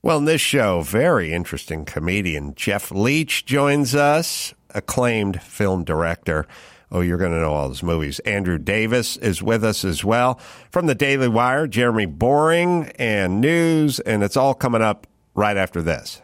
Well, in this show, very interesting comedian Jeff Leach joins us, acclaimed film director. Oh, you're going to know all his movies. Andrew Davis is with us as well. From the Daily Wire, Jeremy Boreing and news, and it's all coming up right after this.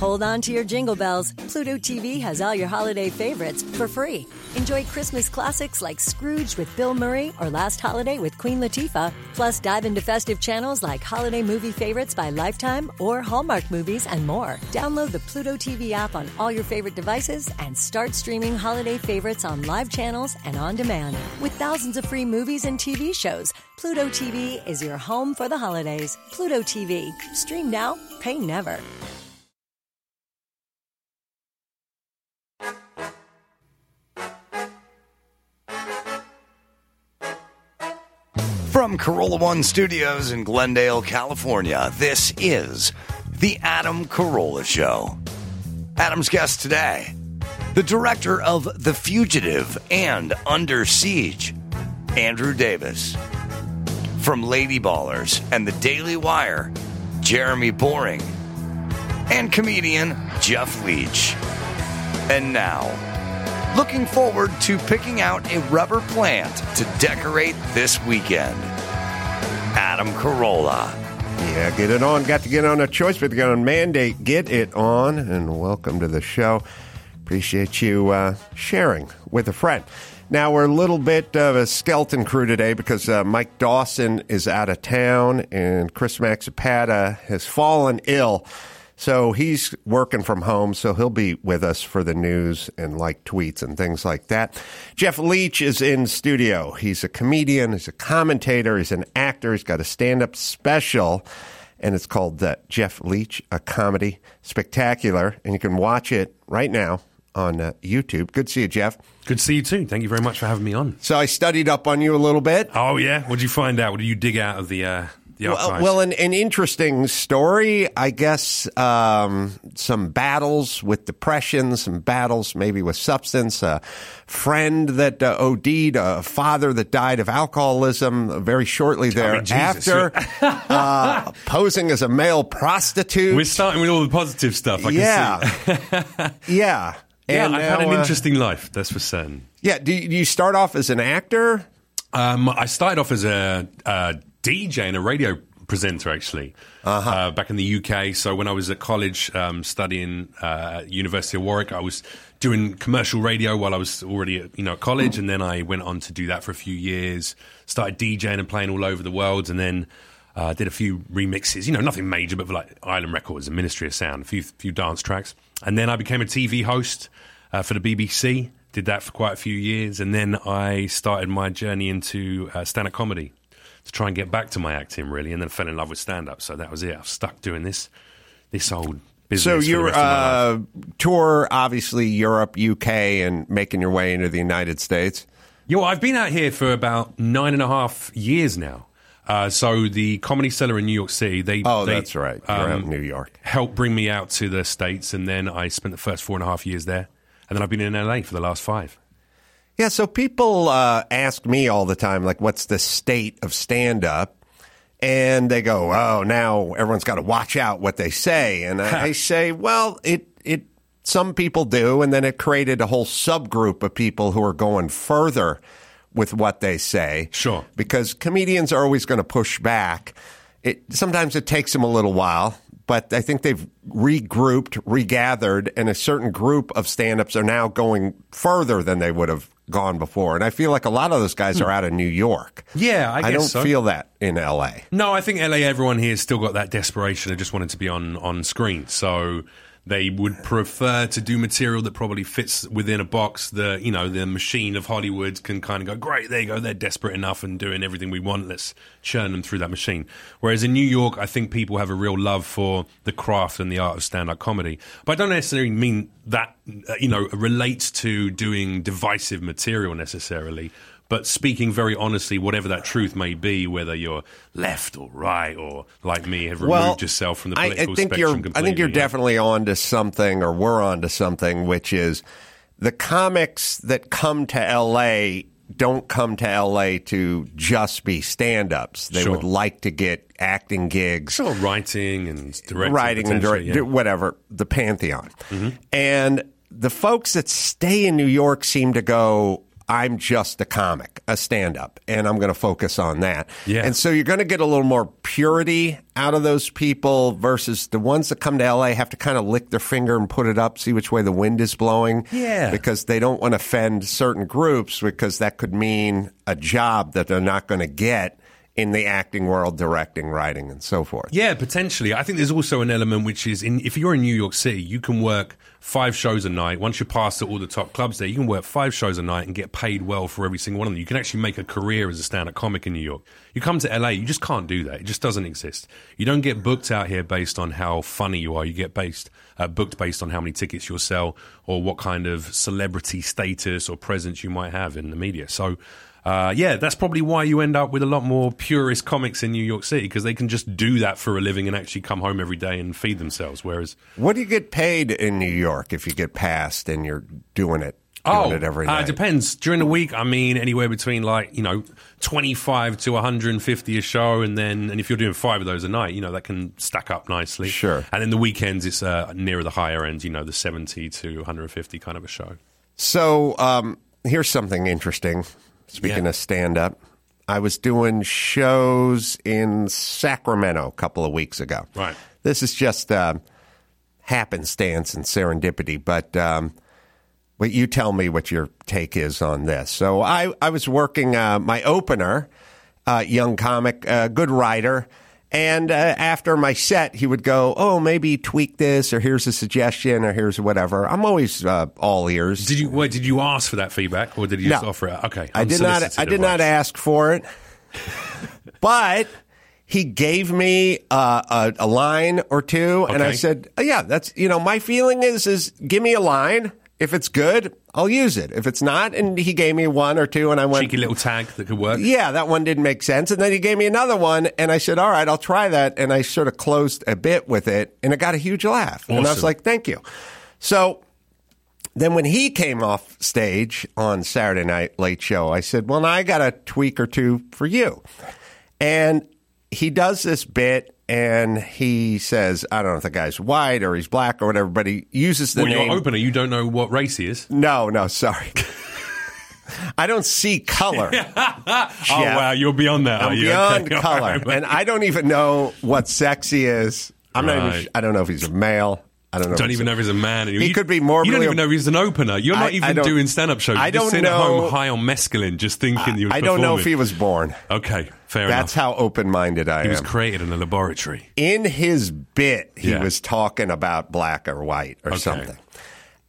Hold on to your jingle bells. Pluto TV has all your holiday favorites for free. Enjoy Christmas classics like Scrooge with Bill Murray or Last Holiday with Queen Latifah. Plus, dive into festive channels like Holiday Movie Favorites by Lifetime or Hallmark Movies and more. Download the Pluto TV app on all your favorite devices and start streaming holiday favorites on live channels and on demand. With thousands of free movies and TV shows, Pluto TV is your home for the holidays. Pluto TV. Stream now, pay never. From Carolla One Studios in Glendale, California, this is The Adam Carolla Show. Adam's guest today, the director of The Fugitive and Under Siege, Andrew Davis. From Lady Ballers and The Daily Wire, Jeremy Boreing. And comedian Jeff Leach. And now, looking forward to picking out a rubber plant to decorate this weekend. Adam Carolla. Yeah, get it on. Got to get on a choice, but get on mandate. Get it on, and welcome to the show. Appreciate you uh, sharing with a friend. Now we're a little bit of a skeleton crew today because uh, Mike Dawson is out of town and Chris Laxamana has fallen ill. So he's working from home, so he'll be with us for the news and like tweets and things like that. Jeff Leach is in studio. He's a comedian, he's a commentator, he's an actor, he's got a stand up special, and it's called uh, Jeff Leach, a comedy spectacular, and you can watch it right now on uh, YouTube. Good to see you, Jeff. Good to see you too. Thank you very much for having me on. So I studied up on you a little bit. Oh yeah, what did you find out? What did you dig out of the uh, Well, well an, an interesting story, I guess. Um, some battles with depression, some battles maybe with substance. A friend that uh, OD'd, a father that died of alcoholism very shortly mean, thereafter, uh, posing as a male prostitute. We're starting with all the positive stuff. I yeah, can see. yeah. yeah. And I've had now, an uh, interesting life. That's for certain. Yeah. Do you, do you start off as an actor? Um, I started off as a, a DJ and a radio presenter, actually, Uh-huh. uh, back in the UK. So when I was at college um, studying uh, at University of Warwick, I was doing commercial radio while I was already at you know at college, and then I went on to do that for a few years. Started DJing and playing all over the world, and then. Uh, did a few remixes, you know, nothing major, but for like Island Records and Ministry of Sound, a few few dance tracks, and then I became a TV host uh, for the BBC. Did that for quite a few years, and then I started my journey into uh, stand-up comedy to try and get back to my acting, really, and then fell in love with stand-up. So that was it. I've stuck doing this this old business. So for the you're rest of my life. uh, tour, obviously Europe, UK, and making your way into the United States. Yo, I've been out here for about nine and a half years now. Uh, so the Comedy Cellar in New York City, they Oh, they, that's right. You're out in New York. helped bring me out to the states, and then I spent the first four and a half years there, and then I've been in LA for the last five. Yeah, so people uh, ask me all the time, like, what's the state of stand up? And they go, oh, now everyone's got to watch out what they say. And I, I say, well, it, it, some people do. And then it created a whole subgroup of people who are going further with what they say. Sure. Because comedians are always going to push back. It, sometimes it takes them a little while, but I think they've regrouped, regathered, and a certain group of stand ups are now going further than they would have gone before. And I feel like a lot of those guys hmm. are out of New York. Yeah, I guess don't so. feel that in LA. No, I think LA. Everyone here has still got that desperation. They just wanted to be on on screen, so they would prefer to do material that probably fits within a box. The you know the machine of Hollywood can kind of go great. There you go. They're desperate enough and doing everything we want. Let's churn them through that machine. Whereas in New York, I think people have a real love for the craft and the art of stand up comedy. But I don't necessarily mean that uh, you know relates to doing divisive material necessarily but speaking very honestly, whatever that truth may be, whether you're left or right or like me, have removed yourself from the I- political I, think spectrum you're. completely. I think you're yeah. definitely on to something, or we're on to something, which is the comics that come to LA don't come to LA to just be stand ups. They Sure. would like to get acting gigs Sure, writing and directing, writing and potentially, direct, yeah. whatever, the pantheon. Mm-hmm. And the folks that stay in New York seem to go, I'm just a comic, a stand up, and I'm going to focus on that. Yeah. And so you're going to get a little more purity out of those people versus the ones that come to LA have to kind of lick their finger and put it up, see which way the wind is blowing. Yeah. Because they don't want to offend certain groups because that could mean a job that they're not going to get in the acting world, directing, writing, and so forth. Yeah, potentially. I think there's also an element which is in if you're in New York City, you can work five shows a night. Once you pass past all the top clubs there, you can work five shows a night and get paid well for every single one of them. You can actually make a career as a stand-up comic in New York. You come to LA, you just can't do that. It just doesn't exist. You don't get booked out here based on how funny you are. You get based uh, booked based on how many tickets you'll sell or what kind of celebrity status or presence you might have in the media. So uh, yeah, that's probably why you end up with a lot more purist comics in New York City because they can just do that for a living and actually come home every day and feed themselves. Whereas, What do you get paid in New York if you get passed and you're doing it? Doing oh, it every uh, night. it depends. During the week, I mean, anywhere between like you know twenty five to one hundred and fifty a show, and then and if you're doing five of those a night, you know that can stack up nicely. Sure. And then the weekends, it's uh, nearer the higher end, you know, the seventy to one hundred and fifty kind of a show. So um, here's something interesting. Speaking Yeah. of stand up, I was doing shows in Sacramento a couple of weeks ago. Right. This is just uh, happenstance and serendipity, but. Um, but you tell me what your take is on this. So I, I was working uh, my opener, uh, young comic, uh, good writer. And uh, after my set, he would go, "Oh, maybe tweak this, or here's a suggestion, or here's whatever." I'm always uh, all ears. Did you wait? Did you ask for that feedback, or did you just No. offer it? Okay, I did not. I did not ask for it, but he gave me uh, a, a line or two, and I Okay. said, "Yeah, that's you know, my feeling is is give me a line. If it's good, I'll use it. If it's not, and he gave me one or two, and I went, cheeky little tag that could work. yeah, that one didn't make sense. And then he gave me another one, and I said, all right, I'll try that. And I sort of closed a bit with it, and it got a huge laugh. And I was like, thank you. So then when he came off stage on Saturday Night Late Show, I said, well, now I got a tweak or two for you. And he does this bit. And he says, I don't know if the guy's white or he's black or whatever, but he uses the Well, name. your opener, you don't know what race he is. no, no, sorry. I don't see color. Oh wow, you're beyond that. I'm are you? beyond Okay, color, right, and I don't even know what sex he is. I'm not. Even, Right. I don't know if he's a male. I don't know. don't even know if he's a man. He You- could be more. You don't even know if he's an opener. You're I- not even doing stand-up shows. You're I don't sitting at know- home high on mescaline, just thinking you. I don't know if he was born. Okay, fair enough. That's enough. how open-minded I am. He was created in a laboratory. in his bit, he Yeah. was talking about black or white or Okay. something,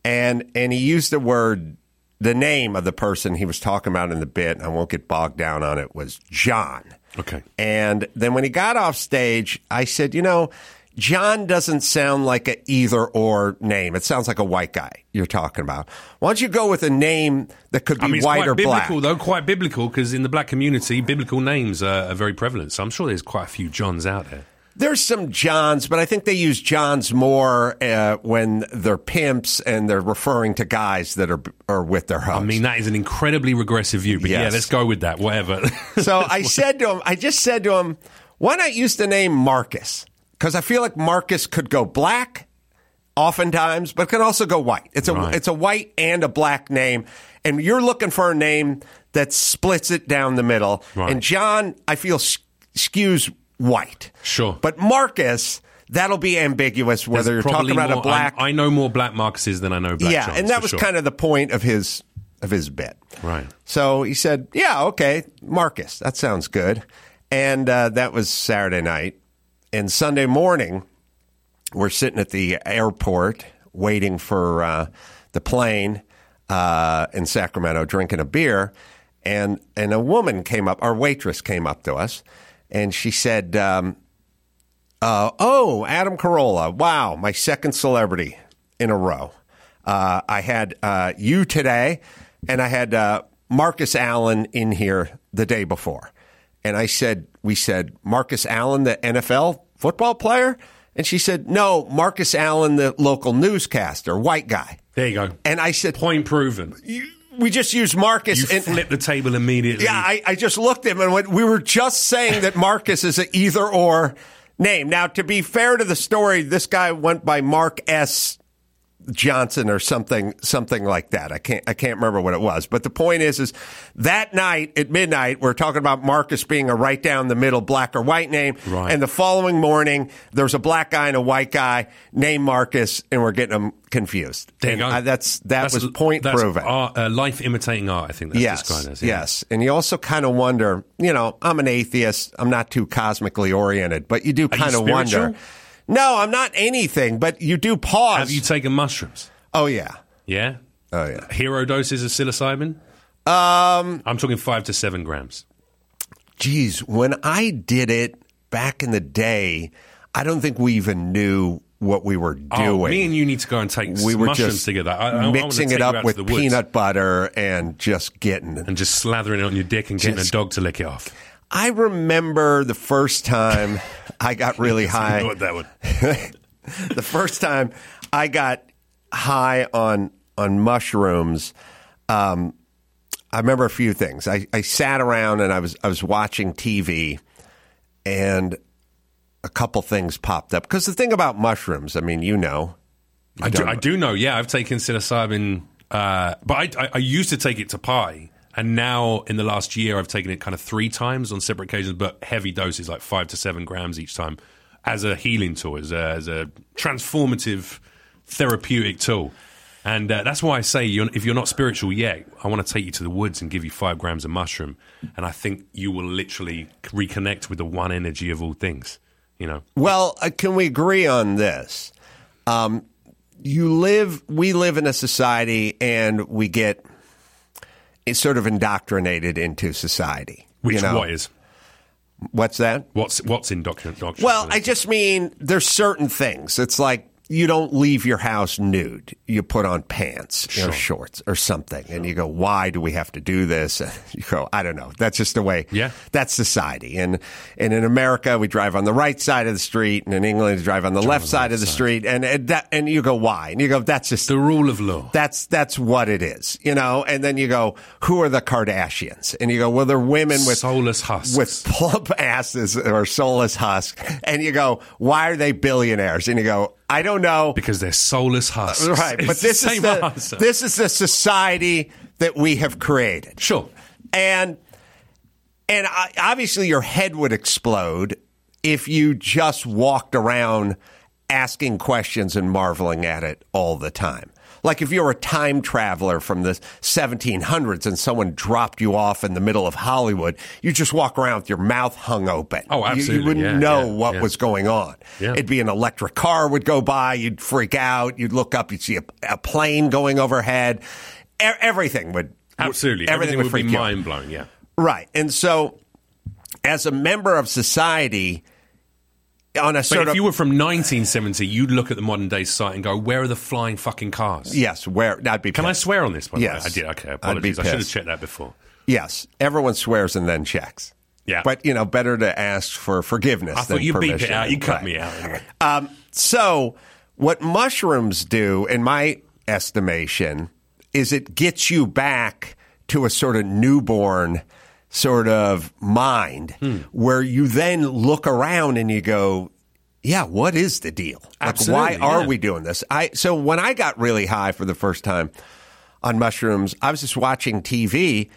and and he used the word. The name of the person he was talking about in the bit, and I won't get bogged down on it, was John. Okay. And then when he got off stage, I said, you know, John doesn't sound like a either or name. It sounds like a white guy you're talking about. Why don't you go with a name that could be I mean, it's white or black? though. Quite biblical, because in the black community, biblical names are, are very prevalent. So I'm sure there's quite a few Johns out there. There's some Johns, but I think they use Johns more uh, when they're pimps and they're referring to guys that are are with their hoes. I mean, that is an incredibly regressive view. But yeah, let's go with that. Whatever. so I said to him, I just said to him, why not use the name Marcus? Because I feel like Marcus could go black oftentimes, but can also go white. It's a Right. it's a white and a black name, and you're looking for a name that splits it down the middle. Right. And John, I feel skews white. Sure. but Marcus, that'll be ambiguous whether you're talking about a black. I, I know more black Marcuses than I know black yeah, Johns, and that was sure. kind of the point of his of his bit. Right. So he said, "Yeah, okay, Marcus, that sounds good." And uh, that was Saturday night, and Sunday morning, we're sitting at the airport waiting for uh, the plane uh, in Sacramento, drinking a beer, and and a woman came up. Our waitress came up to us, and she said. Um, uh, oh, Adam Carolla. Wow, my second celebrity in a row. Uh, I had uh, you today, and I had uh, Marcus Allen in here the day before. And I said, we said, Marcus Allen, the NFL football player? And she said, no, Marcus Allen, the local newscaster, white guy. There you go. And I said, Point proven. we just used Marcus. You and, flip the table immediately. Yeah, I, I just looked at him and went, we were just saying that Marcus is an either or name. Now, to be fair to the story, this guy went by Mark S. Johnson or something, something like that. I can't, I can't remember what it was. But the point is, is that night at midnight, we're talking about Marcus being a right down the middle black or white name. Right. And the following morning, there's a black guy and a white guy named Marcus, and we're getting them confused. And. I- that's that was point that's proven. Art, uh, life imitating art, I think that's Yes, described as. yeah. yes, and you also kind of wonder. You know, I'm an atheist. I'm not too cosmically oriented, but you do kind of wonder. No, I'm not anything, but you do pause. Have you taken mushrooms? oh yeah, Yeah. oh yeah. Hero doses of psilocybin? Um, I'm talking five to seven grams. geez, when I did it back in the day, I don't think we even knew what we were doing. Oh, me and you need to go and take we were mushrooms just together. I, I, I mixing take it up with peanut butter and just getting and just slathering it on your dick and getting Just- a dog to lick it off. I remember the first time I got really high. know what that would. the first time I got high on on mushrooms, um, I remember a few things. I, I sat around and I was I was watching TV, and a couple things popped up. Because the thing about mushrooms, I mean, you know, I do, I do know. Yeah, I've taken psilocybin, uh, but I, I, I used to take it to pie, and now in the last year, I've taken it kind of three times on separate occasions, but heavy doses, like five to seven grams each time, as a healing tool, as a, as a transformative therapeutic tool. And uh, that's why I say, you're, if you're not spiritual yet, I want to take you to the woods and give you five grams of mushroom, and I think you will literally reconnect with the one energy of all things. You know, Well, uh, can we agree on this? Um, you live, we live in a society, and we get it's sort of indoctrinated into society. which you know? what is What's that? what's what's indoctrination? Well, I just mean there's certain things. It's like you don't leave your house nude. You put on pants or shorts or something, and you go, "Why do we have to do this?" And you go, "I don't know. That's just the way. Yeah. that's society." And and in America, we drive on the right side of the street, and in England, we drive on the left side of the street, and and, that, and you go, "Why?" And you go, "That's just the rule of law. that's that's what it is, you know. And then you go, who are the Kardashians? And you go, well, they're women with Soulless husks. with plump asses or soulless husks. And you go, why are they billionaires? And you go, I don't know. because they're soulless husks. Right, It's but the this is the answer. this is the society that we have created. Sure. And and I, obviously your head would explode if you just walked around asking questions and marveling at it all the time. Like if you're a time traveler from the 1700s and someone dropped you off in the middle of Hollywood, you just walk around with your mouth hung open. Oh, You- You, wouldn't Yeah, know yeah, what yeah. was going on. Yeah. It'd be an electric car would go by, you'd freak out, you'd look up, you'd see a, a plane going overhead. E- everything would Absolutely. everything, would, be freak you mind blowing. Yeah. Right. And so, as a member of society, on a But if you were from 1970, you'd look at the modern day site and go, "Where are the flying fucking cars?" yes, where. I'd be Can I swear on this? By Yes. way? I did. Okay. Apologies. I should have checked that before. Yes. Everyone swears and then checks. Yeah. But, you know, better to ask for forgiveness I than thought you beat it out. You cut Right. me out. Anyway. Um, so, what mushrooms do, in my estimation, is it gets you back to a sort of newborn sort of mind Hmm. where you then look around and you go, yeah, what is the deal? Like, why are yeah. we doing this? I so when I got really high for the first time on mushrooms, I was just watching TV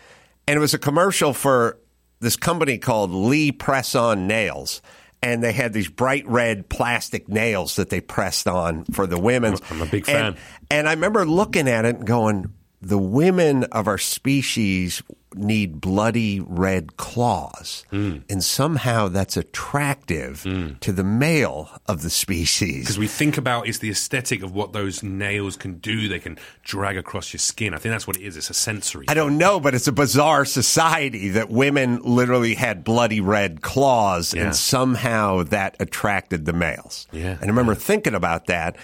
and it was a commercial for this company called Lee Press On Nails. And they had these bright red plastic nails that they pressed on for the women. I'm a big And- fan. and I remember looking at it and going, the women of our species need bloody red claws. Hmm. And somehow that's attractive to the male of the species. Because we think about it's the aesthetic of what those nails can do. They can drag across your skin. I think that's what it is. It's a sensory. I don't know, but it's a bizarre society that women literally had bloody red claws, Yeah. and somehow that attracted the males. Yeah, And I remember thinking about that.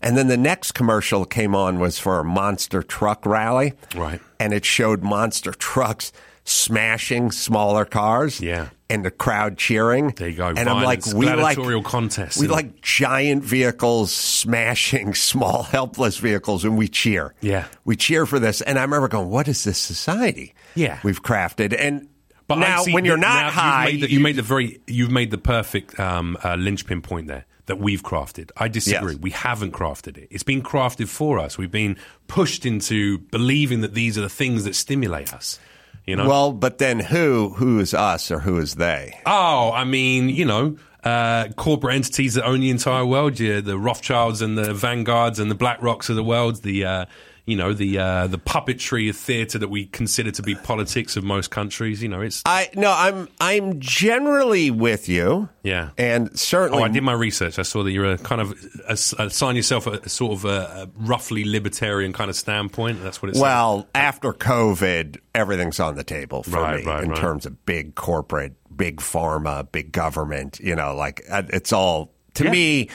And then the next commercial came on was for a monster truck rally. Right. And it showed monster trucks smashing smaller cars. Yeah. and the crowd cheering. There you go. And I'm like, we like contest. We like giant vehicles smashing small helpless vehicles, and we cheer. Yeah. we cheer for this. And I remember going, "What is this society? Yeah. we've crafted." And But now, when you're not high, you've made, the, you made the very, you've made the perfect um, uh, linchpin point there that we've crafted. I disagree. Yes. We haven't crafted it. It's been crafted for us. We've been pushed into believing that these are the things that stimulate us. You know. well, but then who? Who is us or who is they? oh, I mean, you know. Uh, corporate entities that own the entire world, yeah, the Rothschilds and the Vanguards and the Black Rocks of the world, the uh, you know the uh, the puppetry of theatre that we consider to be politics of most countries. You know, it's I no, I'm I'm generally with you. Yeah. and certainly Oh, I did my research. I saw that you're a kind of a, assign yourself a, a sort of a, a roughly libertarian kind of standpoint. That's what it's. Well, after COVID, everything's on the table for Right, me right, in right. terms of big corporate, big pharma, big government. You know, like uh, it's all to Yeah. me.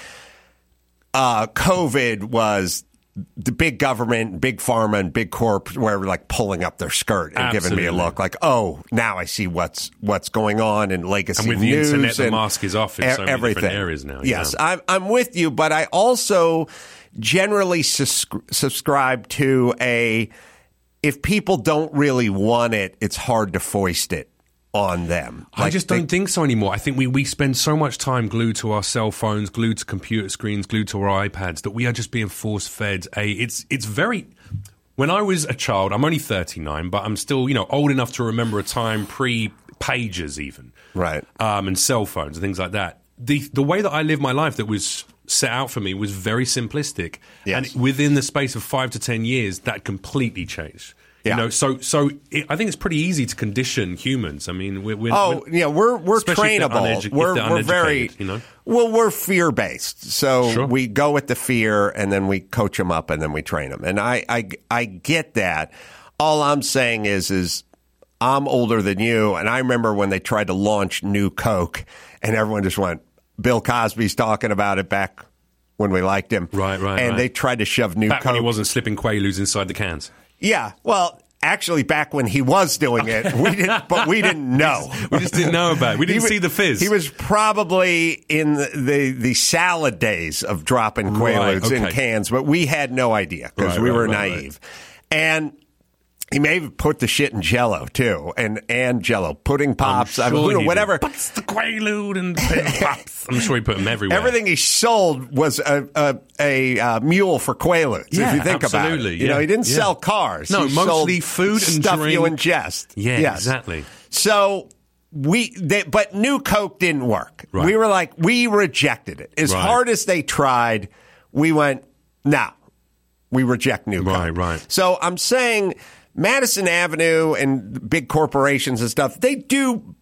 Uh, COVID was the big government, big pharma, and big corp were like pulling up their skirt and giving me a look like, oh, now I see what's what's going on in legacy And with the news internet, the mask is off in e- so many different everything. areas now, Yes. I'm I'm with you, but I also generally sus- subscribe to a if people don't really want it, it's hard to foist it on them. I just don't think so anymore. I think we, we spend so much time glued to our cell phones, glued to computer screens, glued to our iPads that we are just being force fed. A it's it's very. When I was a child, I'm only 39, but I'm still you know old enough to remember a time pre pages even, Right. Um, and cell phones and things like that. The the way that I lived my life that was set out for me was very simplistic, Yes. and within the space of five to ten years, that completely changed. Yeah. You know, so so it, I think it's pretty easy to condition humans. I mean, we're, we're Oh, we're- yeah, we're we're Especially if they're trainable. unedu- we're we're very you know? well, we're fear based. So Sure. we go with the fear, and then we coach them up, and then we train them. And I I I get that. All I'm saying is is I'm older than you, and I remember when they tried to launch New Coke, and everyone just went. Bill Cosby's talking about it back when we liked him, Right, right, And right. they tried to shove New back Coke. when he wasn't slipping Quaaludes inside the cans. Yeah, well. Actually, back when he was doing it, we didn't, but we didn't know. We just didn't know about it. We didn't see the fizz. He was probably in the, the, the salad days of dropping Right, Quaaludes in cans, but we had no idea because Right, we right, were naive. And he may have put the shit in Jello too, and and Jello pudding pops, I mean, sure you know, whatever. What's the Quaalude and the pops? I'm sure he put them everywhere. Everything he sold was a a, a, uh mule for Quaaludes. Yeah, if you think about it, absolutely, you know, he didn't yeah. sell cars. No, He mostly sold food and stuff you ingest. Yeah, Yes. exactly. So we, they, but New Coke didn't work. Right. We were like, we rejected it as Right. hard as they tried. We went, no, we reject New Right, Coke. right. So I'm saying Madison Avenue and big corporations and stuff, they do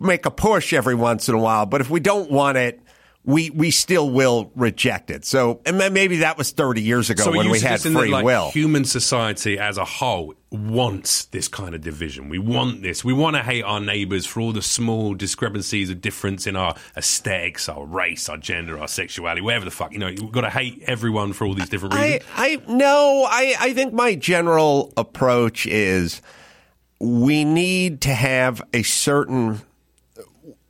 make a push every once in a while, but if we don't want it, we, we still will reject it. So and maybe that was 30 years ago so when we had free that, like, will. Human society as a whole wants this kind of division. We want this. We want to hate our neighbours for all the small discrepancies of difference in our aesthetics, our race, our gender, our sexuality, whatever the fuck. You know, you've got to hate everyone for all these different I, reasons. I no, I, I think my general approach is we need to have a certain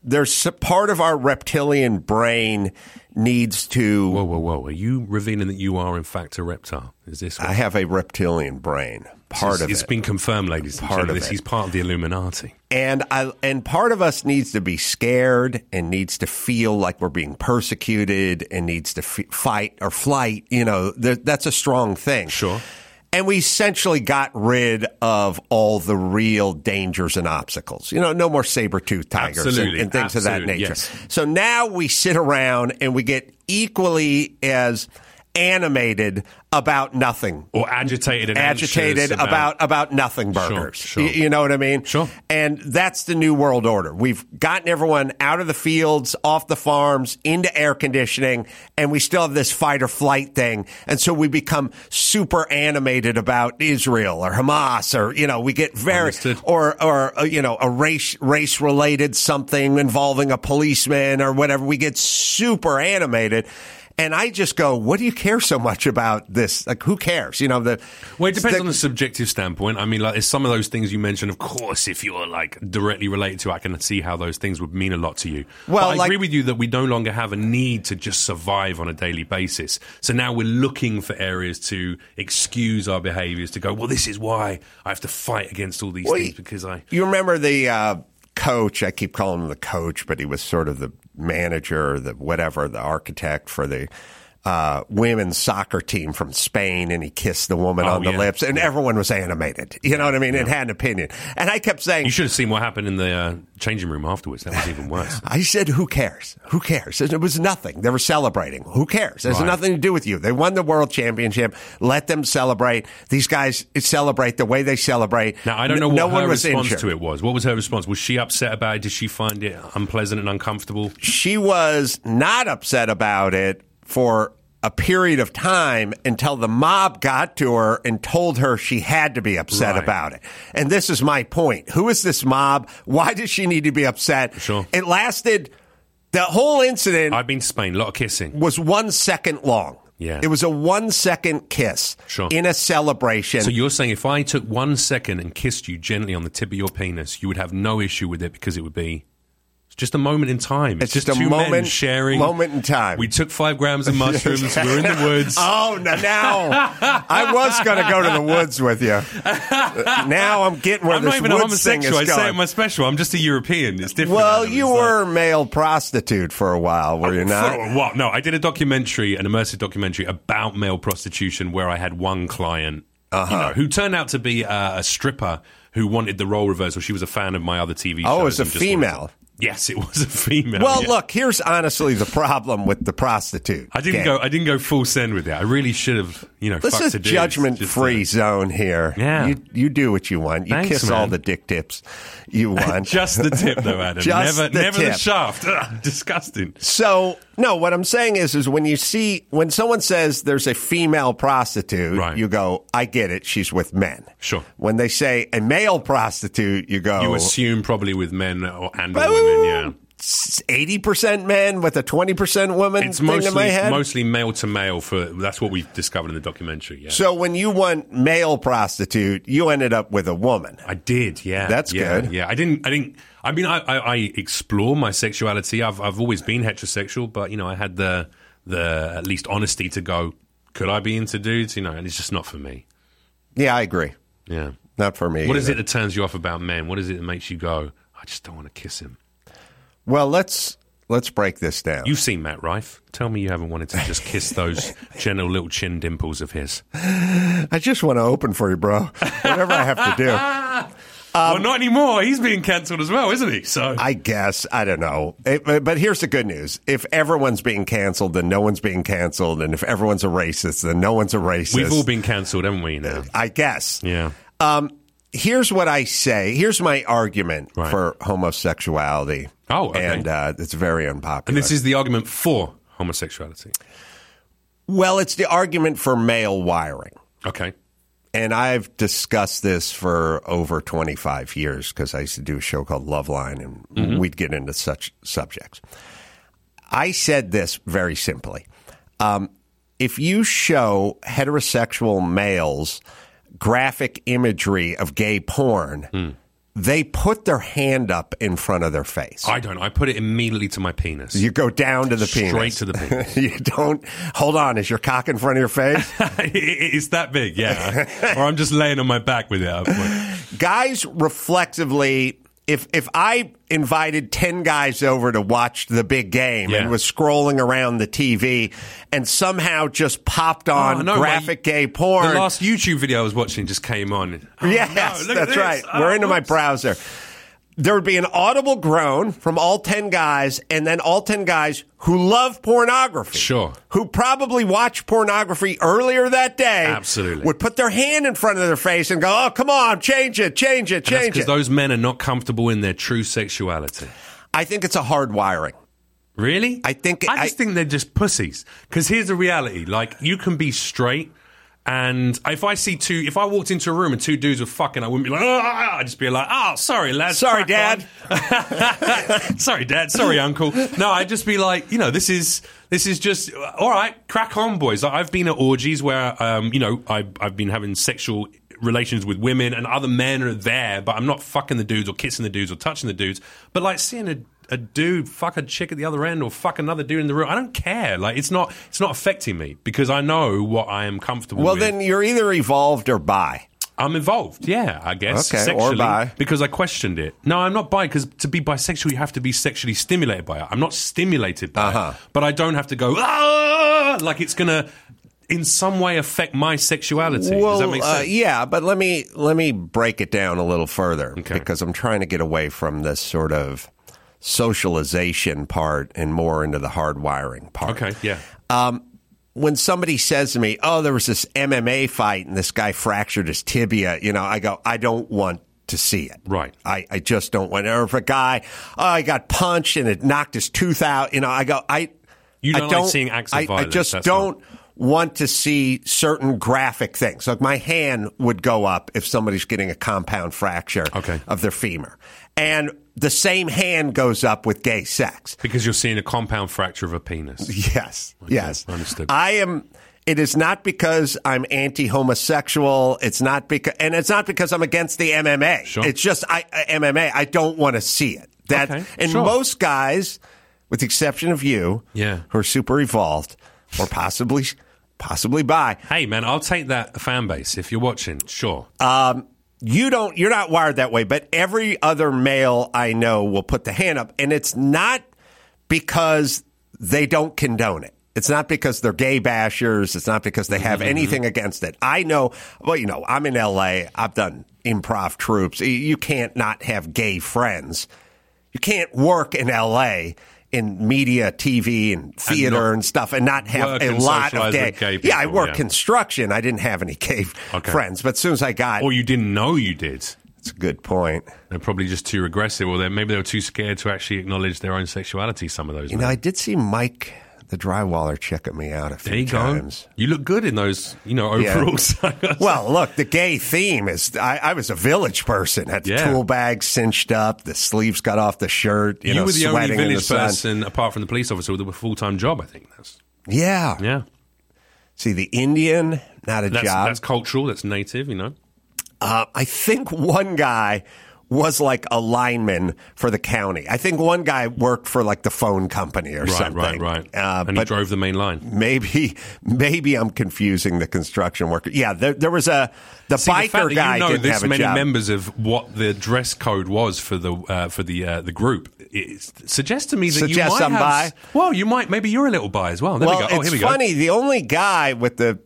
there's part of our reptilian brain needs to whoa, whoa, whoa! Are you revealing that you are in fact a reptile? Is this? What, I have a reptilian brain. Part it's, of it's it. been confirmed, ladies and Part of gentlemen. it. He's part of the Illuminati. and I and part of us needs to be scared and needs to feel like we're being persecuted and needs to f- fight or flight. You know, there, that's a strong thing. Sure. And we essentially got rid of all the real dangers and obstacles. You know, no more saber tooth tigers and, and things of that nature. yes. So now we sit around and we get equally as animated about nothing Or agitated and agitated anxious about, about nothing burgers. sure. Y- You know what I mean? Sure. And that's the new world order. We've gotten everyone out of the fields, off the farms, into air conditioning, and we still have this fight or flight thing. And so we become super animated about Israel or Hamas or, you know, we get very, Understood. or, or, uh, you know, a race, race related something involving a policeman or whatever. We get super animated. And I just go, what do you care so much about this? Like, who cares? You know, the. Well, it depends the- on the subjective standpoint. I mean, like, it's some of those things you mentioned. Of course, if you're like directly related to, I can see how those things would mean a lot to you. Well, but I like- agree with you that we no longer have a need to just survive on a daily basis. So now we're looking for areas to excuse our behaviors. To go, well, this is why I have to fight against all these Well, things because I. You remember the uh, coach? I keep calling him the coach, but he was sort of the manager, the whatever, the architect for the uh, women's soccer team from Spain, and he kissed the woman Oh, on the yeah. lips, and everyone was animated. You know what I mean? It had an opinion, and I kept saying, You should have seen what happened in the uh, changing room afterwards. That was even worse. I said, who cares? Who cares? It was nothing. They were celebrating. Who cares? It has Right. nothing to do with you. They won the world championship. Let them celebrate. These guys celebrate the way they celebrate. Now I don't know what no her one was response injured. to it was. What was her response? Was she upset about it? Did she find it unpleasant and uncomfortable? She was not upset about it for a period of time until the mob got to her and told her she had to be upset Right. about it. And this is my point. Who is this mob? Why does she need to be upset? Sure. It lasted, the whole incident I've been to Spain. A lot of kissing. was one second long. Yeah. It was a one second kiss Sure. in a celebration. So you're saying if I took one second and kissed you gently on the tip of your penis, you would have no issue with it because it would be it's just a moment in time. It's just a two men moment- sharing moment in time. We took five grams of mushrooms. we're in the woods. Oh, no, now I was going to go to the woods with you. Now I'm getting where I'm this not even a woods thing is homosexual. I say going. in my special. I'm just a European. It's different. well, you It's like- were a male prostitute for a while, were you not? For what? No, I did a documentary, an immersive documentary about male prostitution, where I had one client, Uh-huh. you know, who turned out to be uh, a stripper who wanted the role reversal. She was a fan of my other TV shows. Oh, it was a and just wanted female. Yes, it was a female. Well, yeah. look, here's honestly the problem with the prostitute. I didn't game. go. I didn't go full send with that. I really should have. You know, This is dudes judgment-free zone here. Yeah. You, you do what you want. You Thanks, kiss all the dick tips you want. Just the tip, though, Adam. Just never, the never the shaft. Ugh, disgusting. So, no, what I'm saying is, is when you see, when someone says there's a female prostitute, Right. you go, I get it. She's with men. Sure. When they say a male prostitute, you go, You assume probably with men or, and or women. Yeah. 80% men with a 20% woman It's thing in my mostly mostly male to male. For that's what we've discovered in the documentary. Yeah. so when you want male prostitute, you ended up with a woman. I did, yeah. That's yeah, good. Yeah, I didn't. I didn't. I mean, I, I, I explore my sexuality. I've I've always been heterosexual, but you know, I had the the at least honesty to go. Could I be into dudes? You know, and it's just not for me. Yeah, I agree. Yeah. Not for me. What is either. it that turns you off about men? What is it that makes you go? I just don't want to kiss him. Well, let's let's break this down. You've seen Matt Rife. Tell me you haven't wanted to just kiss those gentle little chin dimples of his. I just want to open for you, bro. Whatever I have to do. well, not anymore. He's being cancelled as well, isn't he? So Um, I guess I don't know, It- but here's the good news: if everyone's being canceled, then no one's being canceled, and if everyone's a racist, then no one's a racist. we've all been cancelled, haven't we? Now, I guess. yeah. Um, here's what I say. Here's my argument Right. for homosexuality. Oh, okay. and uh, it's very unpopular. And this is the argument for homosexuality. well, it's the argument for male wiring. Okay. And I've discussed this for over 25 years because I used to do a show called Loveline and Mm-hmm. we'd get into such subjects. I said this very simply. Um, if you show heterosexual males graphic imagery of gay porn, Hmm. they put their hand up in front of their face. I don't. I put it immediately to my penis. you go down to the Straight penis. Straight to the penis. you don't hold on. Is your cock in front of your face? It's that big, yeah. or I'm just laying on my back with it. guys reflexively if if I invited 10 guys over to watch the big game Yeah. and was scrolling around the TV and somehow just popped oh, on Oh, no, graphic gay porn. The last YouTube video I was watching just came on. Oh, yes, no, that's right. Oh, We're into my browser. There would be an audible groan from all 10 guys and then all 10 guys who love pornography. Sure. Who probably watched pornography earlier that day. Absolutely. Would put their hand in front of their face and go, oh, come on, change it, change it, change it. because those men are not comfortable in their true sexuality. I think it's a hard wiring. Really? I think- I just I- think they're just pussies. Because here's the reality: like you can be straight And if I see two, if I walked into a room and two dudes were fucking, I wouldn't be like, ah, I'd just be like, oh, sorry, lads. Sorry, dad. sorry, dad. Sorry, uncle. No, I'd just be like, you know, this is this is just all right. Crack on, boys. I've been at orgies where, um, you know, I, I've been having sexual relations with women and other men are there, but I'm not fucking the dudes or kissing the dudes or touching the dudes. But like seeing a a dude fuck a chick at the other end or fuck another dude in the room. I don't care. Like it's not it's not affecting me because I know what I am comfortable with. Well, with. then you're either evolved or bi. I'm involved. Yeah, I guess. Okay, or sexually, bi. because I questioned it. No, I'm not bi because to be bisexual you have to be sexually stimulated by it. I'm not stimulated by Uh-huh. it, but I don't have to go ah like it's gonna in some way affect my sexuality. Does that make uh, sense? yeah, but let me let me break it down a little further Okay. because I'm trying to get away from this sort of socialization part and more into the hardwiring part. Okay, yeah. Um, when somebody says to me, "Oh, there was this MMA fight and this guy fractured his tibia," you know, I go, "I don't want to see it." Right. I, I just don't want. Or if a guy, oh, I got punched and it knocked his tooth out, you know, I go, I. You don't I like seeing acts of I, I just that's don't want to see certain graphic things. Like my hand would go up if somebody's getting a compound fracture Okay. of their femur, and the same hand goes up with gay sex. Because you're seeing a compound fracture of a penis. Yes, yes, understood. I am. It is not because I'm anti-homosexual. It's not because, and it's not because I'm against the MMA. Sure. It's just I, uh, I- MMA. I don't want to see it. That Okay, and sure. most guys, with the exception of you, Yeah. who are super evolved or possibly possibly bi, Hey man, I'll take that fan base if you're watching. Sure. Um, you don't you're not wired that way but every other male i know will put the hand up. And it's not because they don't condone it. It's not because they're gay bashers. It's not because they have mm-hmm, mm-hmm. anything against it. I know well you know i'm in la i've done improv troupes You- you can't not have gay friends. You can't work in la in media tv and theater and, not stuff and not have a lot of gay, with yeah i work yeah. construction i didn't have any gay Okay. friends but as soon as i got or you didn't know you did. that's a good point. They're probably just too regressive, or they maybe they were too scared to actually acknowledge their own sexuality. Some of those. You know, I did see Mike, the drywaller, checking me out a few there you times. go. You look good in those, you know, Yeah. overalls. Well, look, the gay theme is I, I was a village person. Had the Yeah. tool bag cinched up, the sleeves got off the shirt. You, you know, were the only the village sun. person, apart from the police officer, with a full time job. I think that's Yeah. yeah. See, the Indian, not a That's, job. that's cultural. That's native. You know. Uh, I think one guy was like a lineman for the county. I think one guy worked for like the phone company or Right, something. right, right. Uh, and he drove the main line. maybe, maybe I'm confusing the construction worker. Yeah, there, there was a the See, the biker that guy you know didn't this have a many job. members of what the dress code was for the uh, for the uh, the group it suggests to me that you might I'm have, bi? Well, you might maybe you're a little bi as well. There well, we go. Oh, it's here we funny. The only guy with the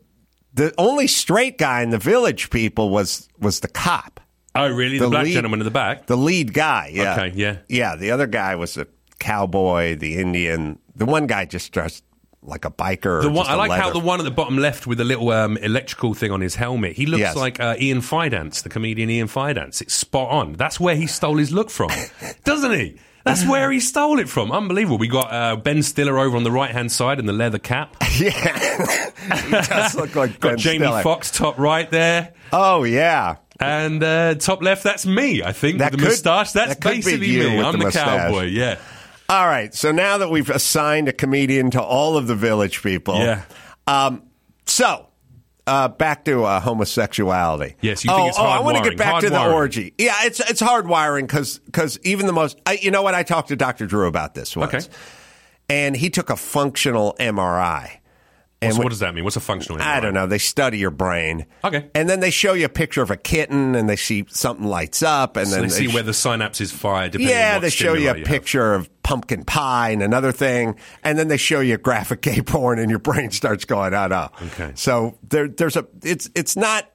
the only straight guy in the village people was was the cop, go. Oh, really? The, the black lead- gentleman in the back. the lead guy. Yeah, Okay, yeah. yeah. The other guy was a cowboy, the Indian. The one guy just dressed like a biker. The one, I like how the one at the bottom left with the little um, electrical thing on his helmet. He looks Yes. like uh, Ian Fidance, the comedian Ian Fidance. It's spot on. That's where he stole his look from, doesn't he? That's where he stole it from. Unbelievable. We got uh, Ben Stiller over on the right hand side in the leather cap. Yeah, he does look like Got Ben Jamie. Foxx top right there. Oh yeah, And uh, top left, that's me, I think, That with the could- moustache. That's that basically me. I'm the the, cowboy, yeah. All right. So now that we've assigned a comedian to all of the village people, Yeah. Um, so uh, back to uh, homosexuality. Yes, you think oh, it's oh, I want to get back to the orgy. Yeah, it's it's hardwiring because because even the most. I, you know what? I talked to Dr. Drew about this once, Okay. and he took a functional MRI. And So what does that mean? What's a functional I don't know. They study your brain. Okay. And then they show you a picture of a kitten and they see something lights up and So then they see sh- where the synapses fire. Depending on yeah, they show you a have. picture of pumpkin pie and another thing, and then they show you a graphic gay porn, and your brain starts going, "Oh no!" Okay. So there, there's a, it's, it's not.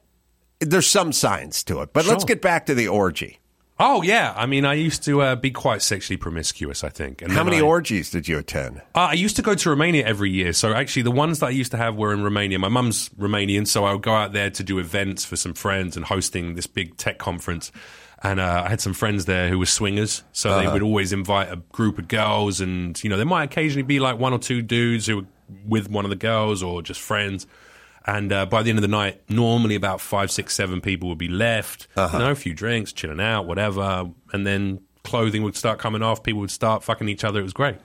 There's some science to it, but let's get back to the orgy. Oh yeah, I mean, I used to uh, be quite sexually promiscuous. I think. And How many I, orgies did you attend? Uh, I used to go to Romania every year. So actually, the ones that I used to have were in Romania. My mum's Romanian, so I would go out there to do events for some friends and hosting this big tech conference. And uh, I had some friends there who were swingers, so Uh-huh. they would always invite a group of girls, and you know, there might occasionally be like one or two dudes who were with one of the girls or just friends. And uh, by the end of the night, normally about five, six, seven people would be left. Uh-huh. You know, a few drinks, chilling out, whatever. And then clothing would start coming off. People would start fucking each other. It was great.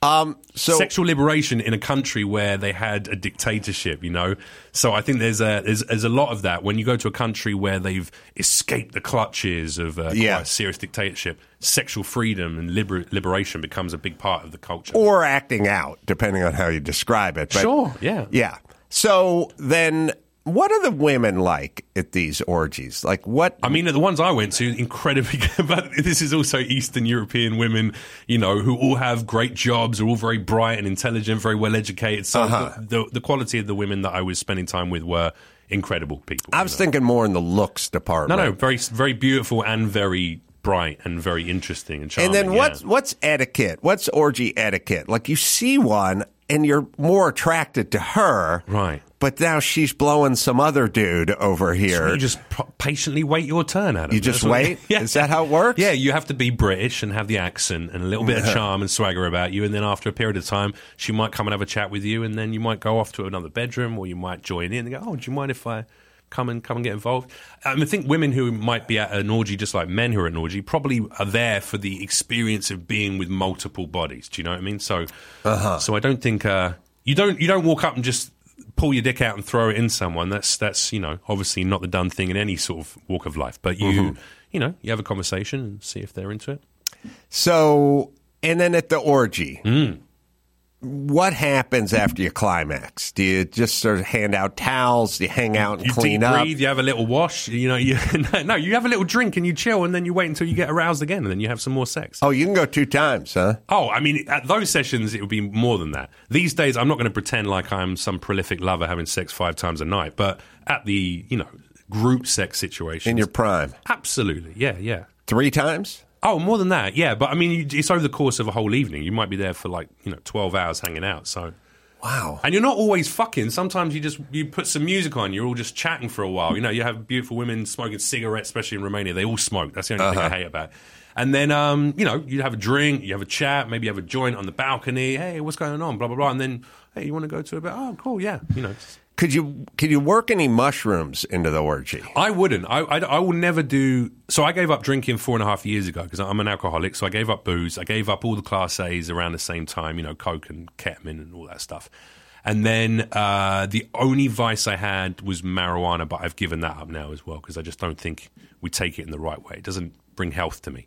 So Sexual liberation in a country where they had a dictatorship, you know. So I think there's a there's, there's a lot of that when you go to a country where they've escaped the clutches of uh, Yeah. quite a serious dictatorship. Sexual freedom and liber- liberation becomes a big part of the culture. or acting out, depending on how you describe it. But, Sure, yeah. yeah. So then, what are the women like at these orgies? Like what? I mean, the ones I went to, incredibly good, but this is also Eastern European women, you know, who all have great jobs, are all very bright and intelligent, very well educated. So Uh-huh. the, the, the quality of the women that I was spending time with were incredible people. I you was know. thinking more in the looks department. no, no, very, very beautiful and very bright and very interesting and charming. And then yeah. what's what's etiquette? What's orgy etiquette? Like you see one and you're more attracted to her, Right. But now she's blowing some other dude over here. You just p- patiently wait your turn, Adam. You just That's what- wait? Is that how it works? Yeah, you have to be British and have the accent and a little bit of charm and swagger about you. And then after a period of time, she might come and have a chat with you, and then you might go off to another bedroom, or you might join in and go, "Oh, do you mind if I come and come and get involved?" Um, I think women who might be at an orgy, just like men who are at an orgy, probably are there for the experience of being with multiple bodies. Do you know what I mean? So, Uh-huh. so I don't think uh, you don't you don't walk up and just pull your dick out and throw it in someone. That's that's you know obviously not the done thing in any sort of walk of life. But you Mm-hmm. you know you have a conversation and see if they're into it. So, and then at the orgy, Mm. What happens after you climax? Do you just sort of hand out towels? Do you hang out and You clean up? breathe. You have a little wash. You know, you, no, you have a little drink and you chill, and then you wait until you get aroused again, and then you have some more sex. Oh, you can go two times, huh? Oh, I mean, at those sessions, it would be more than that. These days, I'm not going to pretend like I'm some prolific lover having sex five times a night, but at the you know group sex situation, In your prime, absolutely, yeah, yeah. three times. Oh, more than that, yeah. But I mean, it's over the course of a whole evening. You might be there for like you know twelve hours hanging out. So, Wow. and you're not always fucking. Sometimes you just you put some music on. You're all just chatting for a while. You know, you have beautiful women smoking cigarettes, especially in Romania. They all smoke. That's the only thing I hate about. it. And then, um, you know, you have a drink, you have a chat, maybe you have a joint on the balcony. Hey, what's going on? Blah blah blah. And then, hey, you want to go to a bit? Oh, cool, yeah. You know, Could you could you work any mushrooms into the orgy? I wouldn't. I, I, I will never do. So I gave up drinking four and a half years ago because I'm an alcoholic. So I gave up booze. I gave up all the class A's around the same time. You know, coke and ketamine and all that stuff. And then uh, the only vice I had was marijuana, but I've given that up now as well because I just don't think we take it in the right way. It doesn't bring health to me.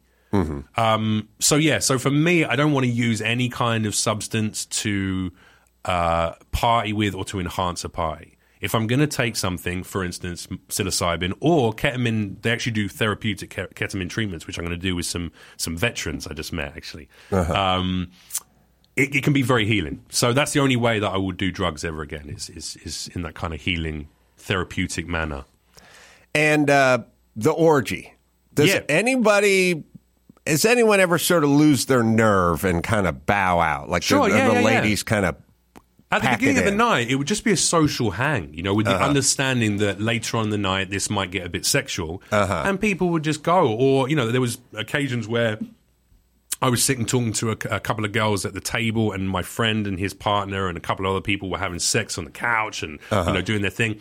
Um, so yeah, so for me, I don't want to use any kind of substance to uh, party with or to enhance a party. If I'm going to take something, for instance, psilocybin or ketamine, they actually do therapeutic ketamine treatments, which I'm going to do with some some veterans I just met actually. Um, it, it can be very healing. So that's the only way that I would do drugs ever again is is, is in that kind of healing, therapeutic manner. And uh, the orgy. Does Yeah. anybody? Has anyone ever sort of lose their nerve and kind of bow out? Like Sure, the, yeah, the yeah. ladies kind of At the beginning of the in. Uh-huh. night, it would just be a social hang, you know, with the understanding that later on in the night this might get a bit sexual, Uh-huh. and people would just go. Or you know, there was occasions where I was sitting talking to a, a couple of girls at the table, and my friend and his partner and a couple of other people were having sex on the couch and Uh-huh. you know doing their thing.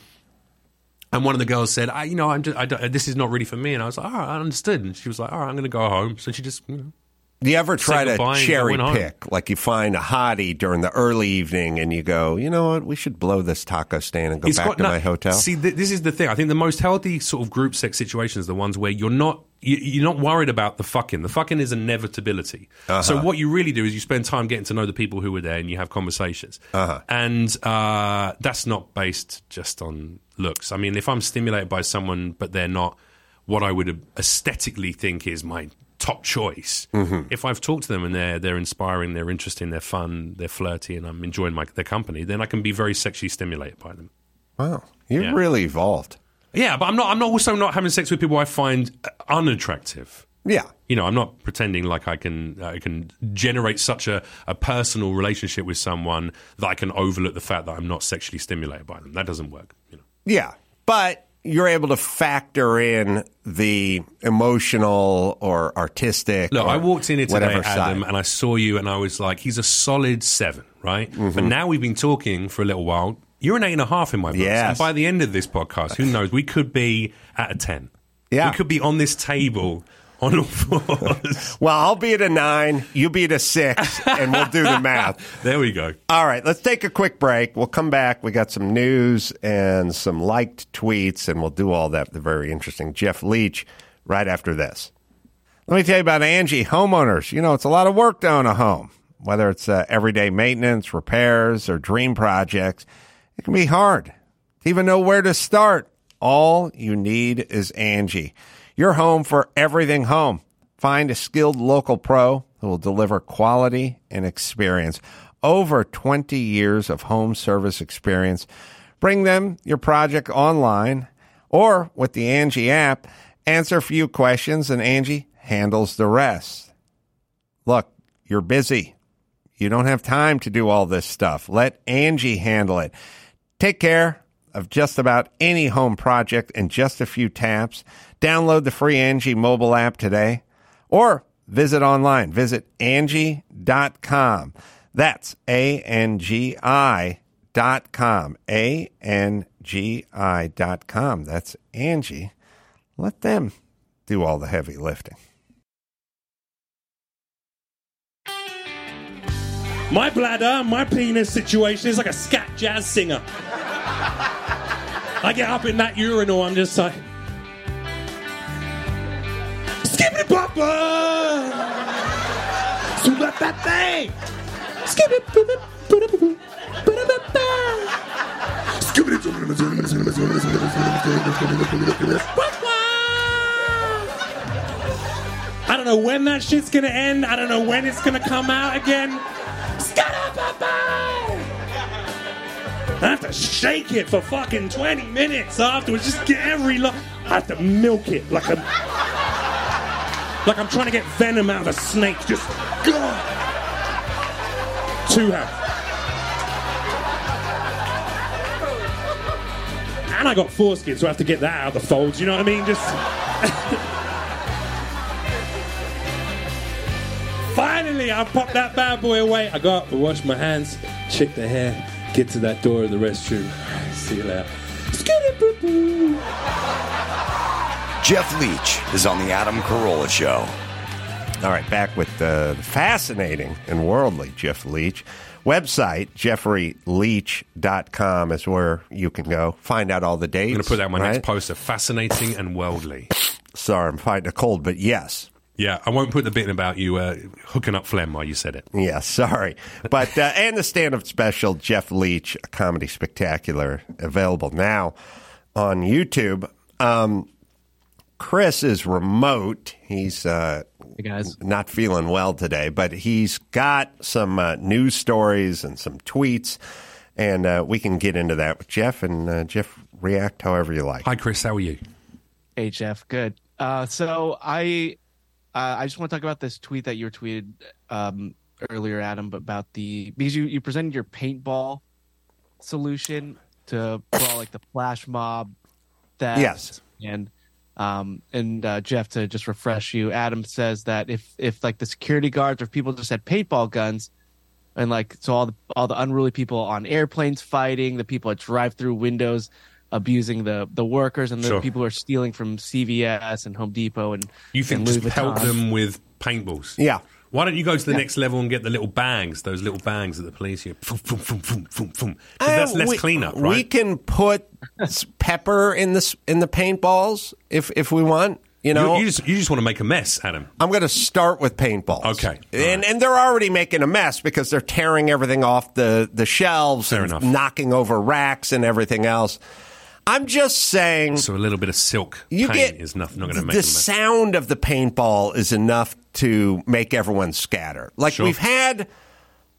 And one of the girls said, I, "You know, I'm just, I don't, this is not really for me." And I was like, "All right, I understood." And she was like, "All right, I'm going to go home." So she just, you know, Do you ever try to cherry home. pick? Like you find a hottie during the early evening and you go, you know what, we should blow this taco stand and go back to no- my hotel? See, th- this is the thing. I think the most healthy sort of group sex situations are the ones where you're not you, you're not worried about the fucking. The fucking is inevitability. Uh-huh. So what you really do is you spend time getting to know the people who were there and you have conversations. Uh-huh. And uh, that's not based just on looks. I mean, if I'm stimulated by someone but they're not what I would aesthetically think is my top choice. Mm-hmm. If I've talked to them and they're they're inspiring, they're interesting, they're fun, they're flirty, and I'm enjoying my, their company, then I can be very sexually stimulated by them. wow, you're Yeah. really evolved. Yeah, but I'm not. I'm not also not having sex with people I find unattractive. Yeah. You know, I'm not pretending like I can I can generate such a, a personal relationship with someone that I can overlook the fact that I'm not sexually stimulated by them. That doesn't work. You know. Yeah, but you're able to factor in the emotional or artistic. Look, or I walked in here today, whatever Adam, side. and I saw you, and I was like, he's a solid seven, right? Mm-hmm. But now we've been talking for a little while. You're an eight and a half in my books. Yes. And by the end of this podcast, who knows? We could be at a 10. Yeah. We could be on this table on all fours. Well, I'll be at a nine, you be at a six, and we'll do the math. there we go. All right, let's take a quick break. We'll come back. We got some news and some liked tweets, and we'll do all that. The very interesting Jeff Leach right after this. Let me tell you about Angi homeowners. You know, it's a lot of work to own a home, whether it's uh, everyday maintenance, repairs, or dream projects. It can be hard to even know where to start. All you need is Angi, your home for everything home. Find a skilled local pro who will deliver quality and experience. Over 20 years of home service experience. Bring them your project online or with the Angi app. Answer a few questions and Angi handles the rest. Look, you're busy. You don't have time to do all this stuff. Let Angi handle it. Take care of just about any home project in just a few taps. Download the free Angi mobile app today or visit online. Visit Angi.com. That's A N G I dot com. A N G I dot com. That's Angi. Let them do all the heavy lifting. My bladder, my penis situation is like a scat jazz singer. I get up in that urinal, I'm just like. Papa! I don't know when that shit's gonna end. I don't know when it's gonna come out again. I have to shake it for fucking 20 minutes afterwards. Just get every lo- I have to milk it like I'm like I'm trying to get venom out of a snake. Just God. Two hands. And I got foreskin, so I have to get that out of the folds. You know what I mean? Just. Finally, I popped that bad boy away. I got up, wash my hands, check the hair, get to that door of the restroom. See you later. Skitty-boo-boo. Jeff Leach is on the Adam Carolla Show. All right, back with the fascinating and worldly Jeff Leach. Website, jeffreyleach.com is where you can go. Find out all the dates. I'm going to put that in my right? next poster. Fascinating and worldly. Sorry, I'm fighting a cold, but yes. Yeah, I won't put the bit about you uh, hooking up phlegm while you said it. Yeah, sorry. But, uh, and the stand up special, Jeff Leach, a comedy spectacular, available now on YouTube. Um, Chris is remote. He's uh, Hey guys. not feeling well today, but he's got some uh, news stories and some tweets, and uh, we can get into that with Jeff. And uh, Jeff, react however you like. Hi, Chris. How are you? Hey Jeff, good. Uh, so I uh, I just want to talk about this tweet that you were tweeted um, earlier, Adam, about the because you, you presented your paintball solution to for all like the flash mob theft. Yes. And um and uh, Jeff to just refresh you, Adam says that if if like the security guards or people just had paintball guns and like so all the all the unruly people on airplanes fighting, the people at drive through windows abusing the the workers and the Sure. people who are stealing from CVS and Home Depot and You think and just Lowe's pelt them with paintballs? Yeah. Why don't you go to the next level and get the little bags, those little bags that the police use? Boom, boom, boom, boom, boom, boom. 'Cause oh, that's less we- cleanup, We can put pepper in the in the paintballs if if we want. You know, you, you just you just want to make a mess, Adam. I'm going to start with paintballs. Okay. And and they're already making a mess because they're tearing everything off the the shelves Fair and enough. knocking over racks and everything else. I'm just saying So a little bit of silk you paint get is not, not going to the make mess. sound of the paintball is enough to make everyone scatter. Like Sure. we've had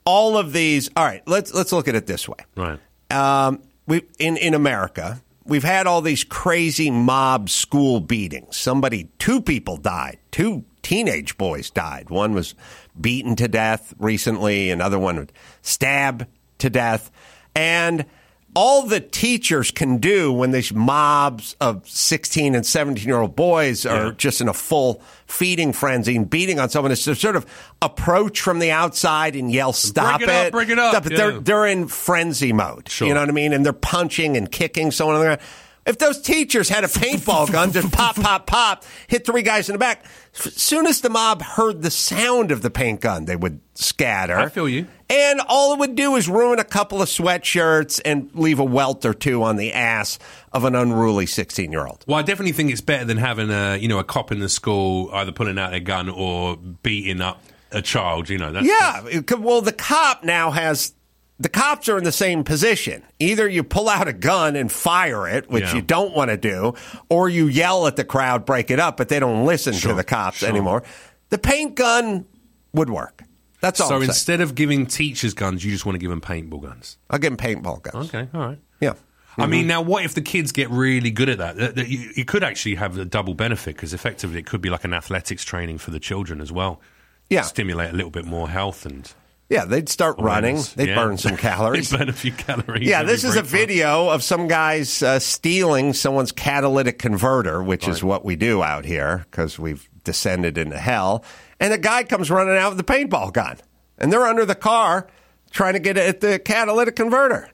all of these. All right, let's let's look at it this way. Right. Um, we in in America, we've had all these crazy mob school beatings. Somebody, two people died. Two teenage boys died. One was beaten to death recently. Another one stabbed to death. And all the teachers can do when these mobs of 16 and 17 year old boys are Yeah. just in a full feeding frenzy and beating on someone is to sort of approach from the outside and yell, stop it up, bring it up." Stop But they're, they're in frenzy mode. Sure. You know what I mean? And they're punching and kicking someone on the ground. If those teachers had a paintball gun, just pop, pop, pop, hit three guys in the back. As soon as the mob heard the sound of the paint gun, they would scatter. I feel you. And all it would do is ruin a couple of sweatshirts and leave a welt or two on the ass of an unruly 16 year old. Well, I definitely think it's better than having a you know a cop in the school either pulling out a gun or beating up a child. You know, that's, Yeah. could- Well, the cop now has. The cops are in the same position. Either you pull out a gun and fire it, which Yeah. you don't want to do, or you yell at the crowd, break it up, but they don't listen to the cops sure. anymore. The paint gun would work. That's all. So I'm saying. instead of giving teachers guns, you just want to give them paintball guns. I'll give them paintball guns. Okay, all right. Yeah. I mean, mm-hmm. now what if the kids get really good at that? That- that You, you could actually have a double benefit because effectively it could be like an athletics training for the children as well. Yeah. stimulate a little bit more health and Yeah, they'd start running. They'd Yeah. burn some calories. They'd burn a few calories. Yeah, this is a great fun. video of some guys uh, stealing someone's catalytic converter, which is what we do out here because we've descended into hell. And a guy comes running out with a paintball gun, and they're under the car trying to get at the catalytic converter.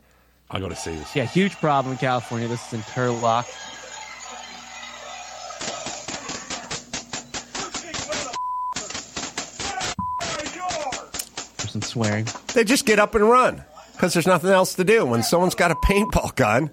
I got to see this. Yeah, huge problem in California. This is in Turlock. There's some swearing. They just get up and run because there's nothing else to do. When someone's got a paintball gun,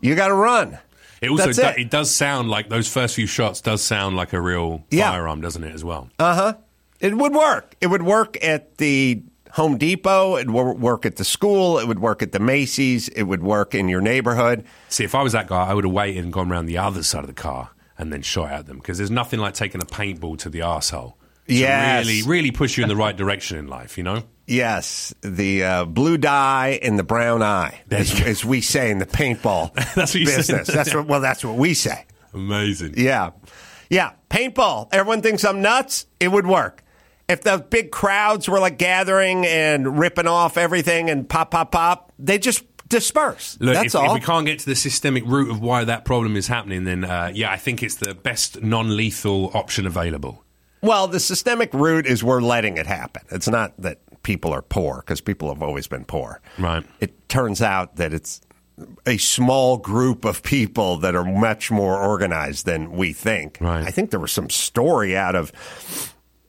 you got to run. It also That's do, it. it. does sound like those first few shots does sound like a real Yeah. firearm, doesn't it? As well. Uh huh. It would work. It would work at the Home Depot. It would work at the school. It would work at the Macy's. It would work in your neighborhood. See, if I was that guy, I would have waited and gone around the other side of the car and then shot at them because there's nothing like taking a paintball to the arsehole. Yes. really, really push you in the right direction in life. You know. Yes, the uh, blue dye and the brown eye, as, as we say in the paintball That's what you business. That's what. Well, that's what we say. Amazing. Yeah, yeah. Paintball. Everyone thinks I'm nuts. It would work if the big crowds were like gathering and ripping off everything and pop, pop, pop. They just disperse. Look, that's if, all. if we can't get to the systemic root of why that problem is happening, then uh, yeah, I think it's the best non-lethal option available. Well, the systemic root is we're letting it happen. It's not that people are poor because people have always been poor. Right. It turns out that it's a small group of people that are much more organized than we think. Right. I think there was some story out of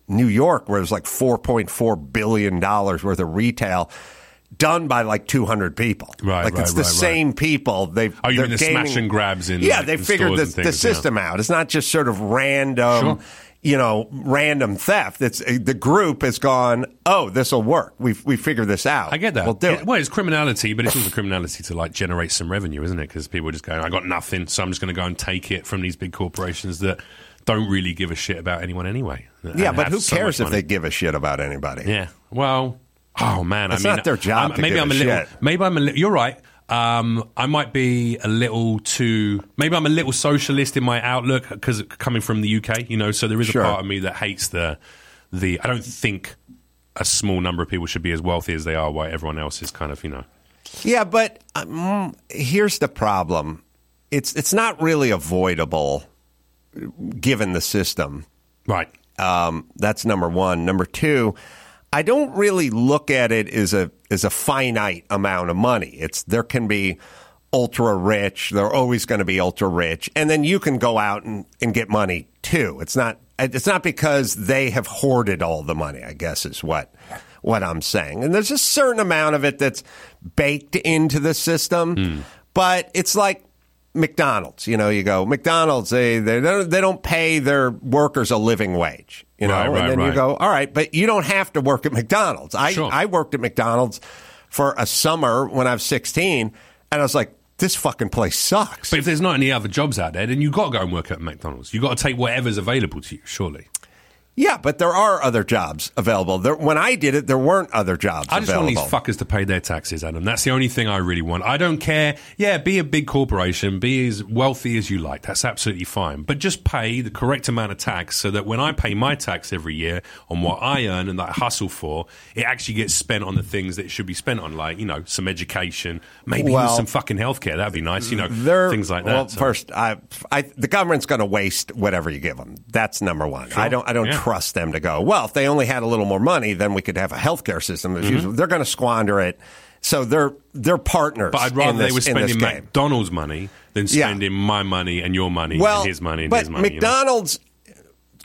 New York where it was like $4.4 billion worth of retail done by like 200 people. Right, Like right, it's the right, same people. They've, Oh, you they're mean the gaming- smash and grabs in, Yeah, like, they in figured the, and the things, yeah. system out. It's not just sort of random, Sure. You know, random theft. It's uh, the group has gone. Oh, this will work. We we figured this out. I get that. We'll do It- it. Well, it's criminality, but it's also criminality to like generate some revenue, isn't it? Because people are just going, I got nothing, so I'm just going to go and take it from these big corporations that don't really give a shit about anyone anyway. yeah, but who so cares if they give a shit about anybody? Yeah. Well, oh man, It's I mean, not their job I'm- to maybe give I'm a little. Maybe I'm a little. You're right. Um, I might be a little too. Maybe I'm a little socialist in my outlook because coming from the UK, you know. So there is Sure. a part of me that hates the the. I don't think a small number of people should be as wealthy as they are, while everyone else is kind of, you know. Yeah, but um, here's the problem. It's it's not really avoidable given the system. Right. Um, that's number one. Number two, I don't really look at it as a as a finite amount of money. It's there can be ultra rich. They're always going to be ultra rich, and then you can go out and, and get money too. It's not it's not because they have hoarded all the money. I guess is what what I'm saying. And there's a certain amount of it that's baked into the system, hmm. but it's like McDonald's. You know, you go McDonald's. They they don't, they don't pay their workers a living wage. You know, Right, right, and then you go, all right, but you don't have to work at McDonald's. I Sure. I worked at McDonald's for a summer when I was 16, and I was like, this fucking place sucks. But if there's not any other jobs out there, then you've got to go and work at McDonald's. You've got to take whatever's available to you, surely. Yeah, but there are other jobs available. There, when I did it, there weren't other jobs I just available. want these fuckers to pay their taxes, Adam. That's the only thing I really want. I don't care. Yeah, be a big corporation, be as wealthy as you like. That's absolutely fine. But just pay the correct amount of tax so that when I pay my tax every year on what I earn and that I hustle for, it actually gets spent on the things that it should be spent on, like, you know, some education, maybe Well- even some fucking healthcare. That'd be nice, you know, They're- things like that. Well, So- first, I, I, the government's going to waste whatever you give them. That's number one. I don't, I don't Yeah. Trust them to go. Well, if they only had a little more money, then we could have a healthcare system. Mm-hmm. useful." They're going to squander it. So they're they're partners. But I'd rather this, they were spending. McDonald's money than Yeah. spending my money and your money well, and his money and but his money. you know? McDonald's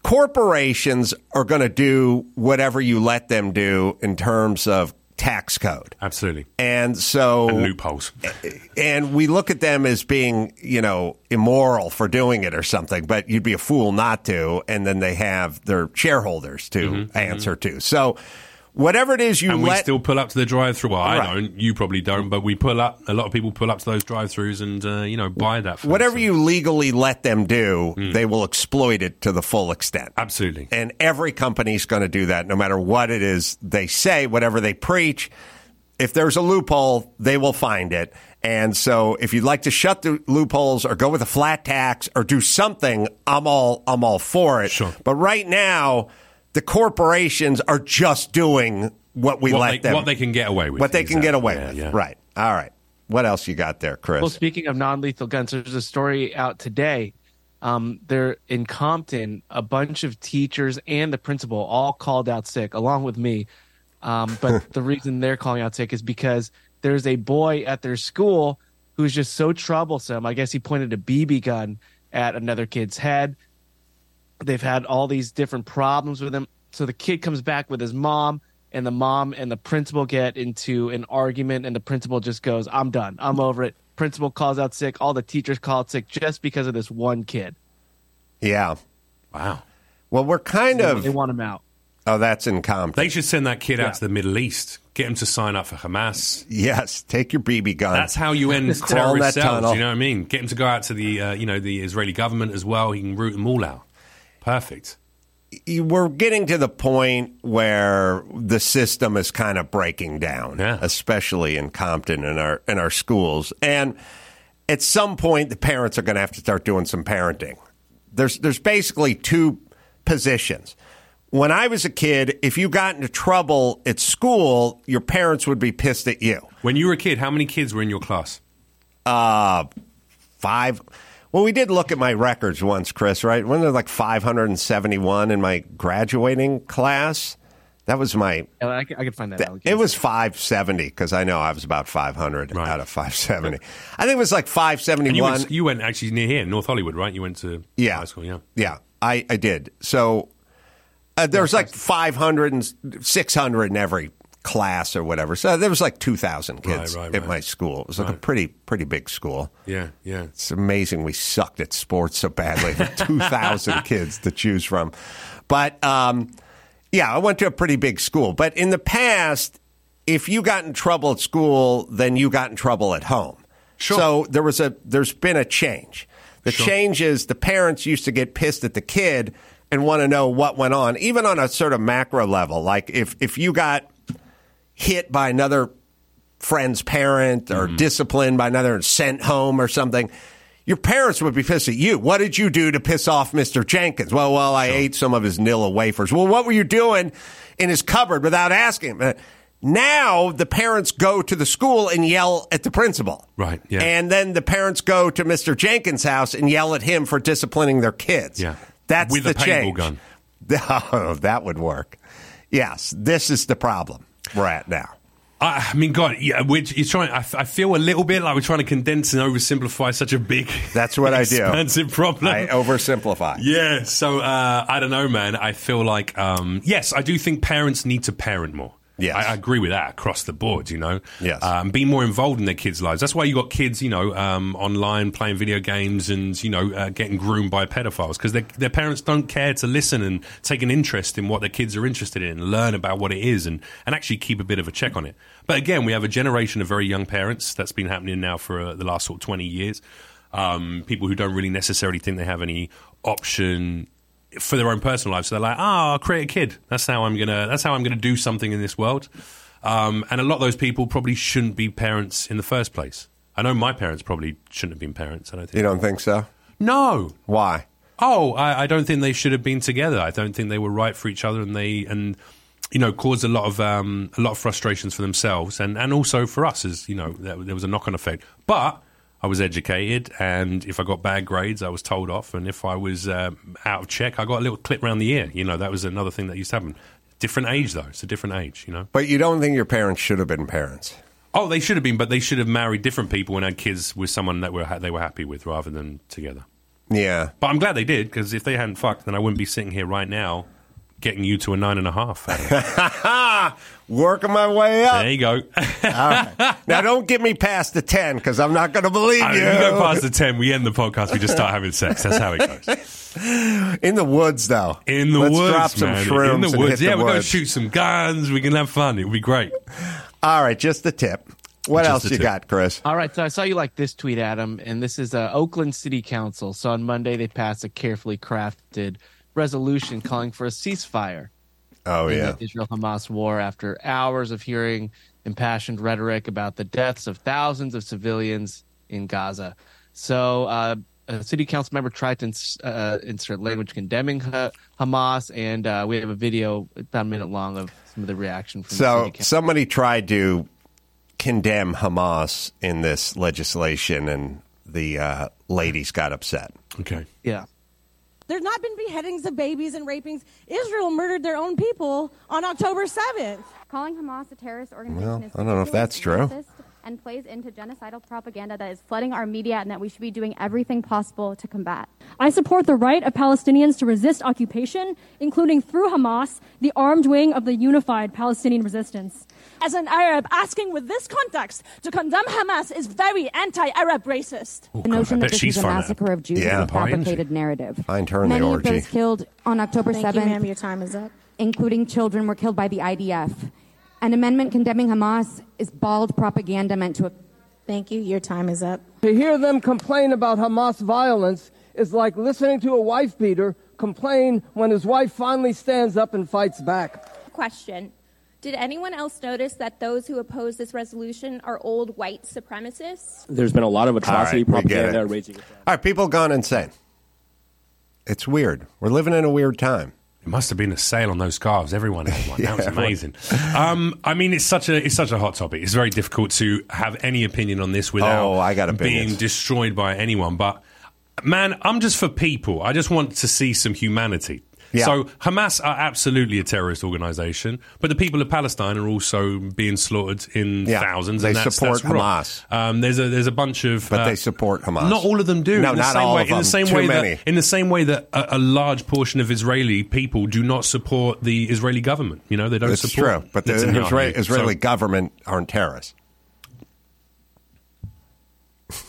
corporations are going to do whatever you let them do in terms of tax code. Absolutely. And so And loopholes. and we look at them as being, you know, immoral for doing it or something, but you'd be a fool not to. And then they have their shareholders to mm-hmm. Mm-hmm. answer to. So whatever it is you and we let. still pull up to the drive-through. Well, I Right. don't. You probably don't, but we pull up. A lot of people pull up to those drive-throughs and uh, you know buy that. food. Whatever So- you legally let them do, Mm. they will exploit it to the full extent. absolutely. And every company's going to do that no matter what it is they say, whatever they preach. If there's a loophole, they will find it. And so if you'd like to shut the loopholes or go with a flat tax or do something, I'm all I'm all for it. Sure. But right now, the corporations are just doing what we What let they- them what they can get away with. What they can get away Yeah, with. yeah. Right. All right. What else you got there, Chris? Well, speaking of non-lethal guns, there's a story out today. Um, they're in Compton. A bunch of teachers and the principal all called out sick, along with me. Um, but the reason they're calling out sick is because there's a boy at their school who's just so troublesome. I guess he pointed a BB gun at another kid's head. They've had all these different problems with him. So the kid comes back with his mom, and the mom and the principal get into an argument, and the principal just goes, I'm done. I'm over it. Principal calls out sick. All the teachers call out sick just because of this one kid. yeah. Wow. Well, we're kind of. They want him out. Oh, that's in Compton. They should send that kid Yeah. out to the Middle East. Get him to sign up for Hamas. yes. Take your BB gun. That's how you end terrorist cells. tunnel. You know what I mean? Get him to go out to the uh, you know the Israeli government as well. He can root them all out. Perfect. we're getting to the point where the system is kind of breaking down, Yeah. especially in Compton and our in our schools. And at some point, the parents are going to have to start doing some parenting. There's there's basically two positions. When I was a kid, if you got into trouble at school, your parents would be pissed at you. When you were a kid, how many kids were in your class? Uh, five. Well, we did look at my records once, Chris. Right? Wasn't there like 571 in my graduating class? That was my. Yeah, I, could, I can find that out. It was 570 because I know I was about 500 Right. out of 570. I think it was like And you 571. went, you went actually near here, North Hollywood, right? You went to Yeah. high school, yeah. Yeah, I, I did. So uh, there was like 500 and 600 in every class or whatever. So there was like 2,000 kids Right, right, at right. my school. It was like a pretty pretty big school. Yeah, yeah. It's amazing we sucked at sports so badly. 2,000 kids to choose from. But um, yeah, I went to a pretty big school. But in the past, if you got in trouble at school, then you got in trouble at home. Sure. So there was a there's been a change. The Sure. change is the parents used to get pissed at the kid and want to know what went on, even on a sort of macro level. Like if if you got hit by another friend's parent or Mm-hmm. disciplined by another and sent home or something, your parents would be pissed at you. What did you do to piss off Mr. Jenkins? Well, well, I ate some of his Nilla wafers. Well, what were you doing in his cupboard without asking him? Uh, Now the parents go to the school and yell at the principal. Right, yeah. And then the parents go to Mr. Jenkins' house and yell at him for disciplining their kids. Yeah. That's With the a paintball change. gun. Oh, that would work. Yes, this is the problem we're at now. I mean, God, yeah, we're, you're trying. I, I feel a little bit like we're trying to condense and oversimplify such a big, That's what I do. expansive problem. I oversimplify. Yeah, so uh, I don't know, man. I feel like um, yes, I do think parents need to parent more. Yes. I, I agree with that across the board. You know, Yes. um, be more involved in their kids' lives. That's why you got kids, you know, um, online playing video games and you know uh, getting groomed by pedophiles because their their parents don't care to listen and take an interest in what their kids are interested in, learn about what it is, and and actually keep a bit of a check on it. But again, we have a generation of very young parents that's been happening now for uh, the last sort of twenty years. Um, people who don't really necessarily think they have any option for their own personal lives. So they're like, oh, I'll create a kid. That's how I'm gonna. That's how I'm gonna do something in this world. Um, and a lot of those people probably shouldn't be parents in the first place. I know my parents probably shouldn't have been parents. I don't think. You don't think so? No. Why? Oh, I, I don't think they should have been together. I don't think they were right for each other, and they and you know caused a lot of um, a lot of frustrations for themselves, and and also for us as you know there, there was a knock on effect. But I was educated, and if I got bad grades, I was told off, and if I was um, out of check, I got a little clip around the ear. You know, that was another thing that used to happen. Different age though; it's a different age. You know. But you don't think your parents should have been parents? Oh, they should have been, but they should have married different people and had kids with someone that were they were happy with, rather than together. Yeah. But I'm glad they did because if they hadn't fucked, then I wouldn't be sitting here right now getting you to a nine and a half. Working my way up. there you go. All right. Now, don't get me past the 10 because I'm not going to believe I you. mean, we go past the ten, we end the podcast, we just start having sex. That's how it goes. In the woods, though. In the Let's woods, drop some man. shrooms In the woods, yeah, the we're going to shoot some guns. We can have fun. It'll be great. All right, just the tip. What Just else you tip. got, Chris? All right, so I saw you like this tweet, Adam, and this is uh, Oakland City Council. So on Monday, they passed a carefully crafted resolution calling for a ceasefire Oh, in yeah. the Israel Hamas war after hours of hearing impassioned rhetoric about the deaths of thousands of civilians in Gaza. So uh, a city council member tried to ins- uh, insert language condemning ha- Hamas, and uh, we have a video about a minute long of some of the reaction from the So city somebody tried to condemn Hamas in this legislation, and the uh, ladies got upset. Okay. Yeah. There's not been beheadings of babies and rapings. Israel murdered their own people on October 7th. Calling Hamas a terrorist organization Well, is I don't know if that's true. and plays into genocidal propaganda that is flooding our media and that we should be doing everything possible to combat. I support the right of Palestinians to resist occupation, including through Hamas, the armed wing of the unified Palestinian resistance. As an Arab, asking with this context to condemn Hamas is very anti-Arab racist. Oh, The notion that this is a fun at massacre of Jews Yeah. is a fabricated narrative. Find her in the Many orgy. of those killed on October Thank you, ma'am. Your time is up. including children, were killed by the IDF. An amendment condemning Hamas is bald propaganda meant to Thank you. Your time is up. To hear them complain about Hamas violence is like listening to a wife beater complain when his wife finally stands up and fights back. Question. Did anyone else notice that those who oppose this resolution are old white supremacists? There's been a lot of atrocity All right, propaganda it. raging. All right, people gone insane. It's weird. We're living in a weird time. It must have been a sale on those scarves. Everyone had one. That was amazing. um, I mean, it's such a it's such a hot topic. It's very difficult to have any opinion on this without Oh, I got being destroyed by anyone. But man, I'm just for people. I just want to see some humanity. Yeah. So Hamas are absolutely a terrorist organization, but the people of Palestine are also being slaughtered in Yeah, thousands. they and that's, support that's. Hamas. Um, there's a there's a bunch of, But uh, they support Hamas. Not all of them do. No, in the not same all way, of In the them. same Too way many. that in the same way that a, a large portion of Israeli people do not support the Israeli government. You know, they don't It's support. true, but the. Israeli, Israeli So- government aren't terrorists.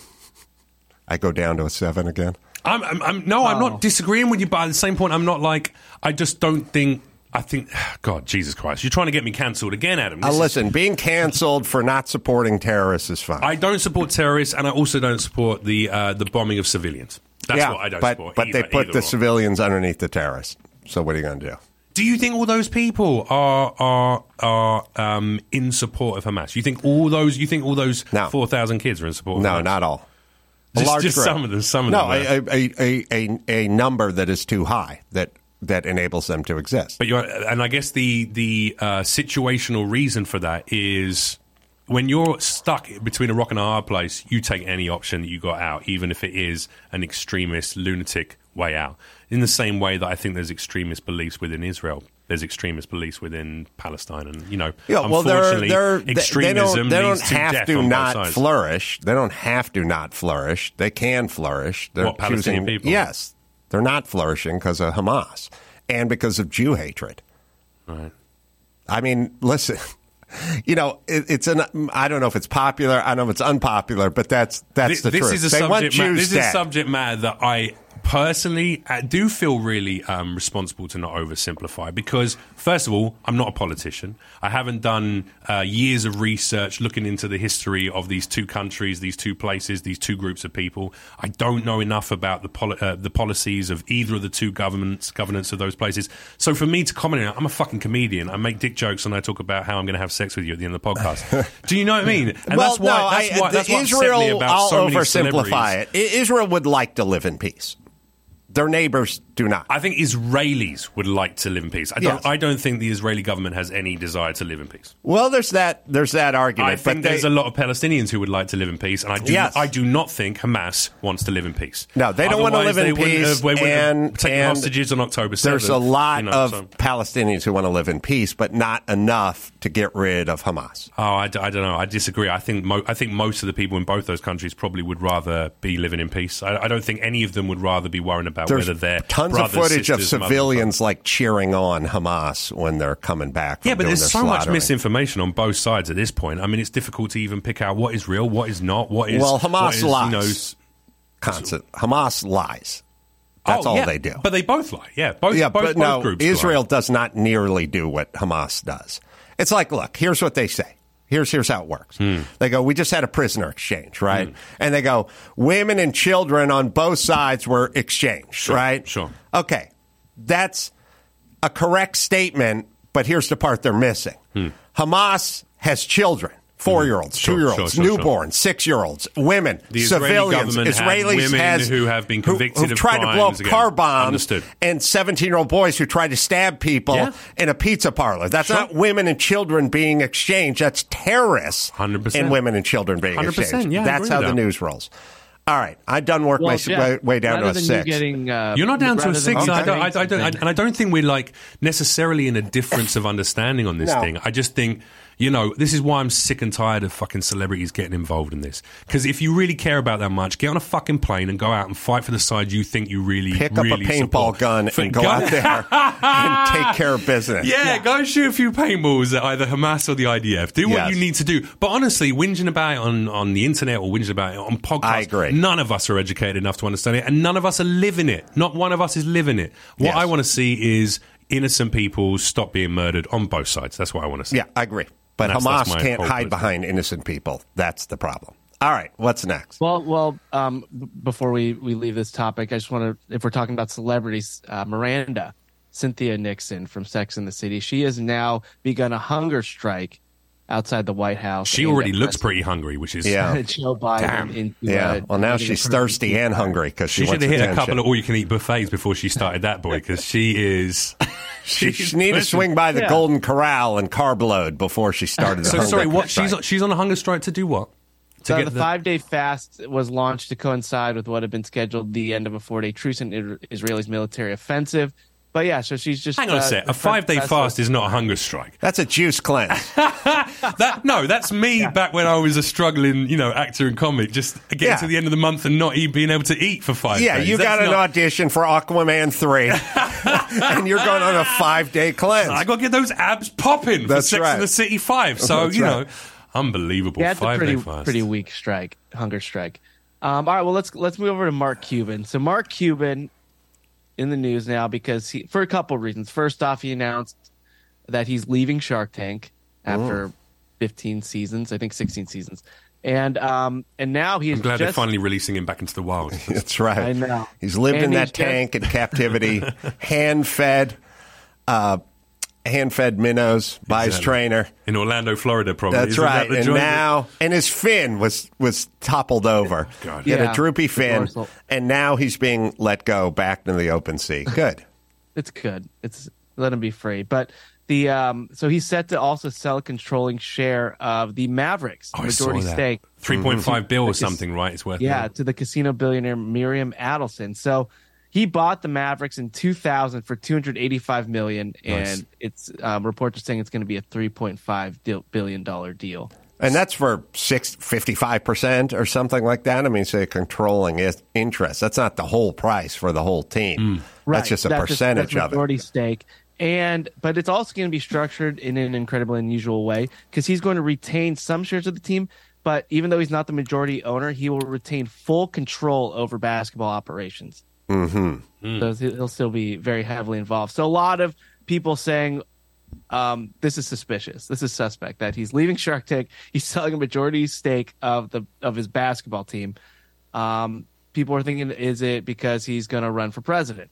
I go down to a seven again. I'm, I'm, I'm no, I'm not disagreeing with you, but at the same point, I'm not like I just don't think. I think, God, Jesus Christ, you're trying to get me cancelled again, Adam. Uh, This is- listen, being canceled for not supporting terrorists is fine. I don't support terrorists, and I also don't support the uh, the bombing of civilians. That's what I don't but, support. But they put either the or. civilians underneath the terrorists. So what are you going to do? Do you think all those people are are are um, in support of Hamas? You think all those? You think all those No. four thousand kids are in support? of No, Hamas? not all. A Just- large just some of them, some of no, them a, a, a, a, a number that is too high that that enables them to exist. But you're, and I guess the the uh, situational reason for that is when you're stuck between a rock and a hard place, you take any option that you got out, even if it is an extremist, lunatic way out. In the same way that I think there's extremist beliefs within Israel, there's extremist beliefs within Palestine, and you know, Yeah, well, they're, unfortunately, they're, they- they extremism don't, they don't to have to not flourish. They don't have to not flourish. They can flourish. They're What, Palestinian choosing- people? Yes, they're not flourishing because of Hamas and because of Jew hatred. Right. I mean, listen. You know, it, it's an. I don't know if it's popular. I don't know if it's unpopular, but that's that's This, the this truth. is a they subject. Jews This is a subject matter that I personally I do feel really um, responsible to not oversimplify because, first of all, I'm not a politician. I haven't done uh, years of research looking into the history of these two countries, these two places, these two groups of people. I don't know enough about the poli- uh, the policies of either of the two governments, governance of those places. So for me to comment on it, I'm a fucking comedian. I make dick jokes and I talk about how I'm going to have sex with you at the end of the podcast. do you know what I mean? And well, that's why. no, that's I, why. what upset Israel. me about I'll so many oversimplify it. Israel would like to live in peace. Their neighbors do not. I think Israelis would like to live in peace. I don't. Yes. I don't think the Israeli government has any desire to live in peace. Well, there's that. There's that argument. I think there's they, a lot of Palestinians who would like to live in peace, and I do. Yes. I do not think Hamas wants to live in peace. No, they don't want to live in peace. Have, have and taken and hostages on October 7th. There's a lot you know, of so- Palestinians who want to live in peace, but not enough to get rid of Hamas. Oh, I, d- I don't know. I disagree. I think mo- I think most of the people in both those countries probably would rather be living in peace. I, I don't think any of them would rather be worrying about There's whether they're tons of footage of sisters, civilians like cheering on Hamas when they're coming back. From Yeah, but there's so much misinformation on both sides at this point. I mean, it's difficult to even pick out what is real, what is not, what is. Well, Hamas is, lies. You know, Constant. Hamas lies. That's Oh, all yeah, they do. But they both lie. Yeah, both. yeah, both, but both no, groups Israel lie. does not nearly do what Hamas does. It's like, look, here's what they say. Here's here's how it works. Hmm. They go, we just had a prisoner exchange, right? And they go, women and children on both sides were exchanged, right? sure. Okay, that's a correct statement, but here's the part they're missing. Hamas has children. Four year olds. Sure, two year olds, sure, sure, newborns, six year olds, women, The Israeli civilians. government Israelis women has who have been convicted who've of tried to blow up again. car bombs Understood. and 17 year old boys who tried to stab people Yeah. in a pizza parlor. That's Sure. not women and children being exchanged. That's terrorists 100%. and women and children being 100%, exchanged. yeah, That's how with the news rolls. All right, I've done work my Jeff, way, way down to rather a six. You getting, uh, You're not down to a six. you I don't, I, I don't, I, and I don't think we're like necessarily in a difference of understanding on this No. thing. I just think, you know, this is why I'm sick and tired of fucking celebrities getting involved in this. Because if you really care about that much, get on a fucking plane and go out and fight for the side you think you really, Pick up really a paintball support. gun For- and go out there and take care of business. Yeah, go shoot a few paintballs at either Hamas or the IDF. Do what Yes. you need to do. But honestly, whinging about it on, on the internet or whinging about it on podcasts, I agree. none of us are educated enough to understand it, and none of us are living it. Not one of us is living it. What Yes. I want to see is innocent people stop being murdered on both sides. That's what I want to see. Yeah, I agree. But That's- Hamas that's can't hide is- behind innocent people. That's the problem. All right, what's next? Well, well. Um, b- before we, we leave this topic, I just want to, if we're talking about celebrities, uh, Miranda, Cynthia Nixon from Sex and the City, she has now begun a hunger strike outside the White House. She already looks pretty hungry, which is Yeah. Joe Biden. Damn. Into, Yeah. uh, Well, now she's thirsty and hungry because she, She should have hit a couple of all-you-can-eat buffets before she started that boy, because she is. She, she's she need to swing by the Yeah. Golden Corral and carb load before she started. The So hunger sorry, what? strike. She's she's on a hunger strike to do what? To So get the, the- five day fast was launched to coincide with what had been scheduled the end of a four day truce in Ir- Israel's military offensive. But yeah, so she's just Hang on a uh, sec. A five-day fast is not a hunger strike. That's a juice cleanse. That no, that's me back when I was a struggling, you know, actor and comic, just getting Yeah. to the end of the month and not being able to eat for five yeah, days. you That's got an not- audition for Aquaman 3, and you're going on a five day cleanse. I got to get those abs popping That's for Sex right. and the City Five. So That's you right. know, unbelievable. Yeah, it's a five pretty day fast. pretty weak strike, hunger strike. Um, all right, well let's let's move over to Mark Cuban. So Mark Cuban in the news now because he for a couple reasons. First off, he announced that he's leaving Shark Tank after 15 seasons, I think 16 seasons, and um and now he's I'm glad they're finally releasing him back into the wild. That's right. I know. He's lived And in he's that just- tank in captivity, hand fed, uh, hand fed minnows by his trainer. in Orlando, Florida, probably. That's Isn't right. That and joint? now, and his fin was was toppled over. God. He had a droopy fin, and now he's being let go back into the open sea. Good. it's good. It's let him be free. But the um so he's set to also sell a controlling share of the Mavericks, Oh, majority stake. Three point five bill or something, right? It's worth. Yeah, now. to the casino billionaire Miriam Adelson. So he bought the Mavericks in 2000 for 285 million, and Nice. it's um, reports are saying it's going to be a 3.5 billion dollar deal. And that's for six, 55% or something like that. I mean, say controlling interest. That's not the whole price for the whole team. That's just a percentage that's of it. majority stake. And but it's also going to be structured in an incredibly unusual way because he's going to retain some shares of the team, but even though he's not the majority owner, he will retain full control over basketball operations. Mm-hmm. So he- he'll still be very heavily involved. So a lot of people saying um, this is suspicious. This is suspect that he's leaving Shark Tank. He's selling a majority stake of the of his basketball team. Um, people are thinking, is it because he's going to run for president?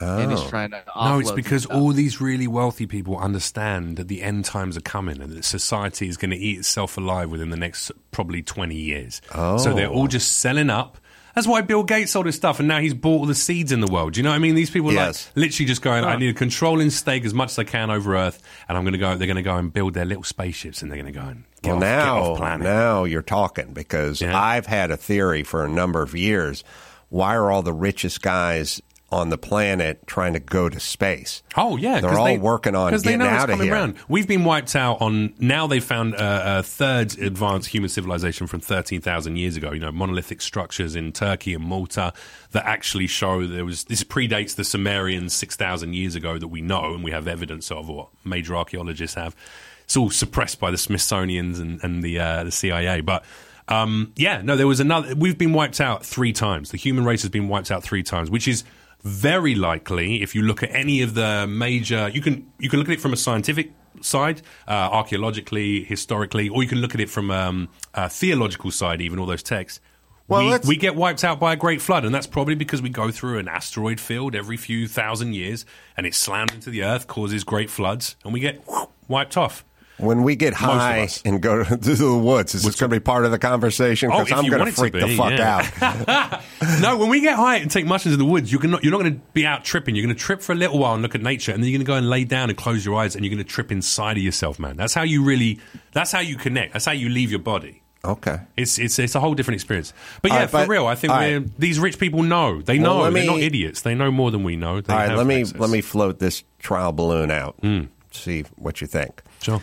And he's Oh. trying to No, it's because all these really wealthy people understand that the end times are coming and that society is going to eat itself alive within the next probably 20 years. Oh. So they're all just selling up. That's why Bill Gates sold his stuff and now he's bought all the seeds in the world. Do you know what I mean? These people are Yes. like literally just going, I need a controlling stake as much as I can over Earth and I'm going to go, they're going to go and build their little spaceships and they're going to go and get, well, off, get now, off planet. now you're talking because Yeah. I've had a theory for a number of years. Why are all the richest guys on the planet trying to go to space? Oh yeah, they're all they- working on getting out of here. round. We've been wiped out on. Now they found a, a third advanced human civilization from thirteen thousand years ago. You know, monolithic structures in Turkey and Malta that actually show there was. This predates the Sumerians six thousand years ago that we know and we have evidence of, or major archaeologists have. It's all suppressed by the Smithsonian's and, and the uh, the CIA, but. Um, yeah, no, there was another. We've been wiped out three times. The human race has been wiped out three times, which is very likely if you look at any of the major. You can you can look at it from a scientific side, uh, archaeologically, historically, or you can look at it from um, a theological side. Even all those texts. Well, we, we get wiped out by a great flood, and that's probably because we go through an asteroid field every few thousand years, and it slams into the Earth, causes great floods, and we get wiped off. When we get high and go to, to the woods, is this going to be part of the conversation? Oh, Because if I'm going to freak the fuck yeah. out. no, when we get high and take mushrooms in the woods, you're not, you're not going to be out tripping. You're going to trip for a little while and look at nature, and then you're going to go and lay down and close your eyes, and you're going to trip inside of yourself, man. That's how you really. That's how you connect. That's how you leave your body. Okay. It's it's it's a whole different experience. But yeah, right, for but- real, I think we're, right. these rich people know. They Well, know. They're not idiots. They know more than we know. They All right, let me access. let me float this trial balloon out. Hmm. See what you think. Sure.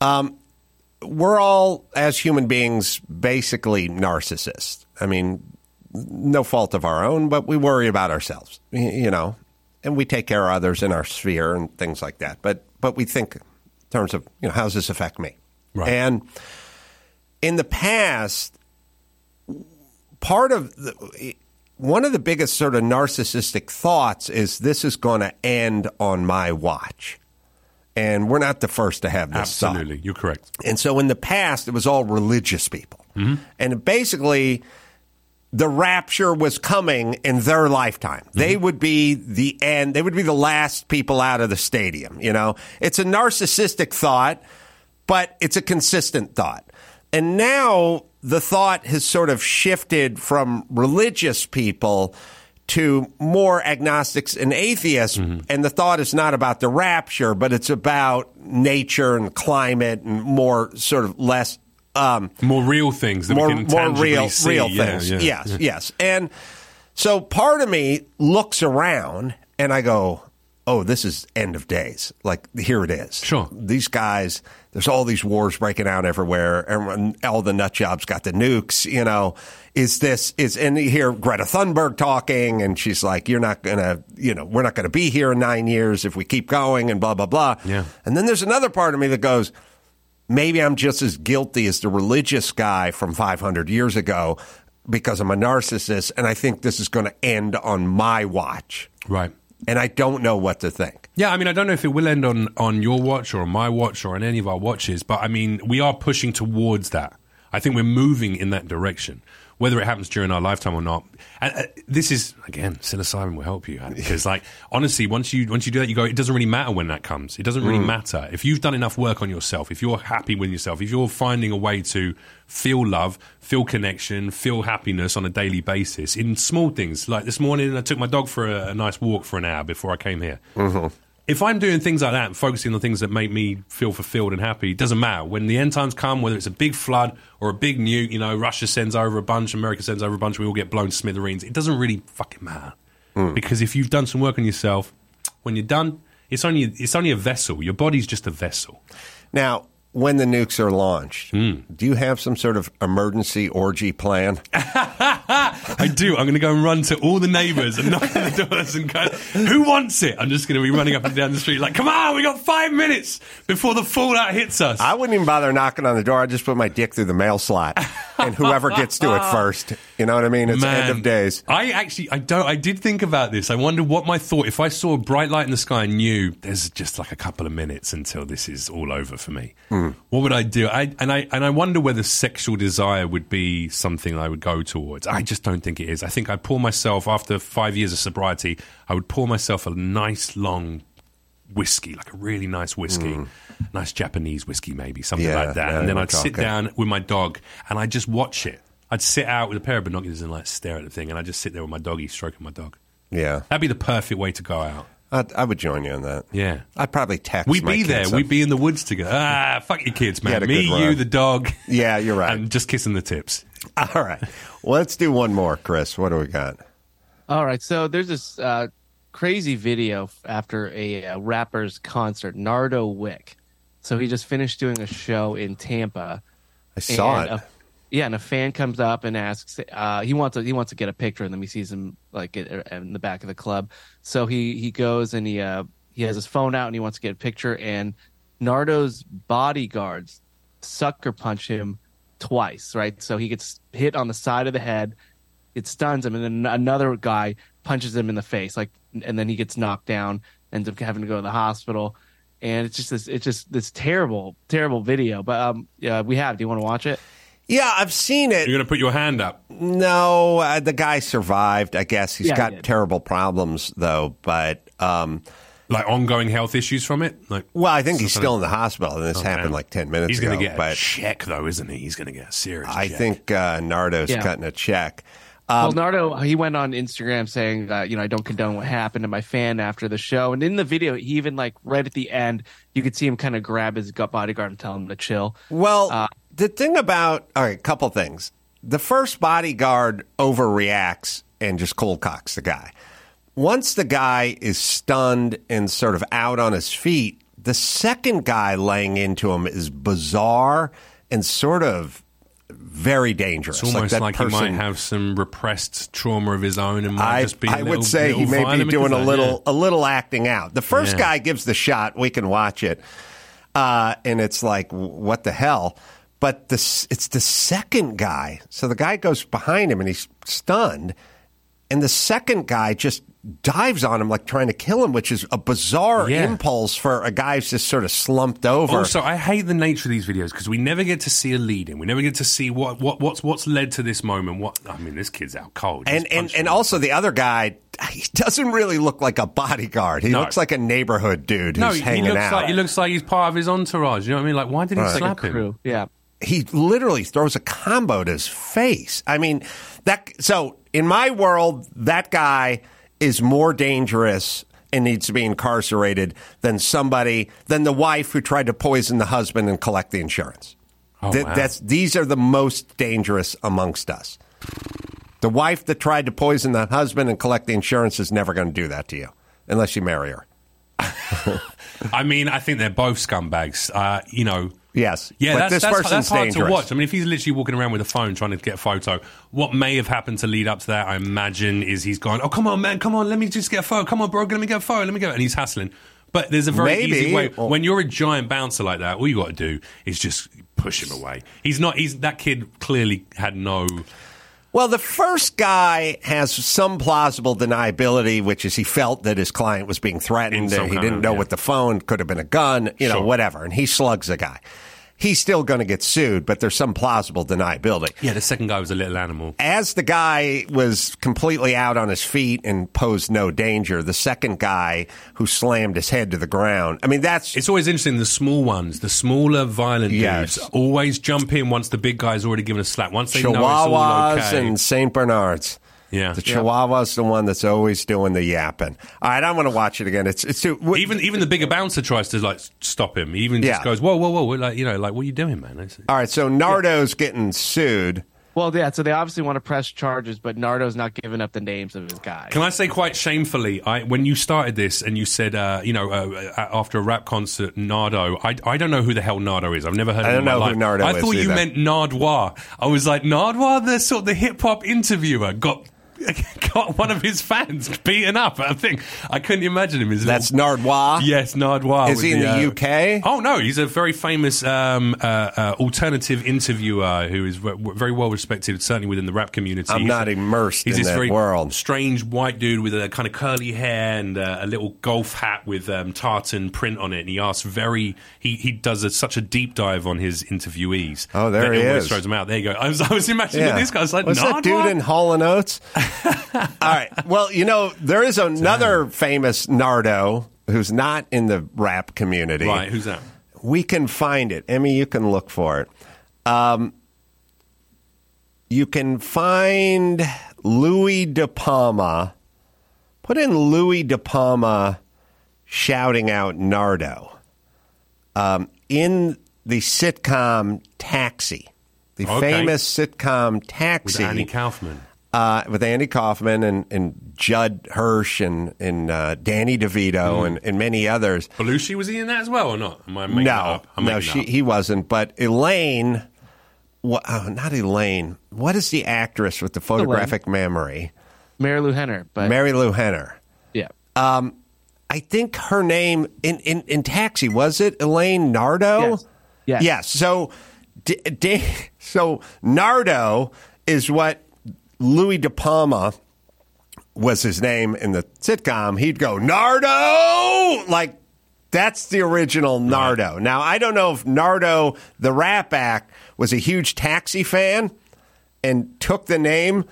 Um, we're all, as human beings, basically narcissists. I mean, no fault of our own, but we worry about ourselves, you know, and we take care of others in our sphere and things like that. But but we think in terms of you know how does this affect me? Right. And in the past, part of the, one of the biggest sort of narcissistic thoughts is this is going to end on my watch. And we're not the first to have this thought. Absolutely, you're correct. And so in the past, it was all religious people. Mm-hmm. And basically, the rapture was coming in their lifetime. They mm-hmm. would be the end, they would be the last people out of the stadium. You know, it's a narcissistic thought, but it's a consistent thought. And now the thought has sort of shifted from religious people to more agnostics and atheists. And the thought is not about the rapture, but it's about nature and climate and more sort of less. Um, More real things that more, we can more real, see. real Yeah, things. yeah, yes, yeah. yes. And so part of me looks around and I go, oh, this is end of days. Like, here it is. Sure. These guys, there's all these wars breaking out everywhere. and all the nut jobs got the nukes, you know. Is this, is, and you hear Greta Thunberg talking and she's like, you're not to, you know, we're not to be here in nine years if we keep going and blah, blah, blah. Yeah. And then there's another part of me that goes, maybe I'm just as guilty as the religious guy from 500 years ago because I'm a narcissist and I think this is going to end on my watch. Right. And I don't know what to think. Yeah, I mean, I don't know if it will end on, on your watch or on my watch or on any of our watches, but I mean, we are pushing towards that. I think we're moving in that direction, whether it happens during our lifetime or not. And uh, this is again, psilocybin will help you because, like, honestly, once you once you do that, you go. It doesn't really matter when that comes. It doesn't really matter if you've done enough work on yourself. If you're happy with yourself, if you're finding a way to feel love, feel connection, feel happiness on a daily basis in small things. Like this morning, I took my dog for a, a nice walk for an hour before I came here if I'm doing things like that and focusing on things that make me feel fulfilled and happy, it doesn't matter. When the end times come, whether it's a big flood or a big nuke, you know, Russia sends over a bunch, America sends over a bunch, we all get blown to smithereens. It doesn't really fucking matter. Hmm. Because if you've done some work on yourself, when you're done, it's only it's only a vessel. Your body's just a vessel. Now, when the nukes are launched, Hmm. do you have some sort of emergency orgy plan? I do. I'm going to go and run to all the neighbours and knock on the doors and go, "Who wants it?" I'm just going to be running up and down the street like, "Come on, we got five minutes before the fallout hits us." I wouldn't even bother knocking on the door. I'd just put my dick through the mail slot, and whoever gets to it first. You know what I mean? It's Man, end of days. I actually, I don't. I did think about this. I wonder what my thought. If I saw a bright light in the sky and knew there's just like a couple of minutes until this is all over for me, Hmm. what would I do? I and I and I wonder whether sexual desire would be something I would go towards. I just don't think it is. I think I'd pour myself after five years of sobriety. I would pour myself a nice long whiskey, like a really nice whiskey, nice Japanese whiskey, maybe something. Yeah, like that. now and then I'd sit talking. down with my dog and I'd just watch it. I'd sit out with a pair of binoculars and like stare at the thing, and I'd just sit there with my doggy, stroking my dog. Yeah, That'd be the perfect way to go out. I, I would join you on that. Yeah. I'd probably text. We'd my be there. kids We'd be in the woods together. Ah, fuck your kids, man. a Me, you, the dog. Yeah, you're right. And just kissing the tips. All right, let's do one more, Chris. What do we got? All right, so there's this uh, crazy video after a uh, rapper's concert, Nardo Wick. So he just finished doing a show in Tampa. I saw and it. a- yeah, and a fan comes up and asks. Uh, he wants to he wants to get a picture, and then he sees him like in, the back of the club. So he he goes and he uh, he has his phone out and he wants to get a picture. And Nardo's bodyguards sucker punch him twice. Right, so he gets hit on the side of the head. It stuns him, and then another guy punches him in the face. Like, and then he gets knocked down, ends up having to go to the hospital. And it's just this, it's just this terrible, terrible video. But um, yeah, we have. Do you want to watch it? Yeah, I've seen it. You're going to put your hand up. No, uh, the guy survived. I guess he's Yeah, got did. terrible problems though. But um, Like ongoing health issues from it? Like, well, I think he's something- still in the hospital, and this Okay. happened like ten minutes He's going to get a check, though, isn't he? He's going to get a serious I check. think uh, Nardo's Yeah. cutting a check. well, Um, Nardo, he went on Instagram saying, uh, you know, I don't condone what happened to my fan after the show. And in the video, he even like right at the end, you could see him kind of grab his gut bodyguard and tell him to chill. Well, Uh, the thing about all right, a couple things. The first bodyguard overreacts and just cold cocks the guy. Once the guy is stunned and sort of out on his feet, the second guy laying into him is bizarre and sort of very dangerous. It's almost that like, he might have some repressed trauma of his own and might I, just be. a I would little- say he may be doing a little that, a little acting out. The first Yeah. guy gives the shot. We can watch it, uh, and it's like, what the hell? But the it's the second guy. So the guy goes behind him and he's stunned, and the second guy just dives on him like trying to kill him, which is a bizarre Yeah. impulse for a guy who's just sort of slumped over. Also, I hate the nature of these videos because we never get to see a lead in. We never get to see what, what what's what's led to this moment. What I mean, this kid's out cold. He's and and, and also the other guy, he doesn't really look like a bodyguard. He No. looks like a neighborhood dude who's no, he, he looks out. like he looks like he's part of his entourage. You know what I mean? Like, why did he Right. Slap him? Yeah. He literally throws a combo to his face. I mean, that so in my world, that guy is more dangerous and needs to be incarcerated than somebody than the wife who tried to poison the husband and collect the insurance. Oh, Th- wow. That's these are the most dangerous amongst us. The wife that tried to poison the husband and collect the insurance is never going to do that to you unless you marry her. I mean, I think they're both scumbags. Uh, you know. Yes. Yeah, But that's, this that's, person's that's hard dangerous. to watch. I mean, if he's literally walking around with a phone trying to get a photo, what may have happened to lead up to that, I imagine, is he's gone, oh, come on, man, come on, let me just get a photo. Come on, bro, let me get a photo, let me go. And he's hassling. But there's a very Maybe. easy way. Or- When you're a giant bouncer like that, all you got to do is just push him away. He's not, he's, that kid clearly had no. Well, the first guy has some plausible deniability, which is he felt that his client was being threatened and he didn't of- know yeah. what the phone could have been a gun, you know, Sure. whatever. And he slugs the guy. He's still going to get sued, but there's some plausible deniability. Yeah, the second guy was a little animal. As the guy was completely out on his feet and posed no danger, the second guy who slammed his head to the ground. I mean, that's It's always interesting. The small ones, the smaller violent Yes. dudes, always jump in once the big guy's already given a slap. Once they know it's all Chihuahuas okay. and St. Bernards. Yeah. The Yeah. Chihuahua's the one that's always doing the yapping. All right, I'm going to watch it again. It's it's too, w- even even the bigger bouncer tries to like stop him. He even Yeah. just goes, "Whoa, whoa, whoa!" Like you know, like what are you doing, man? It's- All right, so Nardo's getting sued. Well, yeah. So they obviously want to press charges, but Nardo's not giving up the names of his guys. Can I say quite shamefully, I, when you started this and you said, uh, you know, uh, uh, after a rap concert, Nardo, I, I don't know who the hell Nardo is. I've never heard I of him don't in my know who life. Nardo I is thought you either. meant Nardwuar. I was like, Nardwuar, the sort of the hip hop interviewer, got got one of his fans beaten up. I think I couldn't imagine him. His That's little- Nardwuar. Yes, Nardwuar. Is he in the UK? Oh no, he's a very famous um, uh, uh, alternative interviewer who is v- very well respected, certainly within the rap community. I'm He's not a- immersed he's in this that very world. Strange white dude with a kind of curly hair and uh, a little golf hat with um, tartan print on it. And he asks very he he does a, such a deep dive on his interviewees. Oh, there that he is. throws him out. There you go. I was I was imagining this guy. I was like, What's that dude in Hall and Oates? All right. Well, you know, there is another famous Nardo who's not in the rap community. Right, who's that? We can find it. Emmy, you can look for it. Um, you can find Louie De Palma. Put in Louie De Palma shouting out Nardo um, in the sitcom Taxi, the Okay. famous sitcom Taxi. with Andy Kaufman. Uh, with Andy Kaufman and, and Judd Hirsch and, and uh, Danny DeVito Hmm. and, and many others. Belushi was he in that as well or not? Am I making no, up? I'm no, she, up. he wasn't. But Elaine, wha- oh, not Elaine. What is the actress with the photographic memory? Marilu Henner, but Marilu Henner. yeah, Um, I think her name in, in, in Taxi was it Elaine Nardo? Yes. Yes. Yes. So, D- D- so Nardo is what Louie De Palma was his name in the sitcom. He'd go Nardo, like that's the original Nardo. Now I don't know if Nardo, the rap act, was a huge Taxi fan and took the name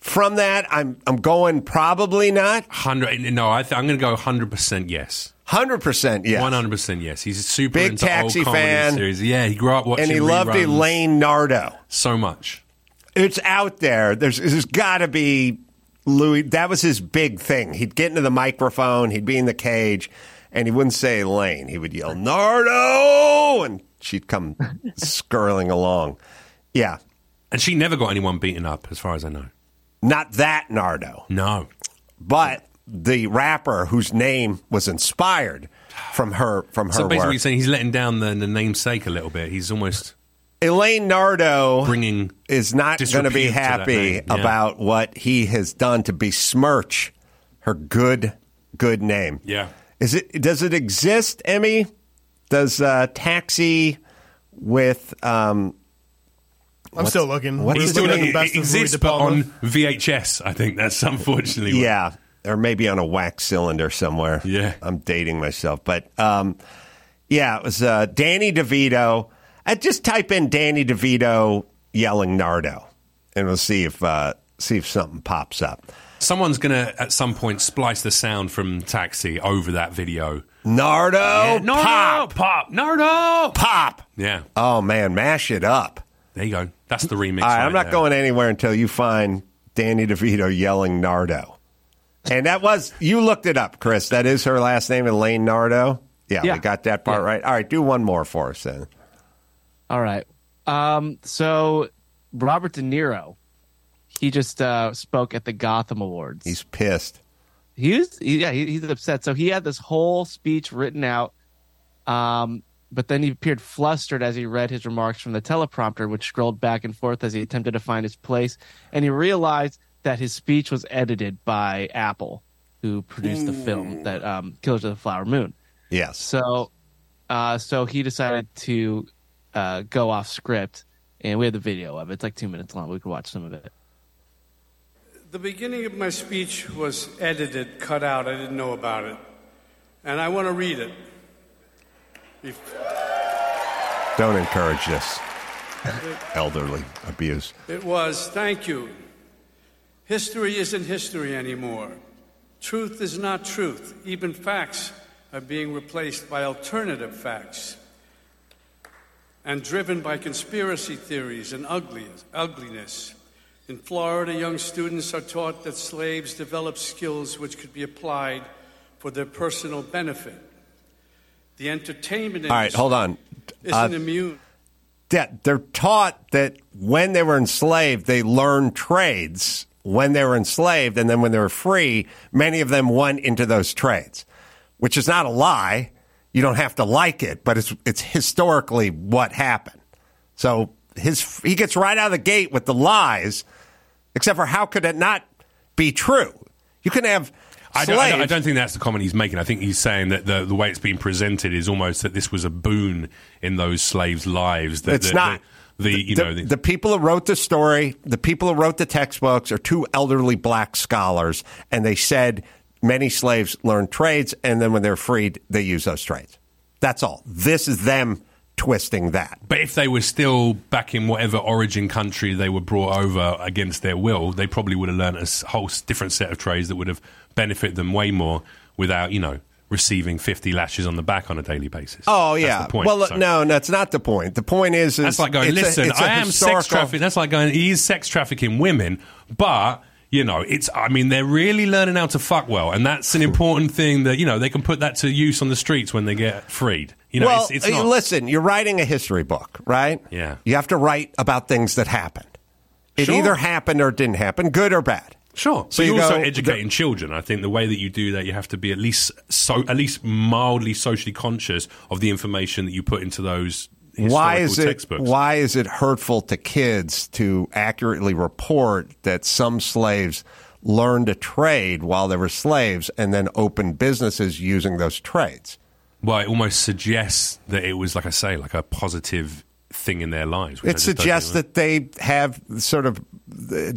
from that. I'm I'm going probably not. Hundred. No, I th- I'm going to go hundred percent yes. Hundred percent, yes. One hundred percent yes. He's a super Big Taxi fan. series. Yeah, he grew up watching and he loved reruns Elaine Nardo. so much. It's out there. There's there's got to be Louie. That was his big thing. He'd get into the microphone. He'd be in the cage, and he wouldn't say Elaine. He would yell Nardo, and she'd come skirling along. Yeah, And she never got anyone beaten up, as far as I know. not that Nardo, No. but the rapper whose name was inspired from her from her So basically, work. you're saying he's letting down the, the namesake a little bit. He's almost Elaine Nardo bringing is not going to be disrepute to happy yeah. about what he has done to besmirch her good good name. Yeah. Is it does it exist, Emmy? Does uh, Taxi with um I'm still looking. what's We're his looking at the best it exists, but on VHS. I think that's unfortunately. what- yeah, or maybe on a wax cylinder somewhere. Yeah. I'm dating myself, but um yeah, it was uh, Danny DeVito. I just type in Danny DeVito yelling Nardo, and we'll see if uh, see if something pops up. Someone's going to, at some point, splice the sound from Taxi over that video. Nardo, Yeah, Nardo, pop, pop, Nardo, pop. Yeah, Oh man, mash it up. there you go. That's the remix. Right I'm not there. going anywhere until you find Danny DeVito yelling Nardo. And that was you looked it up, Chris. That is her last name, Elaine Nardo. Yeah, Yeah. we got that part Yeah. right. All right, do one more for us then. All right. Um, so Robert De Niro, he just uh, spoke at the Gotham Awards. He's pissed. he was, he, yeah, he, he's upset. So he had this whole speech written out, um, but then he appeared flustered as he read his remarks from the teleprompter, which scrolled back and forth as he attempted to find his place. And he realized that his speech was edited by Apple, who produced the film that um, Killers of the Flower Moon. Yes. So, uh, so he decided to uh, go off script, and we have the video of it. It's like two minutes long. We could watch some of it. The beginning of my speech was edited, cut out. I didn't know about it. And I want to read it. If- Don't encourage this elderly abuse. It was, thank you. History isn't history anymore. Truth is not truth. Even facts are being replaced by alternative facts and driven by conspiracy theories and ugliness. In Florida, young students are taught that slaves developed skills which could be applied for their personal benefit. The entertainment All right, hold on. isn't Uh, immune. they're taught that when they were enslaved, they learned trades when they were enslaved, and then when they were free, many of them went into those trades, which is not a lie. You don't have to like it, but it's it's historically what happened. So his he gets right out of the gate with the lies, except for how could it not be true? You can have. I don't, I, don't, I don't think that's the comment he's making. I think he's saying that the, the way it's being presented is almost that this was a boon in those slaves' lives. That, It's that- not. The, the you the, know the, the people who wrote the story, the people who wrote the textbooks are two elderly black scholars, and they said many slaves learn trades, and then when they're freed, they use those trades. That's all. This is them twisting that. But if they were still back in whatever origin country they were brought over against their will, they probably would have learned a whole different set of trades that would have benefited them way more without, you know, receiving 50 lashes on the back on a daily basis. Oh yeah. the point. Well, So- no, that's not the point. The point is, is That's like going, listen, a I am historical- sex trafficking. That's like going, he is sex trafficking women, but. You know, it's. I mean, they're really learning how to fuck well, and that's an important thing that you know they can put that to use on the streets when they get freed. You know, well, it's, it's not. listen, you're writing a history book, right? Yeah. You have to write about things that happened. It Sure. either happened or didn't happen, good or bad. Sure. So but you you're also go- educating children. I think the way that you do that, you have to be at least so, at least mildly socially conscious of the information that you put into those why is it textbooks. why is it hurtful to kids to accurately report that some slaves learned a trade while they were slaves and then opened businesses using those trades? Well, it almost suggests that it was, like I say, like a positive thing in their lives. It suggests that they have sort of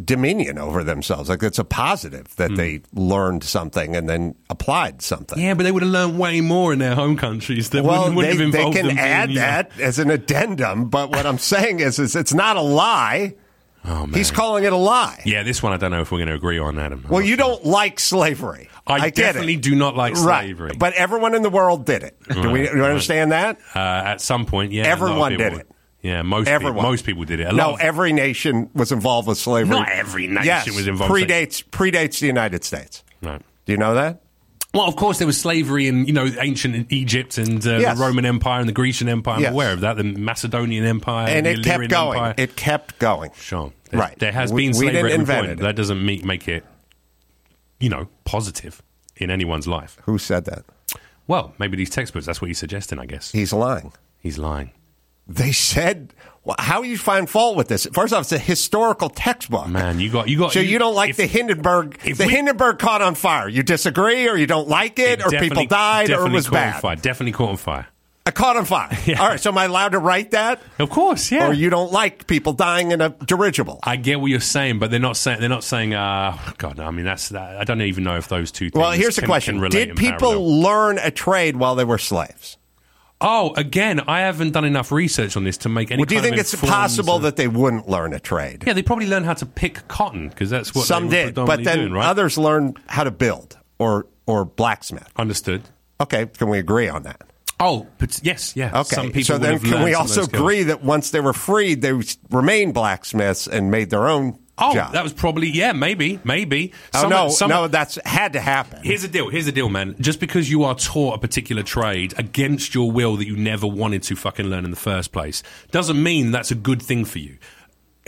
dominion over themselves. Like it's a positive that Hmm. they learned something and then applied something. Yeah, but they would have learned way more in their home countries that well, wouldn't, wouldn't they, have they can being, add you know- that as an addendum, but what I'm saying is, is it's not a lie. Oh, man. He's calling it a lie. Yeah, this one I don't know if we're going to agree on, Adam. Well, you don't like slavery. I, get definitely it. do not like Right. slavery. But everyone in the world did it. Do we do you understand that? Uh, at some point, yeah, a lot of Everyone did would. it. Yeah, most Everyone. People, most people did it. A no, lot of- every nation was involved with slavery. Not every nation yes, was involved. Predates predates the United States. Right. Do you know that? Well, of course, there was slavery in you know ancient Egypt and uh, Yes. the Roman Empire and the Grecian Empire. I'm Yes. aware of that. The Macedonian Empire and the it kept going. Empire. It kept going. Sure, There- Right. There has We- been we slavery didn't at every invent point. it. That doesn't make make it, you know, positive in anyone's life. Who said that? Well, maybe these textbooks. That's what he's suggesting. I guess He's lying. he's lying. They said, well, how you find fault with this? First off, it's a historical textbook. Man, you got you got. So you don't like if- the Hindenburg? if The we- Hindenburg caught on fire. You disagree, or you don't like it, or people died, or it was bad. fire. Definitely caught on fire. I caught on fire. Yeah. All right, so am I allowed to write that? Of course, yeah. Or you don't like people dying in a dirigible? I get what you're saying, but they're not saying they're not saying. Uh, God, I mean that's that. I don't even know if those two. Things well, here's the question: Did people parallel. learn a trade while they were slaves? Oh, again, I haven't done enough research on this to make any. Well, do you think it's possible that they wouldn't learn a trade? Yeah, they probably learned how to pick cotton because that's what Some they did, but then doing, right? others learned how to build or or blacksmith. Understood. Okay, can we agree on that? Oh, but yes, yeah. Okay, Some people so then can we also agree that once they were freed, they remained blacksmiths and made their own Oh, that was probably yeah, maybe, maybe. oh Some- no, some- no, that's had to happen. Here's the deal. Here's the deal, man. Just because you are taught a particular trade against your will that you never wanted to fucking learn in the first place doesn't mean that's a good thing for you.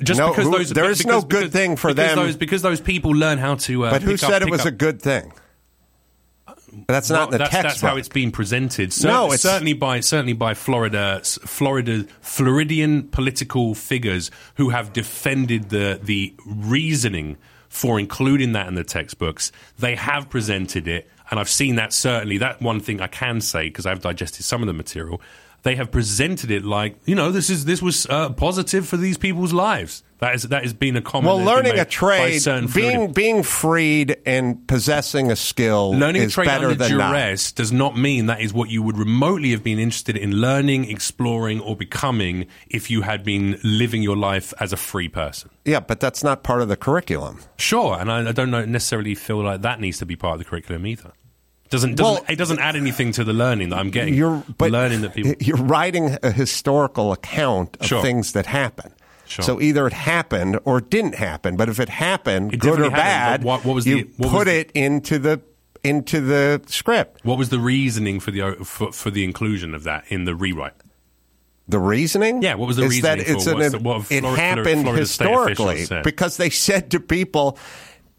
Just No, because who- those there is because- no good because- thing for them. Those, because those people learn how to. Uh, but who pick up- said it was up- a good thing? That's not in the that's, textbook. that's how it's been presented. Cer- No, it's- certainly by certainly by Florida, Florida, Floridian political figures who have defended the the reasoning for including that in the textbooks. They have presented it, and I've seen that. Certainly, that one thing I can say because I've digested some of the material. They have presented it like you know this is this was uh, positive for these people's lives. That is that has been a common. well, learning a trade, being being freed and possessing a skill Learning is a trade better under than not. duress does not mean that is what you would remotely have been interested in learning, exploring, or becoming if you had been living your life as a free person. Yeah, but that's not part of the curriculum. Sure, and I, I don't know, necessarily feel like that needs to be part of the curriculum either. Doesn't, doesn't Well, it doesn't add anything to the learning that I'm getting. You're learning that people. you're writing a historical account of Sure. things that happen. Sure. So either it happened or it didn't happen. But if it happened, It good or bad, what- what was you the- what put was the- it into the into the script. What was the reasoning for the for, for the inclusion of that in the rewrite? The reasoning? Yeah, what was the is reasoning that for? it's an, What's the- what have it happened Florida historically because they said to people,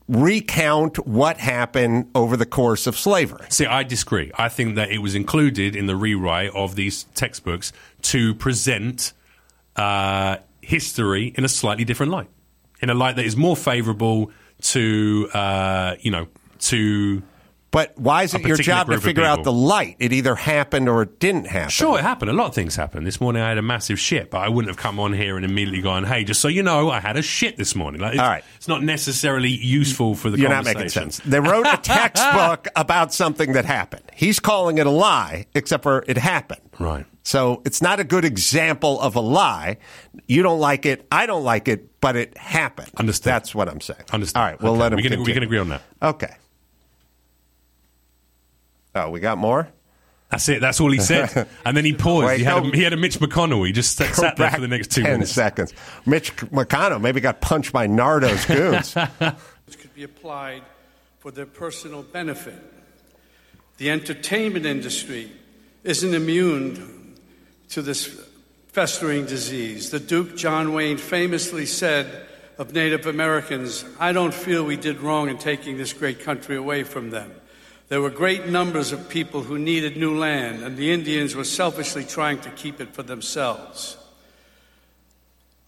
recount what happened over the course of slavery. See, I disagree. I think that it was included in the rewrite of these textbooks to present uh, history in a slightly different light, in a light that is more favourable to, uh, you know, to. But why is it your job to figure out the light? It either happened or it didn't happen. Sure, it happened. A lot of things happened. This morning I had a massive shit, but I wouldn't have come on here and immediately gone, hey, just so you know, I had a shit this morning. Like, it's, All right. It's not necessarily useful for the You're not conversation. making sense. They wrote a textbook about something that happened. He's calling it a lie, except for it happened. Right. So it's not a good example of a lie. You don't like it. I don't like it, but it happened. Understand. That's what I'm saying. Understand. All right, we'll Okay, let him we can- we can agree on that. Okay. Oh, we got more? That's it. That's all he said. and then he paused. Wait, he, had no. a, he had a Mitch McConnell. He just sat, sat there for the next two 10 minutes. seconds. Mitch McConnell maybe got punched by Nardo's goons. which could be applied for their personal benefit. The entertainment industry isn't immune to this festering disease. The Duke John Wayne famously said of Native Americans, I don't feel we did wrong in taking this great country away from them. There were great numbers of people who needed new land, and the Indians were selfishly trying to keep it for themselves.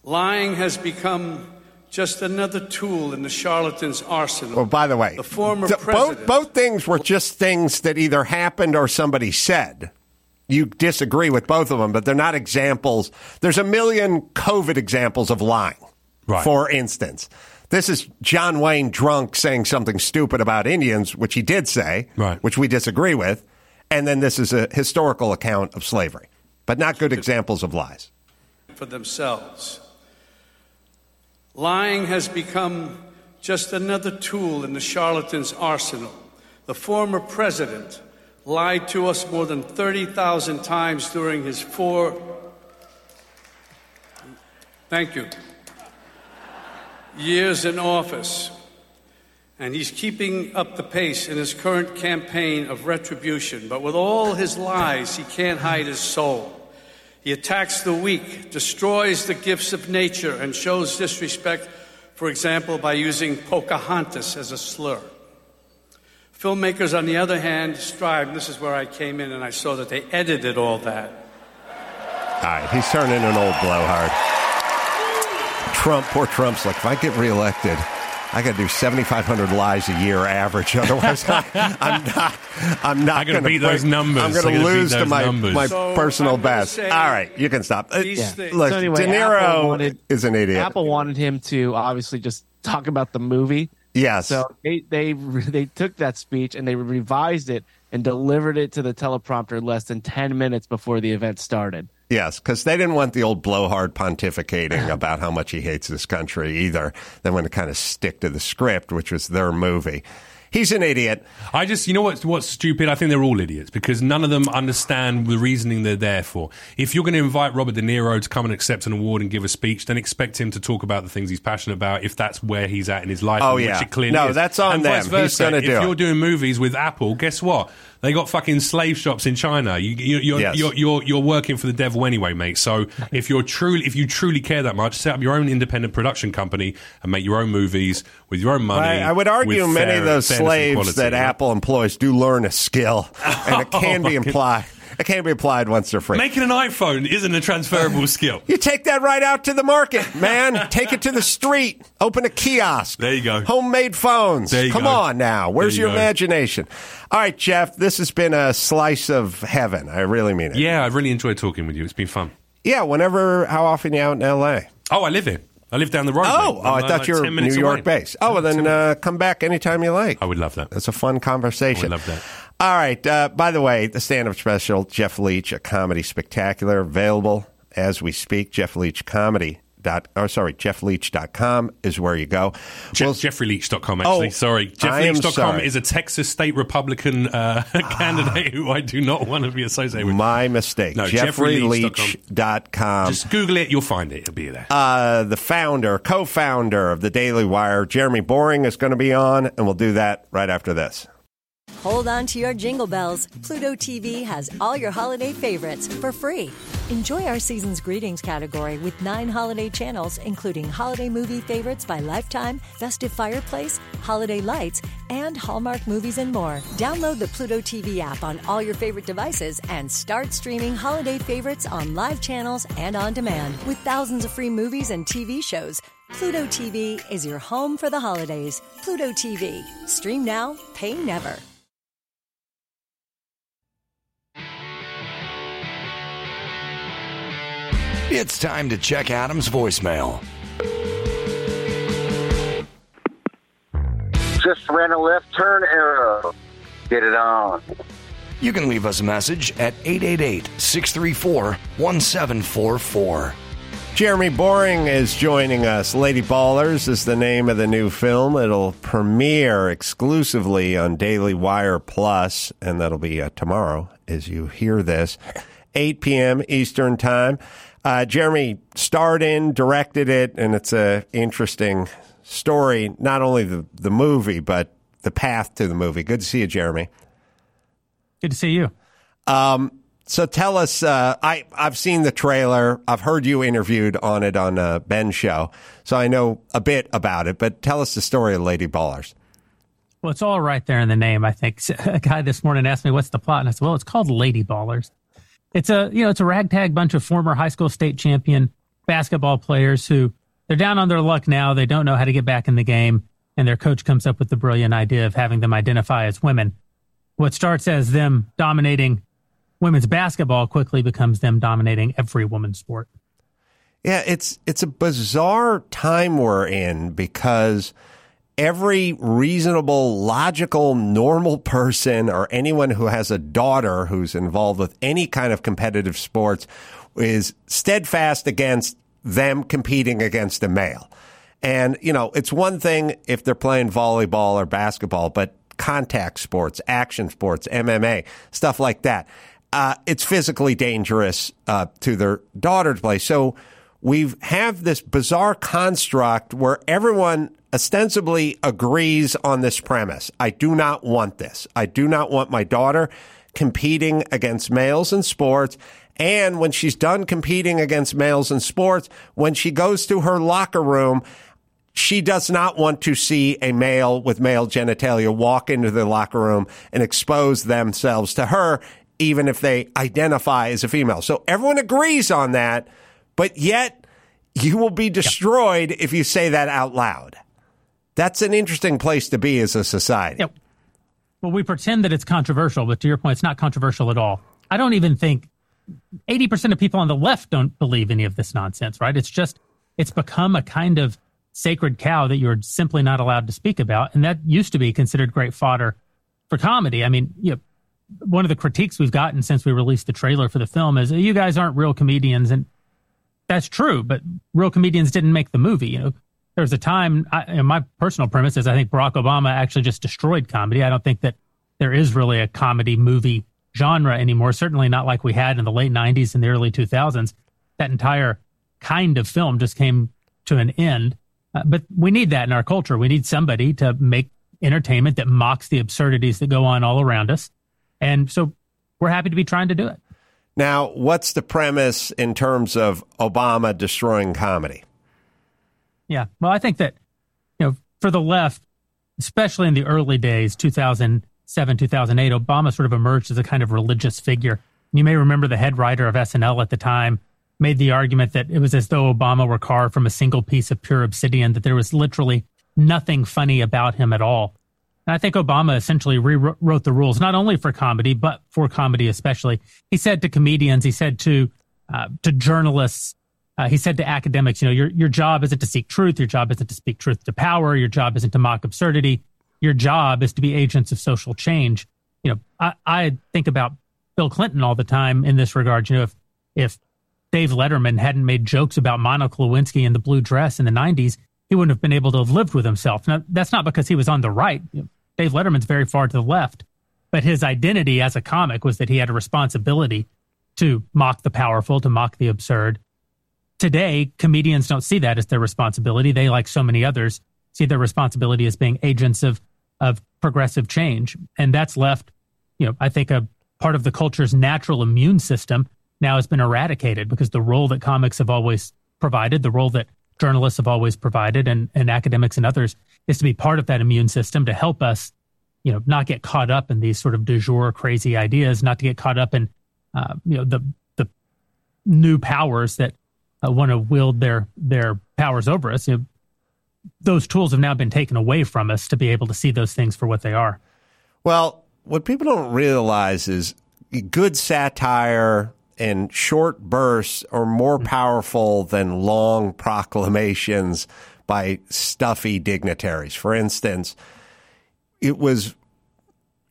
Lying has become just another tool in the charlatan's arsenal. Well, by the way, the former th- president. both both things were just things that either happened or somebody said. You disagree with both of them, but they're not examples. There's a million COVID examples of lying. Right. For instance, this is John Wayne drunk saying something stupid about Indians, which he did say, Right. which we disagree with, and then this is a historical account of slavery, but not good examples of lies. for themselves. Lying has become just another tool in the charlatan's arsenal. The former president lied to us more than 30,000 times during his four. Thank you. Years in office. And he's keeping up the pace in his current campaign of retribution. But with all his lies, he can't hide his soul. He attacks the weak, destroys the gifts of nature, and shows disrespect, for example, by using Pocahontas as a slur. Filmmakers, on the other hand, strive, this is where I came in and I saw that they edited all that. All right, he's turning an old blowhard. Trump, poor Trump's like, if I get reelected, I got to do 7,500 lies a year average. Otherwise, I, I'm not. I'm not gonna beat those numbers. I'm going to lose to my numbers. my So, personal best. All right, you can stop. Uh, yeah. Look, So anyway, De Niro wanted- is an idiot. Apple wanted him to obviously just talk about the movie. Yes. So they they they took that speech and they revised it and delivered it to the teleprompter less than ten minutes before the event started. Yes, because they didn't want the old blowhard pontificating about how much he hates this country either. They want to kind of stick to the script, which was their movie. He's an idiot. I just, you know what's what's stupid? I think they're all idiots because none of them understand the reasoning they're there for. If you're going to invite Robert De Niro to come and accept an award and give a speech, then expect him to talk about the things he's passionate about. If that's where he's at in his life, Oh, which yeah. it clearly No, is. that's on and vice them. He's versa, gonna if do you're doing movies with Apple, guess what? They got fucking slave shops in China. You, you, you're, Yes. you're, you're, you're working for the devil anyway, mate. So if you're truly, if you truly care that much, set up your own independent production company and make your own movies with your own money. I, I would argue many fair- of those slaves quality, that right? Apple employs do learn a skill, and it can oh be Oh, my implied. It can't be applied once they're free. Making an iPhone isn't a transferable skill. you take that right out to the market, man. take it to the street. Open a kiosk. There you go. Homemade phones. There you Come go. on now. Where's There you your go. imagination? All right, Jeff. This has been a slice of heaven. I really mean it. Yeah, I've really enjoyed talking with you. It's been fun. Yeah. Whenever. How often you out in L.A. Oh, I live here. I live down the road. Oh, oh, I thought like you were 10 minutes New York away. based. Oh, well, then uh, come back anytime you like. I would love that. It's a fun conversation. I would love that. All right. Uh, by the way, the stand up special, Jeff Leach, a comedy spectacular, available as we speak. Jeff Leach Comedy. Dot, or sorry, jeffleach.com is where you go. Je- Well, JeffreyLeach.com, actually. Oh, sorry. JeffLeach.com sorry. is a Texas state Republican uh, candidate who I do not want to be associated with. my mistake. No, jeffreyleach.com. Just Google it, you'll find it. It'll be there. uh, the founder, co founder of the Daily Wire, Jeremy Boreing, is going to be on, and we'll do that right after this. Hold on to your jingle bells. Pluto TV has all your holiday favorites for free. Enjoy our season's greetings category with nine holiday channels, including holiday movie favorites by Lifetime, Festive Fireplace, Holiday Lights, and Hallmark movies and more. Download the Pluto TV app on all your favorite devices and start streaming holiday favorites on live channels and on demand. With thousands of free movies and TV shows, Pluto TV is your home for the holidays. Pluto TV. Stream now, pay never. It's time to check Adam's voicemail. Just ran a left turn arrow. Get it on. You can leave us a message at 888 634 1744. Jeremy Boreing is joining us. Ladyballers is the name of the new film. It'll premiere exclusively on Daily Wire Plus, and that'll be uh, tomorrow as you hear this, 8 p.m. Eastern Time. Uh, Jeremy starred in, directed it, and it's a interesting story. Not only the the movie, but the path to the movie. Good to see you, Jeremy. Good to see you. Um, so tell us. Uh, I I've seen the trailer. I've heard you interviewed on it on uh, Ben's show, so I know a bit about it. But tell us the story of Ladyballers. Well, it's all right there in the name. I think a guy this morning asked me what's the plot, and I said, "Well, it's called Ladyballers." It's a you know it's a ragtag bunch of former high school state champion basketball players who they're down on their luck now. They don't know how to get back in the game, and their coach comes up with the brilliant idea of having them identify as women. What starts as them dominating women's basketball quickly becomes them dominating every woman's sport. Yeah, it's it's a bizarre time we're in because every reasonable, logical, normal person or anyone who has a daughter who's involved with any kind of competitive sports is steadfast against them competing against a male. And, you know, it's one thing if they're playing volleyball or basketball, but contact sports, action sports, MMA, stuff like that. Uh, it's physically dangerous uh, to their daughter to play. So we have this bizarre construct where everyone ostensibly agrees on this premise. I do not want this. I do not want my daughter competing against males in sports. And when she's done competing against males in sports, when she goes to her locker room, she does not want to see a male with male genitalia walk into the locker room and expose themselves to her, even if they identify as a female. So everyone agrees on that, but yet you will be destroyed if you say that out loud. That's an interesting place to be as a society. Yep. Well, we pretend that it's controversial, but to your point, it's not controversial at all. I don't even think 80% of people on the left don't believe any of this nonsense, right? It's just, it's become a kind of sacred cow that you're simply not allowed to speak about. And that used to be considered great fodder for comedy. I mean, you know, one of the critiques we've gotten since we released the trailer for the film is you guys aren't real comedians. And that's true, but real comedians didn't make the movie. You know, there was a time, I, my personal premise is I think Barack Obama actually just destroyed comedy. I don't think that there is really a comedy movie genre anymore, certainly not like we had in the late 90s and the early 2000s. That entire kind of film just came to an end. Uh, but we need that in our culture. We need somebody to make entertainment that mocks the absurdities that go on all around us. And so we're happy to be trying to do it. Now, what's the premise in terms of Obama destroying comedy? Yeah. Well, I think that, you know, for the left, especially in the early days, 2007, 2008, Obama sort of emerged as a kind of religious figure. You may remember the head writer of SNL at the time made the argument that it was as though Obama were carved from a single piece of pure obsidian, that there was literally nothing funny about him at all. I think Obama essentially rewrote the rules, not only for comedy, but for comedy especially. He said to comedians, he said to uh, to journalists, uh, he said to academics, you know, your your job isn't to seek truth, your job isn't to speak truth to power, your job isn't to mock absurdity, your job is to be agents of social change. You know, I, I think about Bill Clinton all the time in this regard. You know, if if Dave Letterman hadn't made jokes about Monica Lewinsky in the blue dress in the 90s, he wouldn't have been able to have lived with himself. Now, that's not because he was on the right. Dave Letterman's very far to the left, but his identity as a comic was that he had a responsibility to mock the powerful, to mock the absurd. Today, comedians don't see that as their responsibility. They, like so many others, see their responsibility as being agents of, of progressive change. And that's left, you know, I think a part of the culture's natural immune system now has been eradicated because the role that comics have always provided, the role that journalists have always provided, and, and academics and others is to be part of that immune system to help us, you know, not get caught up in these sort of du jour crazy ideas, not to get caught up in, uh, you know, the the new powers that uh, want to wield their their powers over us. You know, those tools have now been taken away from us to be able to see those things for what they are. Well, what people don't realize is good satire and short bursts are more Mm-hmm. powerful than long proclamations by stuffy dignitaries. For instance, it was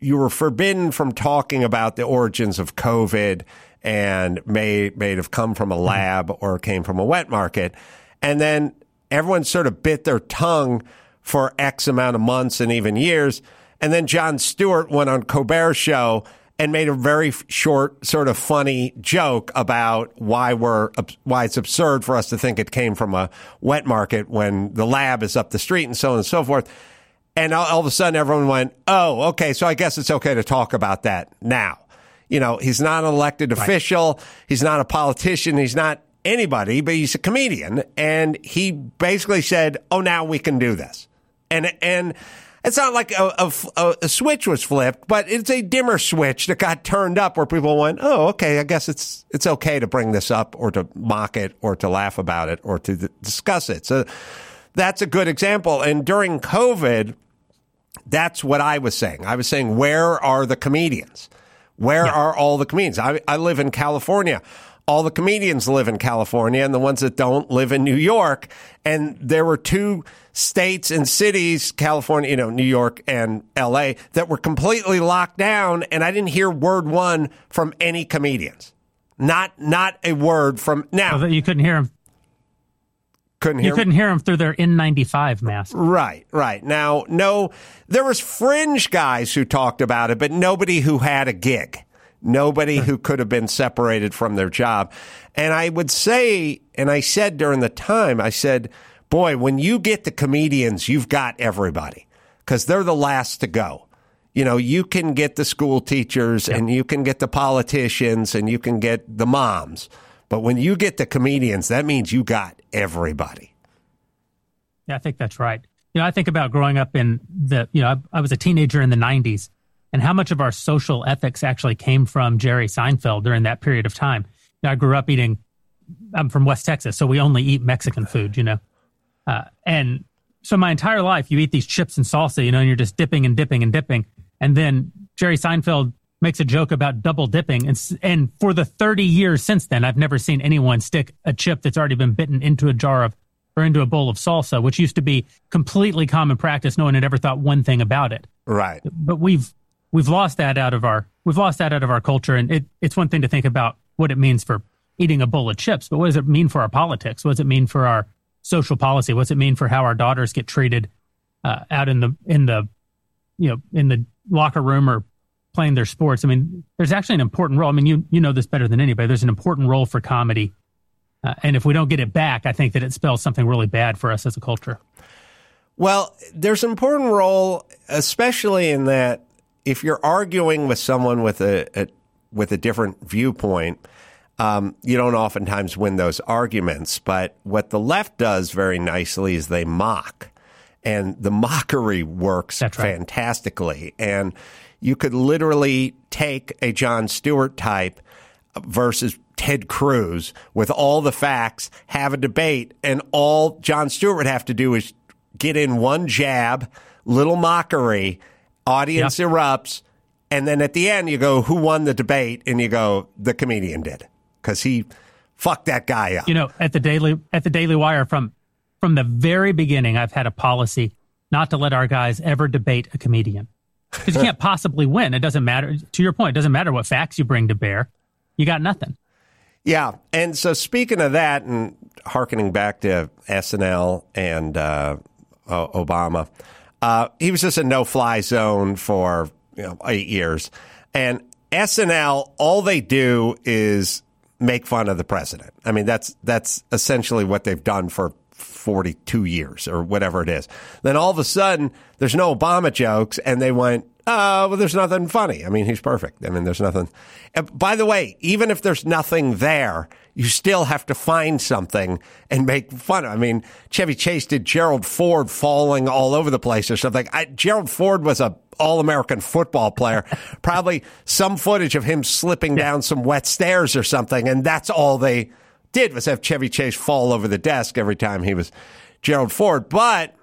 you were forbidden from talking about the origins of COVID and may may have come from a Mm-hmm. lab or came from a wet market, and then everyone sort of bit their tongue for X amount of months and even years, and then Jon Stewart went on Colbert's show and made a very short, sort of funny joke about why we're why it's absurd for us to think it came from a wet market when the lab is up the street and so on and so forth. And all, all of a sudden, everyone went, "Oh, okay, so I guess it's okay to talk about that now." You know, he's not an elected official, he's not a politician, he's not anybody, but he's a comedian, and he basically said, "Oh, now we can do this," and and. It's not like a, a, a switch was flipped, but it's a dimmer switch that got turned up where people went, "Oh, okay, I guess it's it's okay to bring this up or to mock it or to laugh about it or to d- discuss it." So that's a good example. And during COVID, that's what I was saying. I was saying, where are the comedians? Where are all the comedians? I, I live in California. All the comedians live in California, and the ones that don't live in New York. And there were two states and cities, California, you know, New York and LA, that were completely locked down. And I didn't hear word one from any comedians. Not, not a word from now. So you couldn't hear them. Couldn't You hear couldn't hear them through their N95 mask. Right, right. Now, no, there was fringe guys who talked about it, but nobody who had a gig. Nobody who could have been separated from their job. And I would say, and I said during the time, I said, boy, when you get the comedians, you've got everybody because they're the last to go. You know, you can get the school teachers and you can get the politicians and you can get the moms. But when you get the comedians, that means you got everybody. Yeah, I think that's right. You know, I think about growing up in the, you know, I, I was a teenager in the 90s and how much of our social ethics actually came from Jerry Seinfeld during that period of time. I grew up eating, I'm from West Texas, so we only eat Mexican food, you know. Uh, and so my entire life, you eat these chips and salsa, you know, and you're just dipping and dipping and dipping. And then Jerry Seinfeld makes a joke about double dipping. And, and for the 30 years since then, I've never seen anyone stick a chip that's already been bitten into a jar of or into a bowl of salsa, which used to be completely common practice. No one had ever thought one thing about it. Right. But we've we've lost that out of our we've lost that out of our culture. And it, it's one thing to think about what it means for eating a bowl of chips, but what does it mean for our politics? What does it mean for our social policy? what does it mean for how our daughters get treated uh, out in the in the you know in the locker room or playing their sports? I mean, there's actually an important role. I mean, you you know this better than anybody. There's an important role for comedy, uh, and if we don't get it back, I think that it spells something really bad for us as a culture. Well, there's an important role, especially in that if you're arguing with someone with a, a with a different viewpoint, um, you don't oftentimes win those arguments. But what the left does very nicely is they mock, and the mockery works fantastically. And you could literally take a Jon Stewart type versus Ted Cruz with all the facts, have a debate, and all Jon Stewart would have to do is get in one jab, little mockery, audience erupts, and then at the end you go, "Who won the debate?" and you go, "The comedian did," because he fucked that guy up. You know, at the daily at the Daily Wire from from the very beginning, I've had a policy not to let our guys ever debate a comedian because you can't possibly win. It doesn't matter. To your point, it doesn't matter what facts you bring to bear. You got nothing. Yeah, and so speaking of that, and harkening back to SNL and uh, Obama, uh, he was just a no-fly zone for you know eight years, and SNL all they do is make fun of the president. I mean, that's that's essentially what they've done for 42 years or whatever it is. Then all of a sudden, there's no Obama jokes, and they went, Uh, well, there's nothing funny. I mean, he's perfect. I mean, there's nothing. Uh, by the way, even if there's nothing there, you still have to find something and make fun. Of I mean, Chevy Chase did Gerald Ford falling all over the place or something. I, Gerald Ford was a all American football player. Probably some footage of him slipping down some wet stairs or something, and that's all they did was have Chevy Chase fall over the desk every time he was Gerald Ford. But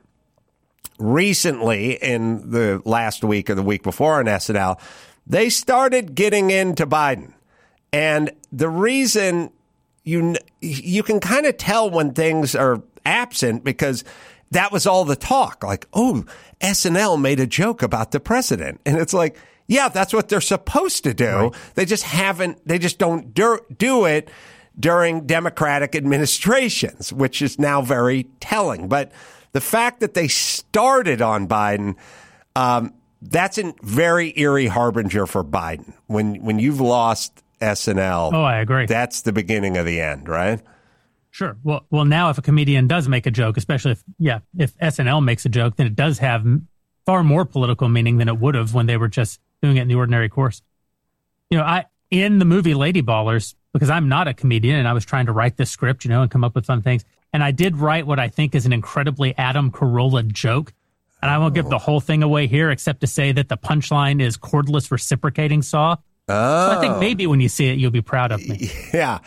recently, in the last week or the week before on SNL, they started getting into Biden. And the reason you you can kind of tell when things are absent because that was all the talk. Like, oh, SNL made a joke about the president, and it's like, yeah, that's what they're supposed to do. Right. They just haven't. They just don't do, do it during Democratic administrations, which is now very telling. But the fact that they started on Biden, um, that's a very eerie harbinger for Biden. When when you've lost SNL, oh, I agree. That's the beginning of the end, right? Sure. Well, well, now if a comedian does make a joke, especially if yeah, if SNL makes a joke, then it does have far more political meaning than it would have when they were just doing it in the ordinary course. You know, I in the movie Ladyballers, because I'm not a comedian and I was trying to write this script, you know, and come up with fun things. And I did write what I think is an incredibly Adam Carolla joke. And I won't give the oh. whole thing away here, except to say that the punchline is cordless reciprocating saw. Oh. So I think oh. maybe when you see it, you'll be proud of me. Yeah.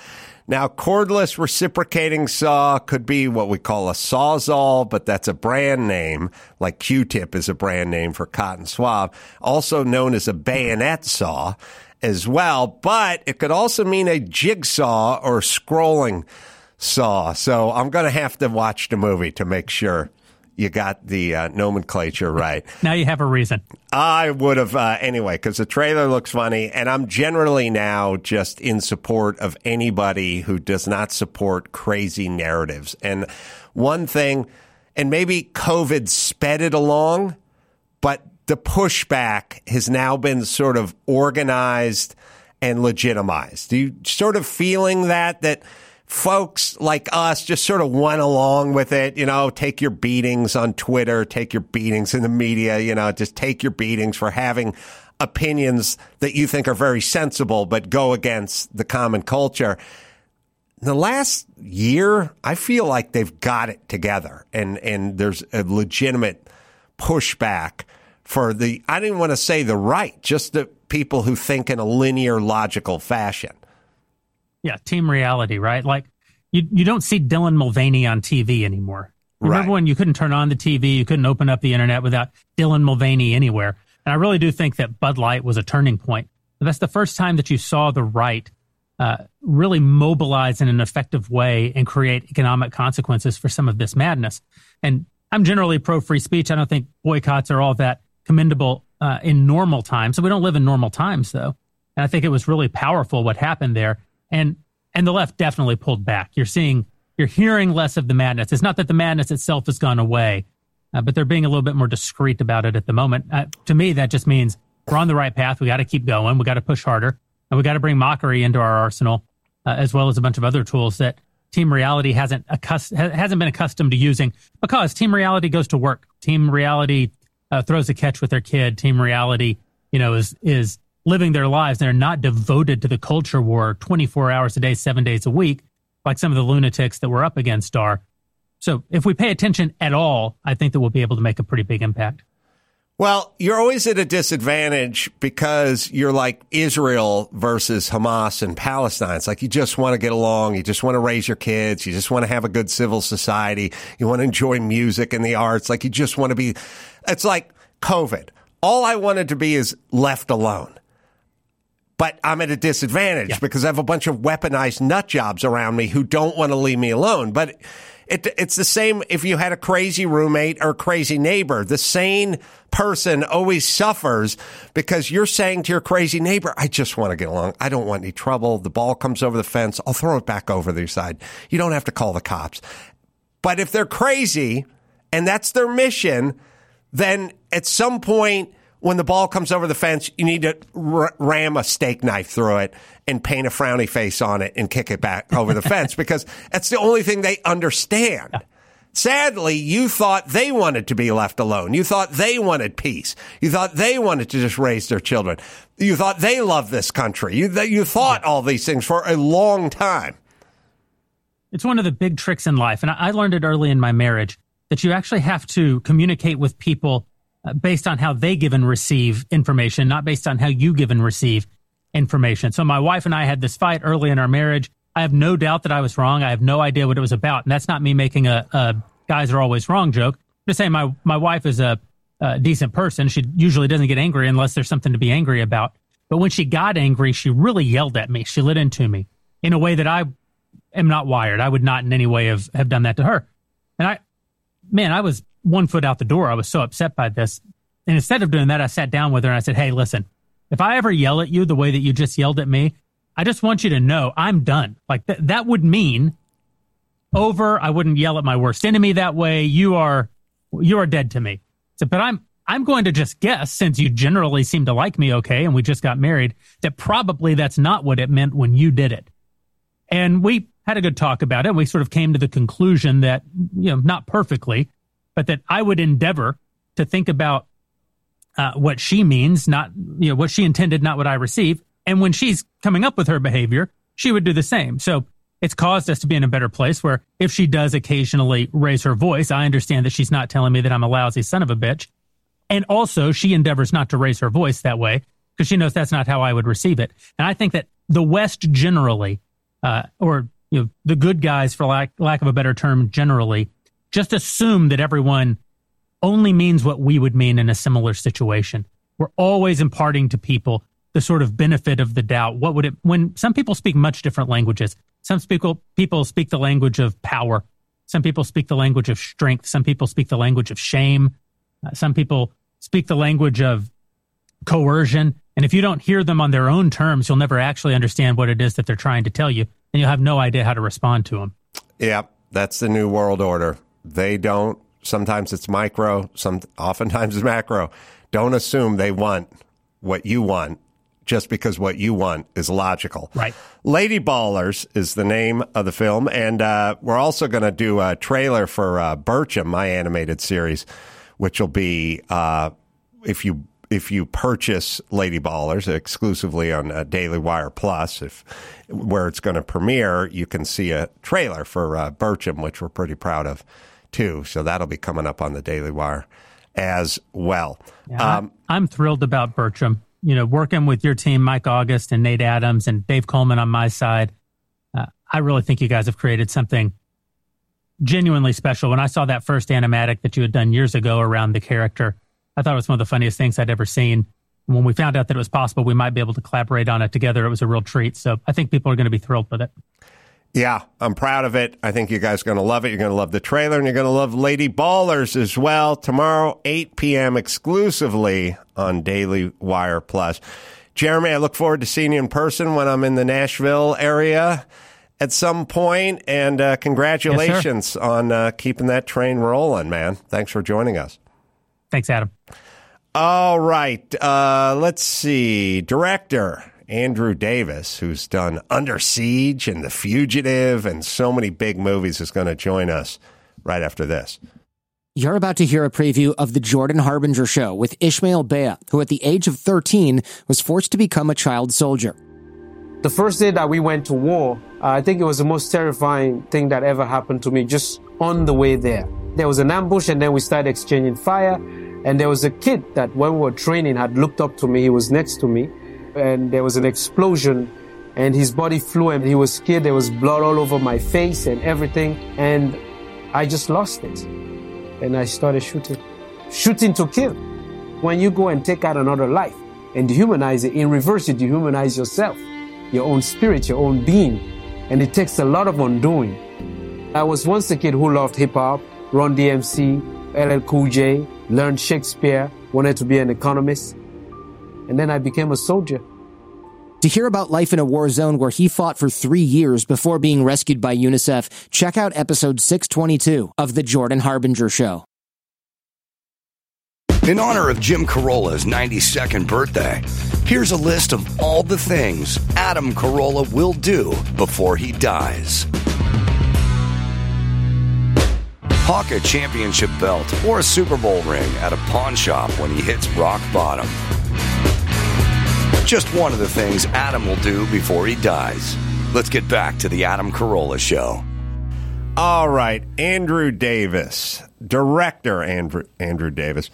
Now, cordless reciprocating saw could be what we call a sawzall, but that's a brand name, like Q-tip is a brand name for cotton swab, also known as a bayonet saw as well, but it could also mean a jigsaw or scrolling saw. So I'm going to have to watch the movie to make sure you got the uh, nomenclature right. now you have a reason. I would have uh, anyway because the trailer looks funny, and I'm generally now just in support of anybody who does not support crazy narratives. And one thing, and maybe COVID sped it along, but the pushback has now been sort of organized and legitimized. Do you sort of feeling that that folks like us just sort of went along with it, you know, take your beatings on Twitter, take your beatings in the media, you know, just take your beatings for having opinions that you think are very sensible but go against the common culture. In the last year, I feel like they've got it together and and there's a legitimate pushback for the, I didn't want to say the right, just the people who think in a linear, logical fashion. Yeah, team reality, right? Like you, you don't see Dylan Mulvaney on TV anymore. Remember right. when you couldn't turn on the TV, you couldn't open up the internet without Dylan Mulvaney anywhere. And I really do think that Bud Light was a turning point. That's the first time that you saw the right uh, really mobilize in an effective way and create economic consequences for some of this madness. And I'm generally pro free speech. I don't think boycotts are all that commendable uh, in normal times. So we don't live in normal times, though. And I think it was really powerful what happened there. And and the left definitely pulled back. You're seeing, you're hearing less of the madness. It's not that the madness itself has gone away, uh, but they're being a little bit more discreet about it at the moment. Uh, to me, that just means we're on the right path. We got to keep going. We got to push harder, and we got to bring mockery into our arsenal, uh, as well as a bunch of other tools that Team Reality hasn't accust- hasn't been accustomed to using because Team Reality goes to work. Team Reality uh, throws a catch with their kid. Team Reality, you know, is is living their lives. They're not devoted to the culture war 24 hours a day, seven days a week, like some of the lunatics that we're up against are. So if we pay attention at all, I think that we'll be able to make a pretty big impact. Well, you're always at a disadvantage because you're like Israel versus Hamas and Palestine. It's like you just want to get along. You just want to raise your kids. You just want to have a good civil society. You want to enjoy music and the arts. Like you just want to be, it's like COVID. All I wanted to be is left alone. But I'm at a disadvantage Yeah. because I have a bunch of weaponized nut jobs around me who don't want to leave me alone. But it, it's the same if you had a crazy roommate or a crazy neighbor. The sane person always suffers because you're saying to your crazy neighbor, I just want to get along. I don't want any trouble. The ball comes over the fence. I'll throw it back over the side. You don't have to call the cops. But if they're crazy and that's their mission, then at some point when the ball comes over the fence, you need to r- ram a steak knife through it and paint a frowny face on it and kick it back over the fence because that's the only thing they understand. Sadly, you thought they wanted to be left alone. You thought they wanted peace. You thought they wanted to just raise their children. You thought they loved this country. You, that you thought all these things for a long time. It's one of the big tricks in life. And I learned it early in my marriage that you actually have to communicate with people Uh, based on how they give and receive information, not based on how you give and receive information. So my wife and I had this fight early in our marriage. I have no doubt that I was wrong. I have no idea what it was about. And that's not me making a, a guys are always wrong joke. I'm just saying my, my wife is a, a decent person. She usually doesn't get angry unless there's something to be angry about. But when she got angry, she really yelled at me. She lit into me in a way that I am not wired. I would not in any way have, have done that to her. And I, man, I was one foot out the door. I was so upset by this. And instead of doing that, I sat down with her and I said, Hey, listen, if I ever yell at you the way that you just yelled at me, I just want you to know I'm done. Like th- that would mean over. I wouldn't yell at my worst enemy that way. You are, you are dead to me. So, but I'm, I'm going to just guess since you generally seem to like me okay and we just got married that probably that's not what it meant when you did it. And we had a good talk about it. We sort of came to the conclusion that, you know, not perfectly, but that I would endeavor to think about uh, what she means, not, you know, what she intended, not what I receive. And when she's coming up with her behavior, she would do the same. So it's caused us to be in a better place where if she does occasionally raise her voice, I understand that she's not telling me that I'm a lousy son of a bitch. And also, she endeavors not to raise her voice that way because she knows that's not how I would receive it. And I think that the West generally, uh, or you know, the good guys, for lack lack of a better term, generally, just assume that everyone only means what we would mean in a similar situation. We're always imparting to people the sort of benefit of the doubt. What would it when some people speak much different languages? Some people people speak the language of power. Some people speak the language of strength. Some people speak the language of shame. Uh, some people speak the language of coercion. And if you don't hear them on their own terms, you'll never actually understand what it is that they're trying to tell you, and you'll have no idea how to respond to them. Yeah, that's the new world order. They don't. Sometimes it's micro. Some oftentimes it's macro. Don't assume they want what you want just because what you want is logical. Right. Ladyballers is the name of the film, and uh, we're also going to do a trailer for uh, Birchum, my animated series, which will be uh, if you if you purchase Ladyballers exclusively on uh, Daily Wire Plus, if where it's going to premiere, you can see a trailer for uh, Birchum, which we're pretty proud of too. So that'll be coming up on the Daily Wire as well. Yeah, um, I'm thrilled about Birchum. You know, working with your team, Mike August and Nate Adams and Dave Coleman on my side, uh, I really think you guys have created something genuinely special. When I saw that first animatic that you had done years ago around the character, I thought it was one of the funniest things I'd ever seen. When we found out that it was possible, we might be able to collaborate on it together. It was a real treat. So I think people are going to be thrilled with it. Yeah, I'm proud of it. I think you guys are going to love it. You're going to love the trailer and you're going to love Ladyballers as well. Tomorrow, 8 p.m. exclusively on Daily Wire Plus. Jeremy, I look forward to seeing you in person when I'm in the Nashville area at some point. And uh, congratulations Yes, on uh, keeping that train rolling, man. Thanks for joining us. Thanks, Adam. All right. Uh, let's see. Director Andrew Davis, who's done Under Siege and The Fugitive and so many big movies, is going to join us right after this. You're about to hear a preview of The Jordan Harbinger Show with Ishmael Beah, who at the age of 13 was forced to become a child soldier. The first day that we went to war, uh, I think it was the most terrifying thing that ever happened to me just on the way there. There was an ambush and then we started exchanging fire. And there was a kid that when we were training had looked up to me. He was next to me and there was an explosion and his body flew and he was scared. There was blood all over my face and everything. And I just lost it. And I started shooting, shooting to kill. When you go and take out another life and dehumanize it, in reverse, you dehumanize yourself, your own spirit, your own being. And it takes a lot of undoing. I was once a kid who loved hip hop, Run DMC, LL Cool J, learned Shakespeare, wanted to be an economist. And then I became a soldier. To hear about life in a war zone where he fought for three years before being rescued by UNICEF, check out episode 622 of The Jordan Harbinger Show. In honor of Jim Carolla's 92nd birthday, here's a list of all the things Adam Carolla will do before he dies. hawk a championship belt, or a Super Bowl ring at a pawn shop when he hits rock bottom. Just one of the things Adam will do before he dies. Let's get back to the Adam Carolla Show. All right, Andrew Davis, director Andrew Andrew Davis.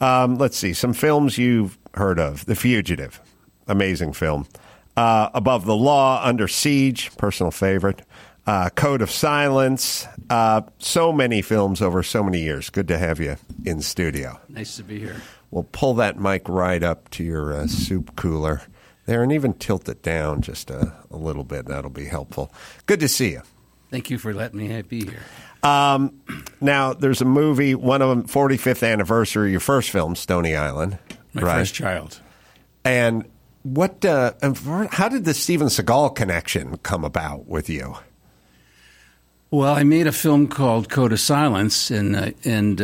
Um, let's see some films you've heard of: The Fugitive, amazing film. Uh, Above the Law, Under Siege, personal favorite. Uh, Code of Silence. Uh, so many films over so many years. Good to have you in studio. Nice to be here. We'll pull that mic right up to your uh, soup cooler there, and even tilt it down just a, a little bit. That'll be helpful. Good to see you. Thank you for letting me be here. Um, now, there's a movie, one of them, 45th anniversary, your first film, Stony Island. My right? first child. And what? Uh, how did the Steven Seagal connection come about with you? Well, I made a film called Code of Silence, and uh, and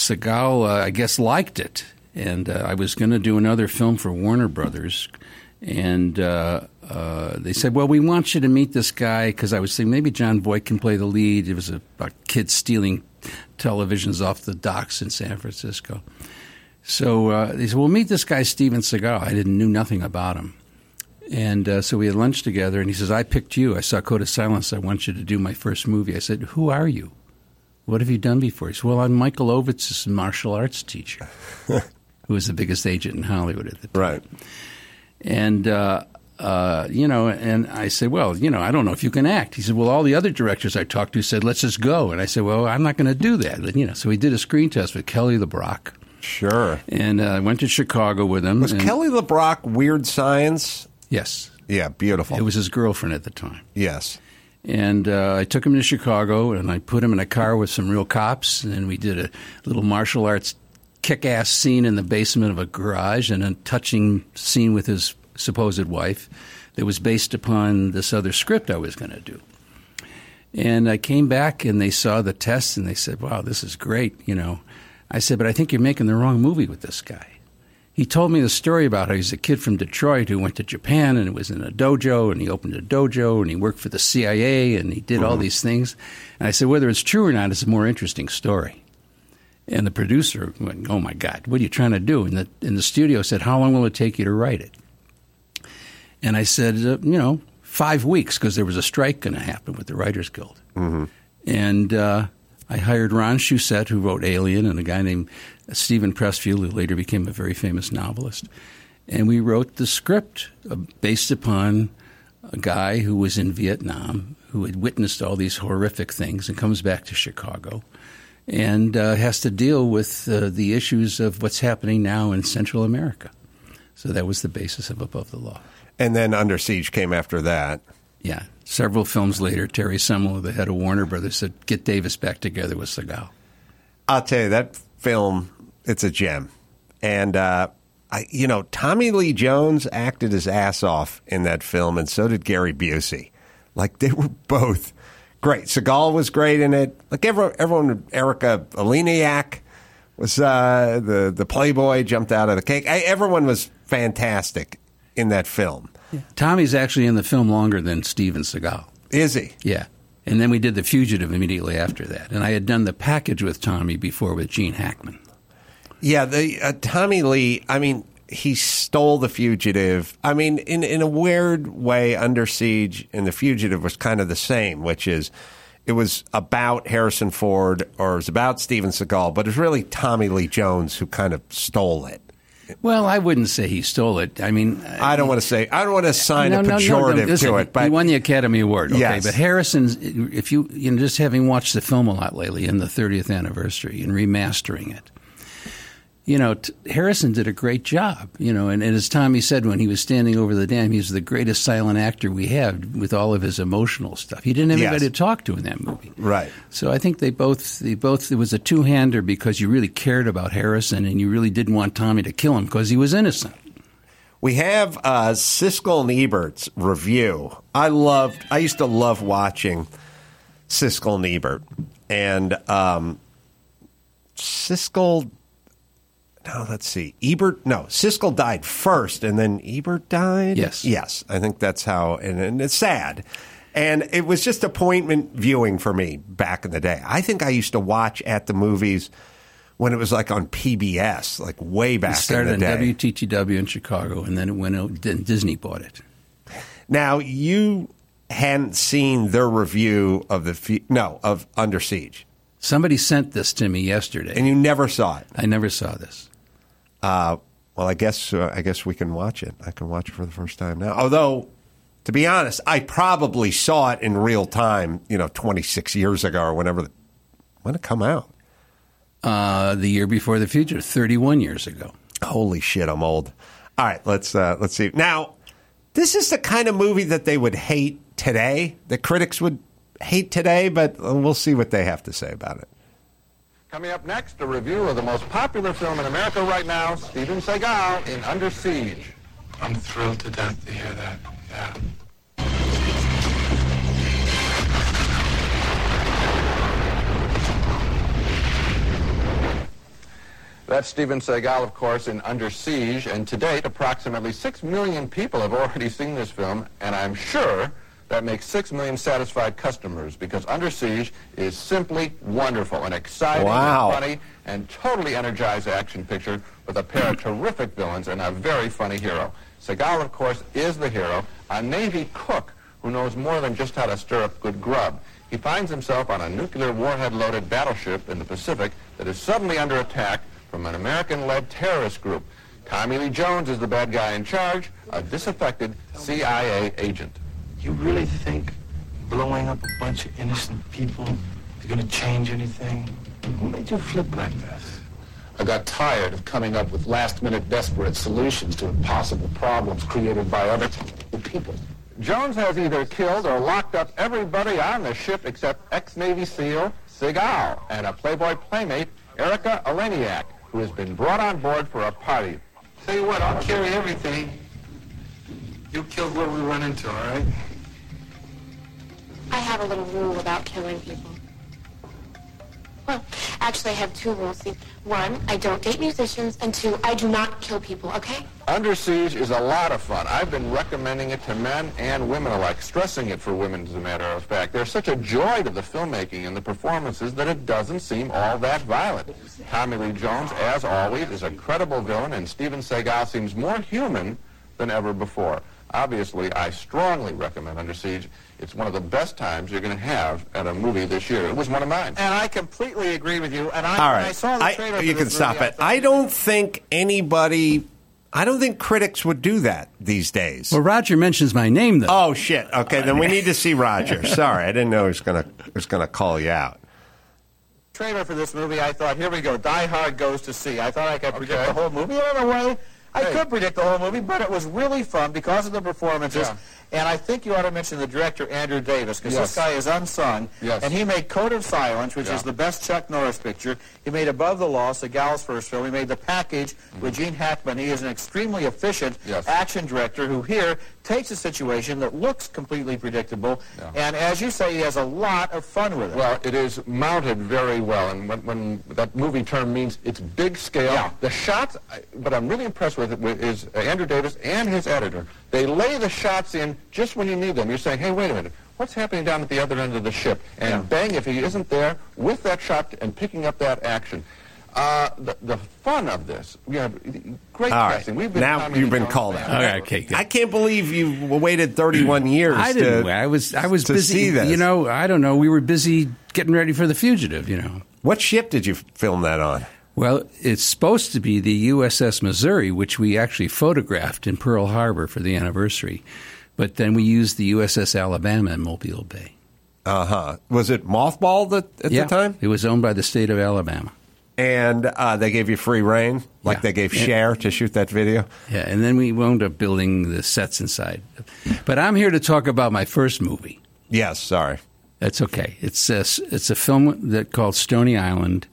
Seagal, uh, I guess, liked it. And uh, I was going to do another film for Warner Brothers, and uh, uh, they said, "Well, we want you to meet this guy," because I was thinking maybe Jon Voight can play the lead. It was a, about kids stealing televisions off the docks in San Francisco. So uh, they said, "Well, meet this guy, Steven Seagal." I didn't knew nothing about him. And uh, so we had lunch together, and he says, I picked you. I saw Code of Silence. I want you to do my first movie. I said, Who are you? What have you done before? He said, Well, I'm Michael Ovitz's martial arts teacher, who was the biggest agent in Hollywood at the time. Right. And, uh, uh, you know, and I said, Well, you know, I don't know if you can act. He said, Well, all the other directors I talked to said, Let's just go. And I said, Well, I'm not going to do that. And, you know, so we did a screen test with Kelly LeBrock. Sure. And uh, I went to Chicago with him. Was and- Kelly LeBrock Weird Science? Yes. Yeah, beautiful. It was his girlfriend at the time. Yes. And uh, I took him to Chicago, and I put him in a car with some real cops, and we did a little martial arts kick-ass scene in the basement of a garage, and a touching scene with his supposed wife that was based upon this other script I was going to do. And I came back, and they saw the test, and they said, "Wow, this is great." You know, I said, "But I think you're making the wrong movie with this guy." He told me the story about how he's a kid from Detroit who went to Japan and it was in a dojo and he opened a dojo and he worked for the CIA and he did all these things. And I said, whether it's true or not, it's a more interesting story. And the producer went, "Oh my God, what are you trying to do?" And the and the studio said, "How long will it take you to write it?" And I said, uh, "You know, five weeks because there was a strike going to happen with the Writers Guild." Mm-hmm. And uh, I hired Ron Shusett, who wrote Alien, and a guy named Steven Pressfield, who later became a very famous novelist. And we wrote the script uh, based upon a guy who was in Vietnam, who had witnessed all these horrific things, and comes back to Chicago and uh, has to deal with uh, the issues of what's happening now in Central America. So that was the basis of Above the Law. And then Under Siege came after that. Yeah. Several films later, Terry Semel, the head of Warner Brothers, said, "Get Davis back together with Seagal." I'll tell you that film. It's a gem, and uh, I, you know, Tommy Lee Jones acted his ass off in that film, and so did Gary Busey. Like they were both great. Seagal was great in it. Like everyone, everyone Erica Eleniak was uh, the the Playboy jumped out of the cake. I, everyone was fantastic in that film. Tommy's actually in the film longer than Steven Seagal. Is he? Yeah. And then we did The Fugitive immediately after that. And I had done the package with Tommy before with Gene Hackman. Yeah, the uh, Tommy Lee. I mean, he stole the fugitive. I mean, in in a weird way, Under Siege and the fugitive was kind of the same, which is it was about Harrison Ford or it was about Steven Seagal, but it was really Tommy Lee Jones who kind of stole it. Well, I wouldn't say he stole it. I mean, uh, I don't want to say I don't want to assign no, a no, no, pejorative listen, to it, but he won the Academy Award. Okay, Yes. but Harrison, If you you know, just having watched the film a lot lately in the 30th anniversary and remastering it, you know, t- Harrison did a great job. You know, and, and as Tommy said when he was standing over the dam, he was the greatest silent actor we have with all of his emotional stuff. He didn't have Yes. anybody to talk to in that movie. right. So I think they both they both it was a two hander because you really cared about Harrison and you really didn't want Tommy to kill him because he was innocent. We have uh, Siskel and Ebert's review. I loved. I used to love watching Siskel and Ebert, and um, Siskel. No, let's see. Ebert. No, Siskel died first, and then Ebert died. Yes. yes. I think that's how, and, and it's sad. And it was just appointment viewing for me back in the day. I think I used to watch at the movies when it was like on PBS, like way back It started in the day. WTTW in Chicago, and then it went out. Then Disney bought it. Now you hadn't seen their review of the no of Under Siege. Somebody sent this to me yesterday, and you never saw it. I never saw this. Uh, well, I guess uh, I guess we can watch it. I can watch it for the first time now. Although, to be honest, I probably saw it in real time. You know, twenty six years ago or whenever. The, when it come out? Uh, the year before the future, thirty-one years ago. Holy shit, I'm old. All right, let's uh, let's see. Now, this is the kind of movie that they would hate today. The critics would hate today, but we'll see what they have to say about it. Coming up next, a review of the most popular film in America right now, Steven Seagal in Under Siege. I'm thrilled to death to hear that. Yeah. That's Steven Seagal, of course, in Under Siege, and to date, approximately 6 million people have already seen this film, and I'm sure that makes 6 million satisfied customers, because Under Siege is simply wonderful, an exciting, Wow. and funny, and totally energized action picture with a pair of terrific villains and a very funny hero. Seagal, of course, is the hero, a Navy cook who knows more than just how to stir up good grub. He finds himself on a nuclear warhead-loaded battleship in the Pacific that is suddenly under attack from an American-led terrorist group. Tommy Lee Jones is the bad guy in charge, a disaffected CIA agent. You really think blowing up a bunch of innocent people is going to change anything? What made you flip like this? I got tired of coming up with last-minute desperate solutions to impossible problems created by other people. Jones has either killed or locked up everybody on the ship except ex-Navy SEAL Seagal and a Playboy playmate, Erica Eleniak, who has been brought on board for a party. Tell you what, I'll carry everything. You kill whoever we run into, all right? I have a little rule about killing people. Well, actually, I have two rules. See, one, I don't date musicians, and two, I do not kill people, okay? Under Siege is a lot of fun. I've been recommending it to men and women alike, stressing it for women, as a matter of fact. There's such a joy to the filmmaking and the performances that it doesn't seem all that violent. Tommy Lee Jones, as always, is a credible villain, and Steven Seagal seems more human than ever before. Obviously, I strongly recommend Under Siege. It's one of the best times you're going to have at a movie this year. It was one of mine. And I completely agree with you. And I, All when I saw the I- trailer. you for can this stop movie, I it. I don't think anybody. I don't think critics would do that these days. Well, Roger mentions my name though. Oh shit! Okay, then we need to see Roger. Sorry, I didn't know he was gonna was gonna call you out. trailer for this movie, I thought, here we go. Die Hard goes to sea. I thought I could predict Okay. the whole movie. And in a way, I could predict the whole movie, but it was really fun because of the performances. Yeah. And I think you ought to mention the director, Andrew Davis, because Yes. this guy is unsung. Yes. And he made Code of Silence, which Yeah. is the best Chuck Norris picture. He made Above the Law, Seagal's first film. He made The Package with Gene Hackman. He is an extremely efficient Mm-hmm. Yes. action director who here takes a situation that looks completely predictable. And as you say, he has a lot of fun with it. Well, it is mounted very well, and when, when that movie term means it's big scale. Yeah. The shots, I- but I'm really impressed with it with, is Andrew Davis and his editor. They lay the shots in just when you need them. You're saying, hey, wait a minute. What's happening down at the other end of the ship? And bang, if he isn't there with that shot and picking up that action. Uh, the, the fun of this, we have great All right, casting. We've been now you've been called out. forever. Okay, good. I can't believe you waited 31 years. I didn't. To, I was. I was to busy. see this. You know. I don't know. We were busy getting ready for the fugitive. You know. What ship did you film that on? Well, it's supposed to be the USS Missouri, which we actually photographed in Pearl Harbor for the anniversary, but then we used the USS Alabama in Mobile Bay. Uh huh. Was it mothballed at, at yeah, the time? it was owned by the state of Alabama. And uh, they gave you free reign, like Yeah. they gave. Cher to shoot that video. Yeah, and then we wound up building the sets inside. But I'm here to talk about my first movie. Yes, sorry. That's okay. It's a, it's a film that called Stony Island.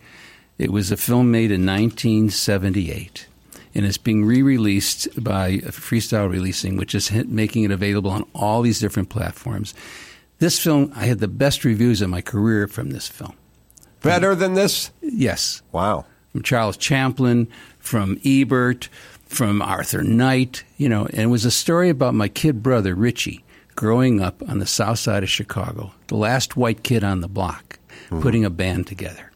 It was a film made in 1978, and it's being re-released by Freestyle Releasing, which is making it available on all these different platforms. This film, I had the best reviews of my career from this film. Better than this? Yes. Wow. From Charles Champlin, from Ebert, from Arthur Knight, you know, and it was a story about my kid brother, Richie, growing up on the south side of Chicago, the last white kid on the block, mm-hmm. putting a band together.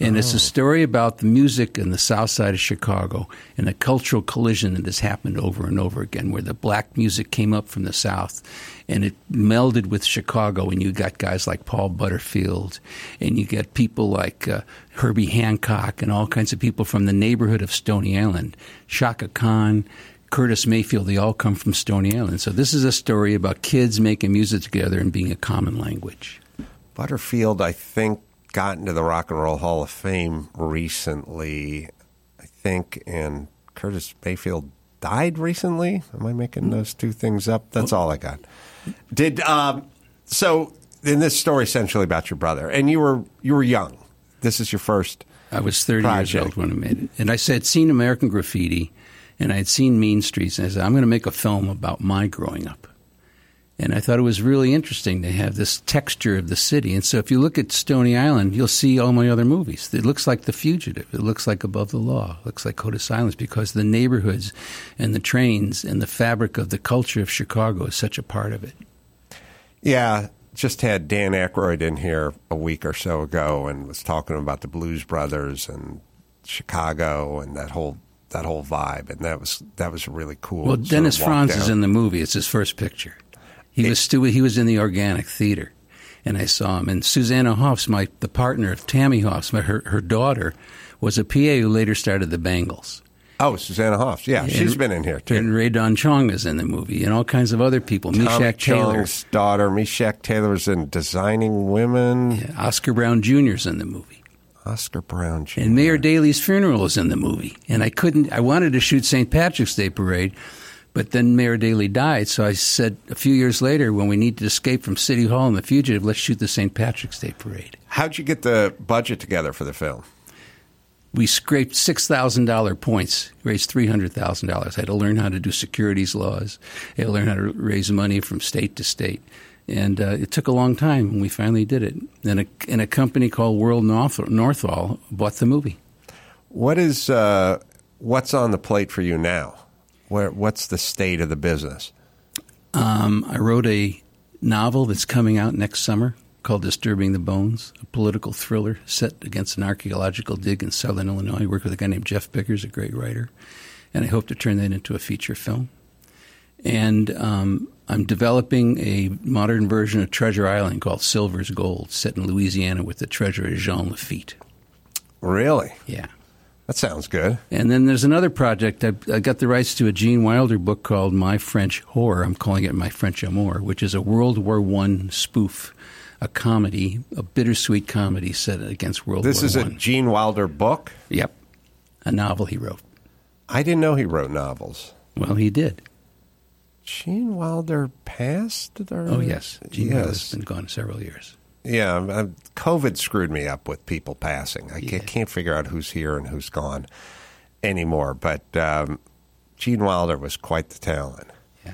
And it's a story about the music in the south side of Chicago and a cultural collision that has happened over and over again, where the black music came up from the south and it melded with Chicago. And you got guys like Paul Butterfield, and you get people like uh, Herbie Hancock, and all kinds of people from the neighborhood of Stony Island. Chaka Khan, Curtis Mayfield, they all come from Stony Island. So this is a story about kids making music together and being a common language. Butterfield, I think, got into the Rock and Roll Hall of Fame recently, I think, and Curtis Mayfield died recently. Am I making those two things up? That's all I got. Did um, so? In this story, essentially about your brother, and you were you were young. This is your first. I was 30 project. years old when I made it. And I said, seen American Graffiti, and I had seen Mean Streets, and I said, I'm going to make a film about my growing up. And I thought it was really interesting to have this texture of the city. And so if you look at Stony Island, you'll see all my other movies. It looks like The Fugitive. It looks like Above the Law. It looks like Code of Silence because the neighborhoods and the trains and the fabric of the culture of Chicago is such a part of it. Yeah, just had Dan Aykroyd in here a week or so ago and was talking about the Blues Brothers and Chicago and that whole that whole vibe, and that was that was really cool. Well, Sort of Dennis Franz down. is in the movie. It's his first picture. He was still he was in the organic theater, and I saw him. And Susanna Hoffs, my the partner of Tammy Hoffs, my, her her daughter, was a PA who later started the Bangles. Oh, Susanna Hoffs. Yeah, she's been in here too. And Rae Dawn Chong is in the movie, and all kinds of other people. Tommy Meshach Taylor, daughter, Meshach Taylor's in Designing Women. Oscar Brown Jr. is in the movie. Oscar Brown Jr. And Mayor Daley's funeral is in the movie. And I couldn't, I wanted to shoot St. Patrick's Day Parade, but then Mayor Daley died. So I said a few years later, when we need to escape from City Hall and the fugitive, let's shoot the St. Patrick's Day Parade. How'd you get the budget together for the film? We scraped $6,000 points, raised $300,000. I had to learn how to do securities laws. I had to learn how to raise money from state to state. And uh, it took a long time, and we finally did it. And a, and a company called World North, Northal bought the movie. What is uh, what's on the plate for you now? Where what's the state of the business? Um, I wrote a novel that's coming out next summer called Disturbing the Bones, a political thriller set against an archaeological dig in southern Illinois. I work with a guy named Jeff Biggers, a great writer, and I hope to turn that into a feature film. And um, I'm developing a modern version of Treasure Island called Silver's Gold, set in Louisiana with the treasure Jean Lafitte. Really? Yeah. That sounds good. And then there's another project. I, I got the rights to a Gene Wilder book called My French Horror. I'm calling it My French Amour, which is a World War One spoof, a comedy, a bittersweet comedy set against World This War This is a Gene Wilder book. Yep, a novel he wrote. I didn't know he wrote novels. Well, he did. Gene Wilder passed. Or? Oh yes, Gene yes. Wilder's been gone several years. Yeah, I'm- I'm- COVID screwed me up with people passing. I can't, can't figure out who's here and who's gone anymore. But um, Gene Wilder was quite the talent. Yeah.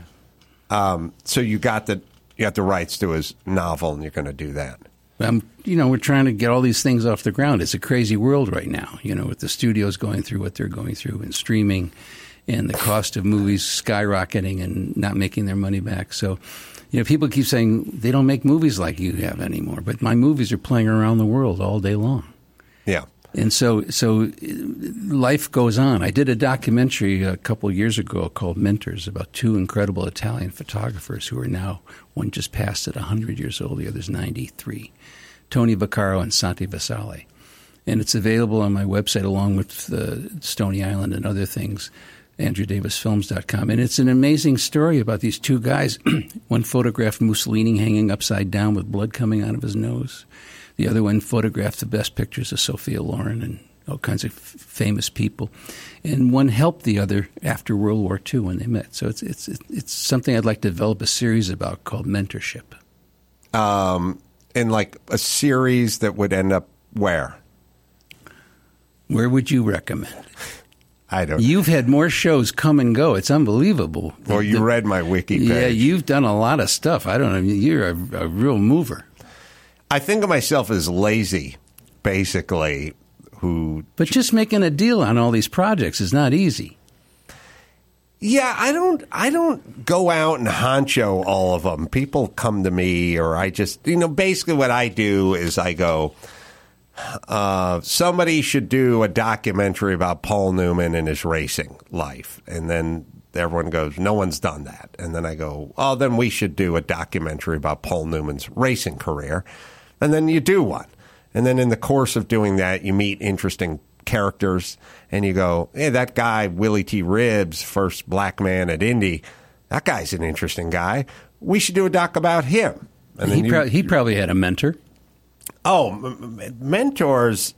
Um, so you got the you got the rights to his novel, and you're going to do that. Um, you know, we're trying to get all these things off the ground. It's a crazy world right now. You know, with the studios going through what they're going through and streaming, and the cost of movies skyrocketing and not making their money back. So, you know, people keep saying they don't make movies like you have anymore, but my movies are playing around the world all day long. Yeah. And so, so uh, life goes on. I did a documentary a couple of years ago called Mentors about two incredible Italian photographers who are now one just passed at 100 years old, the other's 93, Tony Vaccaro and Santi Visalli. And it's available on my website along with the Stony Island and other things, andrewdavisfilms.com. And it's an amazing story about these two guys. one photographed Mussolini hanging upside down with blood coming out of his nose. The other one photographed the best pictures of Sophia Loren and all kinds of f- famous people. And one helped the other after World War II when they met. So it's, it's, it's something I'd like to develop a series about called mentorship. Um, and like a series that would end up where? Where would you recommend? I don't. You've had more shows come and go. It's unbelievable. Well, you read my wiki page. Yeah, you've done a lot of stuff. I don't know. You're a, a real mover. I think of myself as lazy, basically. Who? But just making a deal on all these projects is not easy. Yeah, I don't. I don't go out and honcho all of them. People come to me, or I just, you know, basically what I do is I go. Uh, somebody should do a documentary about Paul Newman and his racing life, and then everyone goes, "No one's done that." And then I go, "Oh, then we should do a documentary about Paul Newman's racing career," and then you do one, and then in the course of doing that, you meet interesting characters, and you go, "Hey, that guy Willie T. Ribbs, first black man at Indy, that guy's an interesting guy. We should do a doc about him." And he, you- prob- he probably had a mentor. Oh, m- m- mentors.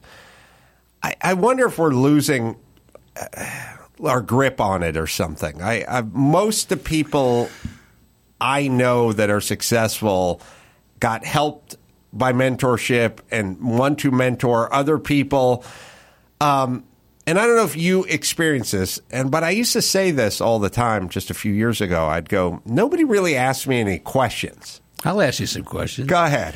I, I wonder if we're losing uh, our grip on it or something. I, I most of the people I know that are successful got helped by mentorship and want to mentor other people. Um, and I don't know if you experience this, and but I used to say this all the time. Just a few years ago, I'd go, "Nobody really asked me any questions." I'll ask you some questions. Go ahead.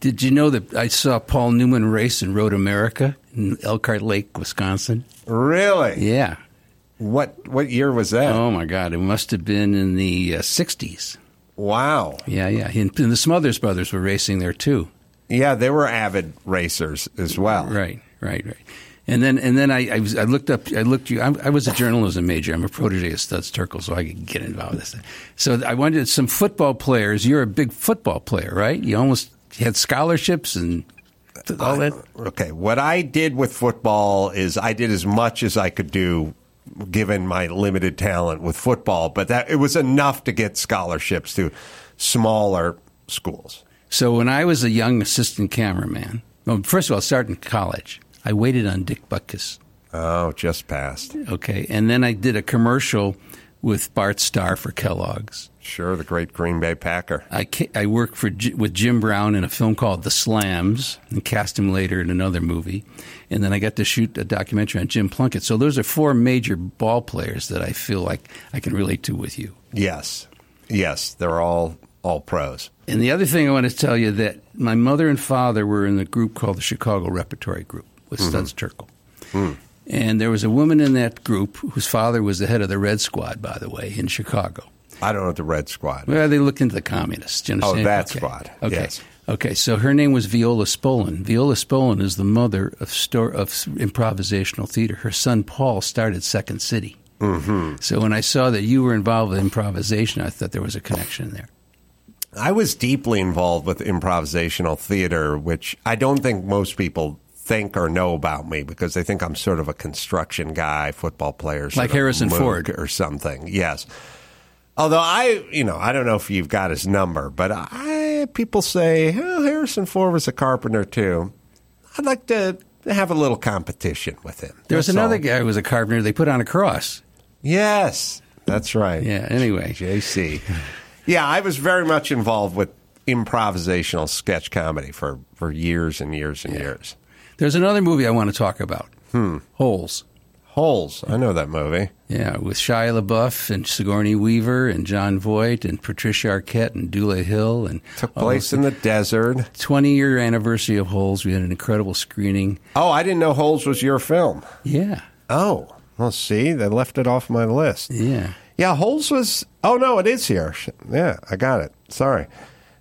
Did you know that I saw Paul Newman race in Road America in Elkhart Lake, Wisconsin? Really? Yeah. What what year was that? Oh my God! It must have been in the uh, '60s. Wow. Yeah, yeah. And, and the Smothers Brothers were racing there too. Yeah, they were avid racers as well. Right, right, right. And then and then I I, was, I looked up I looked you I, I was a journalism major. I'm a protege of Studs Terkel, so I could get involved with this. So I wanted some football players. You're a big football player, right? You almost had scholarships and all that. Okay, what I did with football is I did as much as I could do given my limited talent with football, but that it was enough to get scholarships to smaller schools. So when I was a young assistant cameraman, well, first of all, starting in college, I waited on Dick Butkus. Oh, just passed. Okay, and then I did a commercial with Bart Starr for Kellogg's. Sure, the great Green Bay Packer. I ca- I worked for with Jim Brown in a film called The Slams, and cast him later in another movie, and then I got to shoot a documentary on Jim Plunkett. So those are four major ball players that I feel like I can relate to with you. Yes, yes, they're all all pros. And the other thing I want to tell you that my mother and father were in the group called the Chicago Repertory Group with Mhm. Studs Terkel. Hmm. And there was a woman in that group whose father was the head of the Red Squad, by the way, in Chicago. I don't know the Red Squad. Well, they looked into the communists. You Oh, that Okay. squad. Okay. Yes. Okay. So her name was Viola Spolin. Viola Spolin is the mother of sto- of improvisational theater. Her son Paul started Second City. Mm-hmm. So when I saw that you were involved with improvisation, I thought there was a connection there. I was deeply involved with improvisational theater, which I don't think most people think or know about me because they think I'm sort of a construction guy, football player, Like Harrison Ford. or something. Yes. Although I, you know, I don't know if you've got his number, but I people say, "Oh, Harrison Ford was a carpenter too." I'd like to have a little competition with him. There was another all. guy who was a carpenter. They put on a cross. Yes, that's right. Yeah. Anyway, JC. Yeah, I was very much involved with improvisational sketch comedy for, for years and years and years. There's another movie I want to talk about. Hmm. Holes. Holes. I know that movie. Yeah, with Shia LaBeouf and Sigourney Weaver and Jon Voight and Patricia Arquette and Dule Hill and Took place in the desert. 20 year anniversary of Holes. We had an incredible screening. Oh, I didn't know Holes was your film. Yeah. Oh, well, see, they left it off my list. Yeah. Yeah, Holes was. Oh no, it is here. Yeah, I got it. Sorry,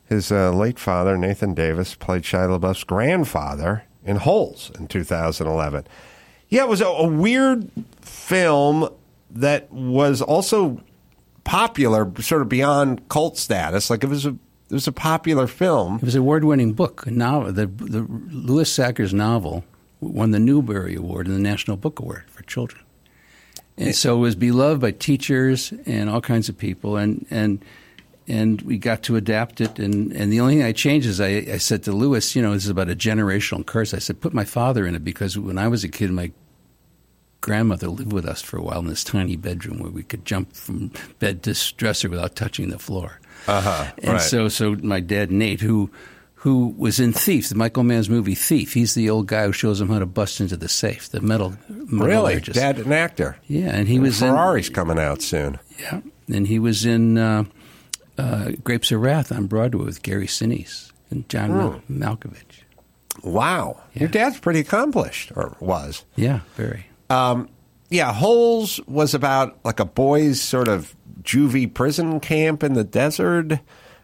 his uh, late father Nathan Davis played Shia LaBeouf's grandfather in Holes in 2011. Yeah, it was a, a weird film that was also popular, sort of beyond cult status. Like it was a it was a popular film. It was an award winning book. Now, the, the Louis Sachar's novel won the Newbery Award and the National Book Award for children. And so it was beloved by teachers and all kinds of people. And, and, and we got to adapt it. And, and the only thing I changed is I, I said to Louis, you know, this is about a generational curse. I said, put my father in it because when I was a kid, my grandmother lived with us for a while in this tiny bedroom where we could jump from bed to dresser without touching the floor. Uh huh. And right. so, so my dad Nate, who who was in Thief, the Michael Mann's movie Thief, he's the old guy who shows him how to bust into the safe, the metal. really, dad, an actor. Yeah, and he was in- Ferrari's coming out soon. Yeah, and he was in uh, uh, Grapes of Wrath on Broadway with Gary Sinise and John Mal- Malkovich. Wow, your dad's pretty accomplished, or was. Yeah, very. Um, Yeah, Holes was about like a boys' sort of juvie prison camp in the desert,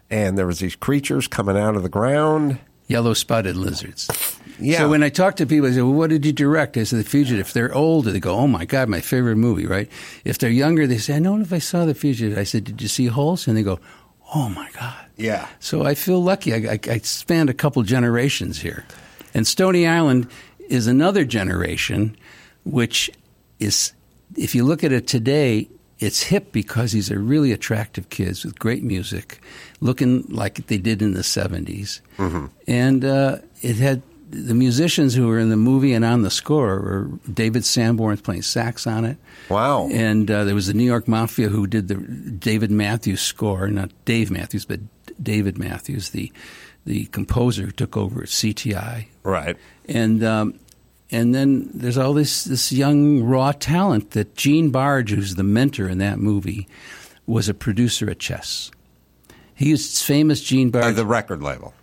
and there was these creatures coming out of the ground. Yellow spotted lizards. Yeah. So when I talk to people, I say, "Well, what did you direct?" I said, "The Fugitive." If they're older, they go, "Oh my God, my favorite movie!" Right? If they're younger, they say, "I don't know if I saw The Fugitive." I said, "Did you see Holes?" And they go, "Oh my God!" Yeah. So I feel lucky. I, I, I spanned a couple generations here, and Stony Island is another generation, which is, if you look at it today, it's hip because these are really attractive kids with great music, looking like they did in the 70s. Mm-hmm. And uh, it had the musicians who were in the movie and on the score were David Sanborn playing sax on it. Wow. And uh, there was the New York Mafia who did the David Matthews score, not Dave Matthews, but David Matthews, the the composer who took over at CTI. Right. And um, and then there's all this this young raw talent that Gene Barge, who's the mentor in that movie, was a producer at Chess. He was famous Gene Barge. the record label.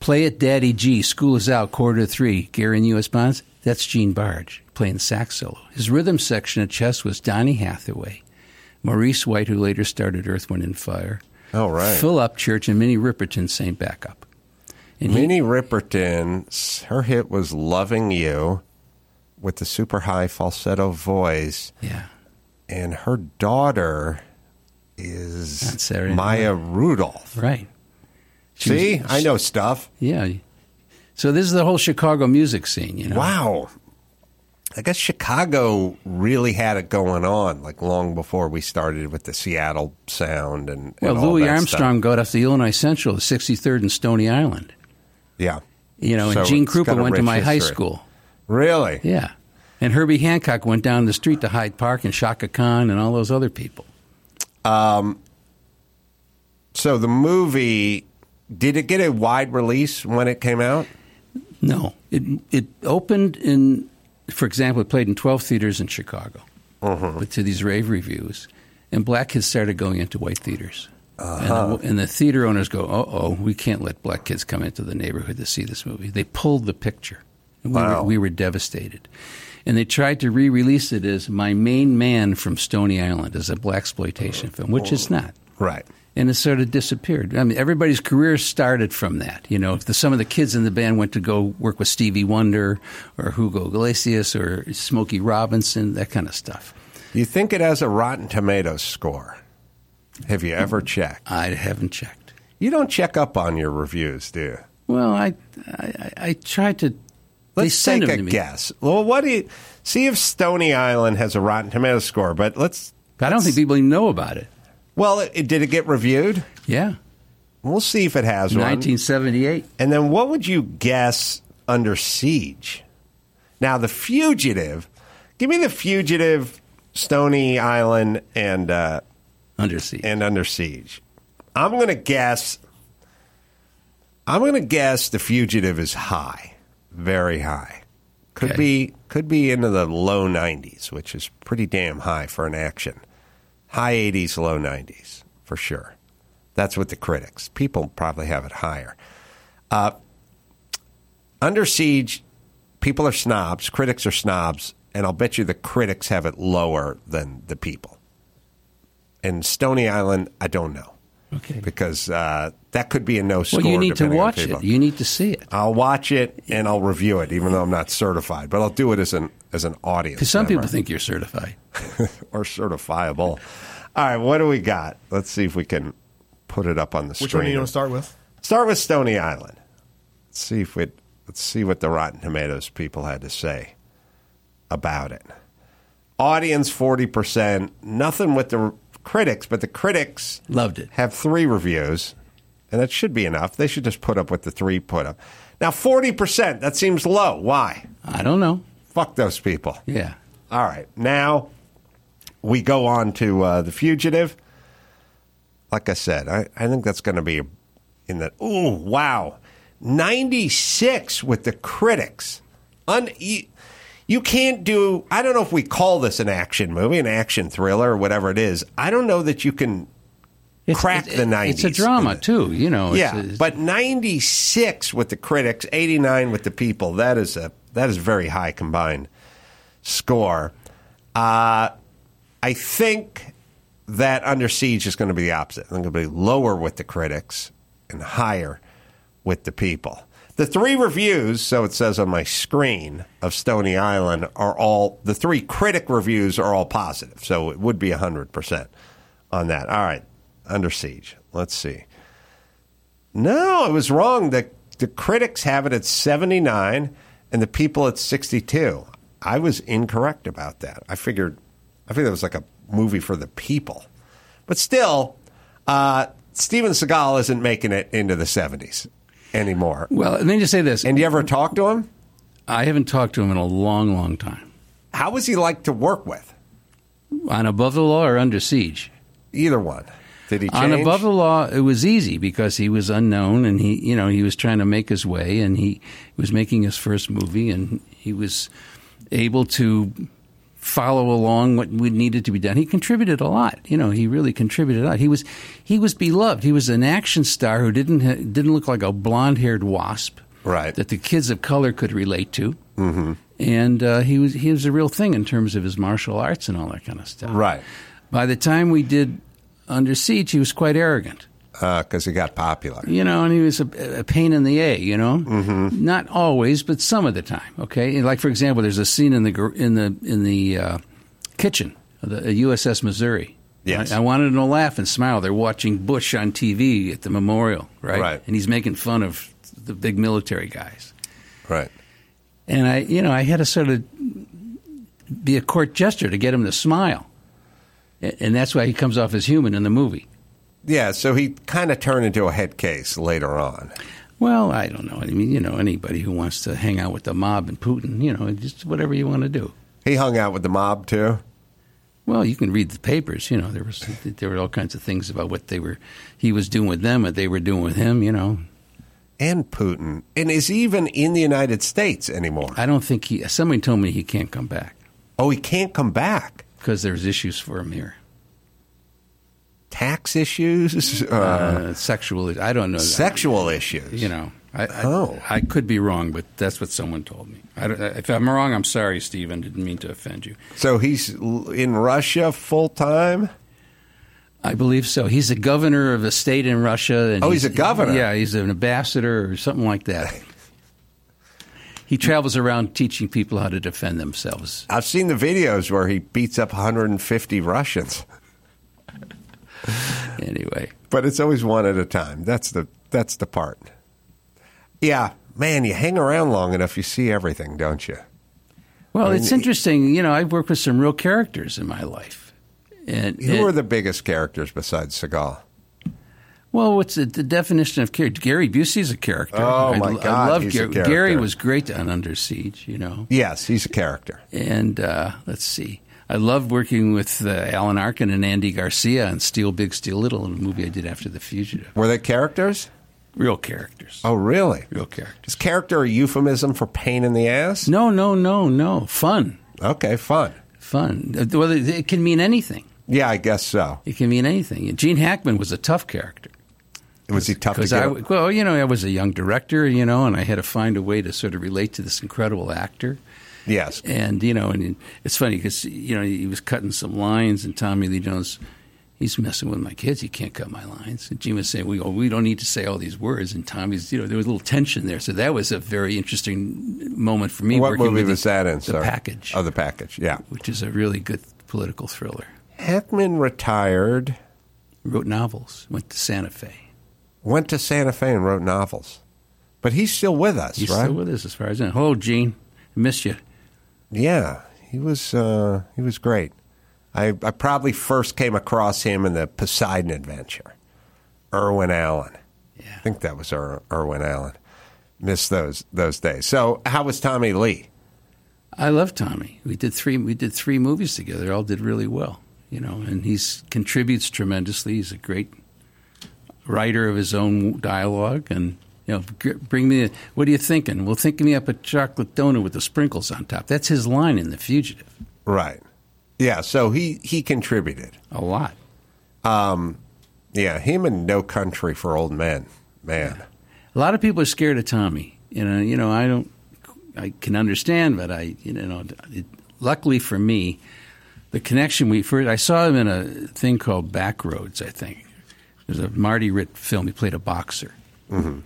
Play it, Daddy G. School is out, quarter to three. Gary and U.S. Bonds. That's Gene Barge playing the sax solo. His rhythm section at Chess was Donny Hathaway, Maurice White, who later started Earth, Wind, and Fire. Oh, right. Phil Upchurch and Minnie Riperton sang backup. And he- Minnie Riperton, her hit was "Loving You," with the super high falsetto voice. Yeah. And her daughter is Maya Rudolph. Right. She See, was- I know stuff. Yeah. So this is the whole Chicago music scene, you know. Wow. I guess Chicago really had it going on, like long before we started with the Seattle sound and, Well, and Louis Armstrong got off the Illinois Central, the 63rd and Stony Island. Yeah. You know, So and Gene Krupa went to my high school. Really? Yeah. And Herbie Hancock went down the street to Hyde Park and Chaka Khan and all those other people. Um, so the movie, did it get a wide release when it came out? No. It it opened in for example, it played in 12 theaters in Chicago. Mm-hmm. But to these rave reviews. And black kids started going into white theaters. Uh-huh. And, the, and the theater owners go, "Uh oh, we can't let black kids come into the neighborhood to see this movie." They pulled the picture. And we, Wow. were, we were devastated. And they tried to re-release it as "My Main Man from Stony Island" as a black exploitation film, which it's not. Right. And it sort of disappeared. I mean, everybody's career started from that. You know, if the, some of the kids in the band went to go work with Stevie Wonder or Hugo Iglesias or Smokey Robinson, that kind of stuff. You think it has a Rotten Tomatoes score? Have you ever checked? I haven't checked. You don't check up on your reviews, do you? Well, I I, I tried to. Let's take a guess. Well, what do you see if Stony Island has a Rotten Tomatoes score? But let's. I don't think people even know about it. Well, it, did it get reviewed? Yeah. We'll see if it has one. 1978. And then what would you guess under siege? Now, The Fugitive. Give me The Fugitive, Stony Island, and uh, Under Siege. And Under Siege. I'm going to guess. I'm going to guess The Fugitive is high, very high. Could Okay. be could be into the low 90s, which is pretty damn high for an action. High 80s, low 90s for sure. That's what the critics. People probably have it higher. Uh, Under Siege, people are snobs, critics are snobs, and I'll bet you the critics have it lower than the people. In Stony Island, I don't know. Okay. Because uh, that could be a no score. Well, you need to watch it. You need to see it. I'll watch it and I'll review it, even though I'm not certified. But I'll do it as an as an audience. Because some member. people think you're certified. or certifiable. All right, what do we got? Let's see if we can put it up on the Which screen. one do you want to start with? Start with Stony Island. Let's see if we let's see what the Rotten Tomatoes people had to say about it. Audience forty percent. Nothing with the critics, but the critics loved it. Have three reviews, and that should be enough. They should just put up with the three put up. Now forty percent. That seems low. Why? I don't know. Fuck those people. Yeah. All right. Now we go on to uh, the fugitive. Like I said, I, I think that's going to be in the. Oh wow, ninety six with the critics. Un, you, can't do. I don't know if we call this an action movie, an action thriller, or whatever it is. I don't know that you can crack it's- the nineties. It's a drama too, you know. Yeah, a- but 96 with the critics, 89 with the people. That is a that is a very high combined score. Uh, I think that Under Siege is going to be the opposite. I think it'll be lower with the critics and higher with the people. The three reviews, so it says on my screen, of Stony Island are all, the three critic reviews are all positive. So it would be 100% on that. All right, Under Siege. Let's see. No, I was wrong. The, the critics have it at 79 and the people at 62. I was incorrect about that. I figured, I figured it was like a movie for the people. But still, uh, Steven Seagal isn't making it into the 70s anymore. Well, let me just say this. And you ever talk to him? I haven't talked to him in a long, long time. How was he like to work with? On Above the Law or Under Siege? Either one. Did he change? On Above the Law, it was easy because he was unknown and he, you know, he was trying to make his way and he was making his first movie and he was able to follow along what needed to be done. He contributed a lot. You know, he really contributed a lot. He was he was beloved. He was an action star who didn't ha- didn't look like a blonde haired wasp. Right. That the kids of color could relate to. Mm-hmm. And uh, he was he was a real thing in terms of his martial arts and all that kind of stuff. Right. By the time we did Under Siege, he was quite arrogant. Because uh, he got popular. You know, and he was a, a pain in the A. You know, mm-hmm. not always, but some of the time. Okay, and like for example, there's a scene in the in the in the uh, kitchen of the USS Missouri. Yes. I, I, wanted them to laugh and smile. They're watching Bush on TV at the memorial, right? Right. And he's making fun of the big military guys. Right. And I, you know, I had to sort of be a court jester to get him to smile, and that's why he comes off as human in the movie. Yeah, so he kind of turned into a head case later on. Well, I don't know. I mean, you know, anybody who wants to hang out with the mob and Putin, you know, just whatever you want to do. He hung out with the mob too. Well, you can read the papers. You know, there was there were all kinds of things about what they were he was doing with them, what they were doing with him. You know, and Putin, and is he even in the United States anymore? I don't think he. Somebody told me he can't come back. Oh, he can't come back because there's issues for him here. Tax issues, uh, uh, sexual. I don't know. Sexual issues. You know. I, I, oh. I could be wrong, but that's what someone told me. I, if I'm wrong, I'm sorry, Stephen. Didn't mean to offend you. So he's in Russia full time. I believe so. He's a governor of a state in Russia. And oh, he's, he's a governor. Yeah, he's an ambassador or something like that. he travels around teaching people how to defend themselves. I've seen the videos where he beats up 150 Russians. anyway, but it's always one at a time. That's the that's the part. Yeah, man, you hang around long enough, you see everything, don't you? Well, I mean, it's interesting. You know, I've worked with some real characters in my life. And, who and, are the biggest characters besides Seagal? Well, what's the, the definition of character? Gary Busey's a character. Oh my I, God, I love Gary. Gary was great on Under Siege. You know. Yes, he's a character. And uh, let's see. I loved working with uh, Alan Arkin and Andy Garcia on Steal Big, Steal Little, in a movie I did after The Fugitive. Were they characters? Real characters. Oh, really? Real characters. Is character a euphemism for pain in the ass? No, no, no, no. Fun. Okay, fun. Fun. Well, it can mean anything. Yeah, I guess so. It can mean anything. Gene Hackman was a tough character. Was he tough to? I, well, you know, I was a young director, you know, and I had to find a way to sort of relate to this incredible actor. Yes. And, you know, and it's funny because, you know, he was cutting some lines, and Tommy Lee Jones, he's messing with my kids. He can't cut my lines. And Gene was saying, we, we don't need to say all these words. And Tommy's, you know, there was a little tension there. So that was a very interesting moment for me. What movie with was the, that in, The sir? Package. Oh, The Package, yeah. Which is a really good political thriller. Hackman retired. Wrote novels. Went to Santa Fe. Went to Santa Fe and wrote novels. But he's still with us, he's right? still with us as far as I know. Hello, Gene. I miss you. Yeah, he was uh, he was great. I, I probably first came across him in the Poseidon Adventure. Irwin Allen. Yeah. I think that was Ir- Irwin Allen. Miss those those days. So, how was Tommy Lee? I love Tommy. We did three. We did three movies together. All did really well, you know. And he's contributes tremendously. He's a great writer of his own dialogue, and you know, bring me. A, what are you thinking? Well, think me up a chocolate donut with the sprinkles on top. That's his line in The Fugitive. Right. Yeah. So he he contributed a lot. Um, yeah, him and No Country for Old Men. Man, a lot of people are scared of Tommy. You know, you know, I don't. I can understand, but I, you know, it, luckily for me, the connection we first I saw him in a thing called Backroads. I think it was a Marty Ritt film. He played a boxer, Mhm.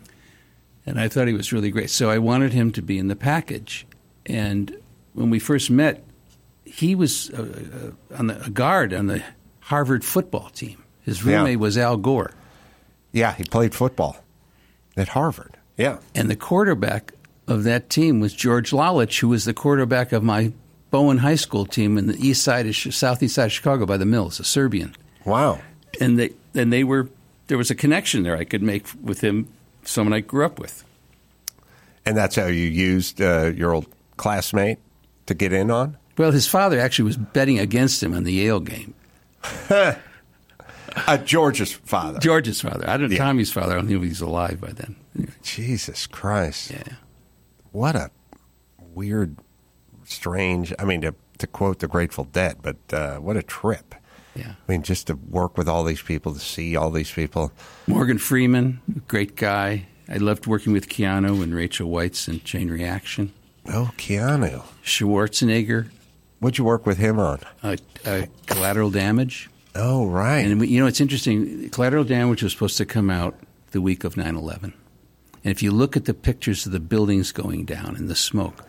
And I thought he was really great. So I wanted him to be in the package. And when we first met, he was uh, uh, on the a guard on the Harvard football team. His Yeah. roommate was Al Gore. Yeah, he played football at Harvard. Yeah. And the quarterback of that team was George Lalich, who was the quarterback of my Bowen High School team in the east side of southeast side of Chicago by the Mills, a Serbian. Wow. And they and they were there was a connection there I could make with him, someone I grew up with. And that's how you used uh, your old classmate to get in on? Well, his father actually was betting against him in the Yale game. uh, George's father. George's father. I don't Yeah. Tommy's father. I don't know if he's alive by then. Jesus Christ. Yeah. What a weird, strange. I mean, to, to quote the Grateful Dead, but uh, what a trip. Yeah. I mean, just to work with all these people, to see all these people. Morgan Freeman, great guy. I loved working with Keanu and Rachel Weisz and Chain Reaction. Oh, Keanu. Schwarzenegger. What'd you work with him on? Uh, uh, collateral Damage. Oh, right. And we- you know, it's interesting. Collateral Damage was supposed to come out the week of 9 11. And if you look at the pictures of the buildings going down and the smoke,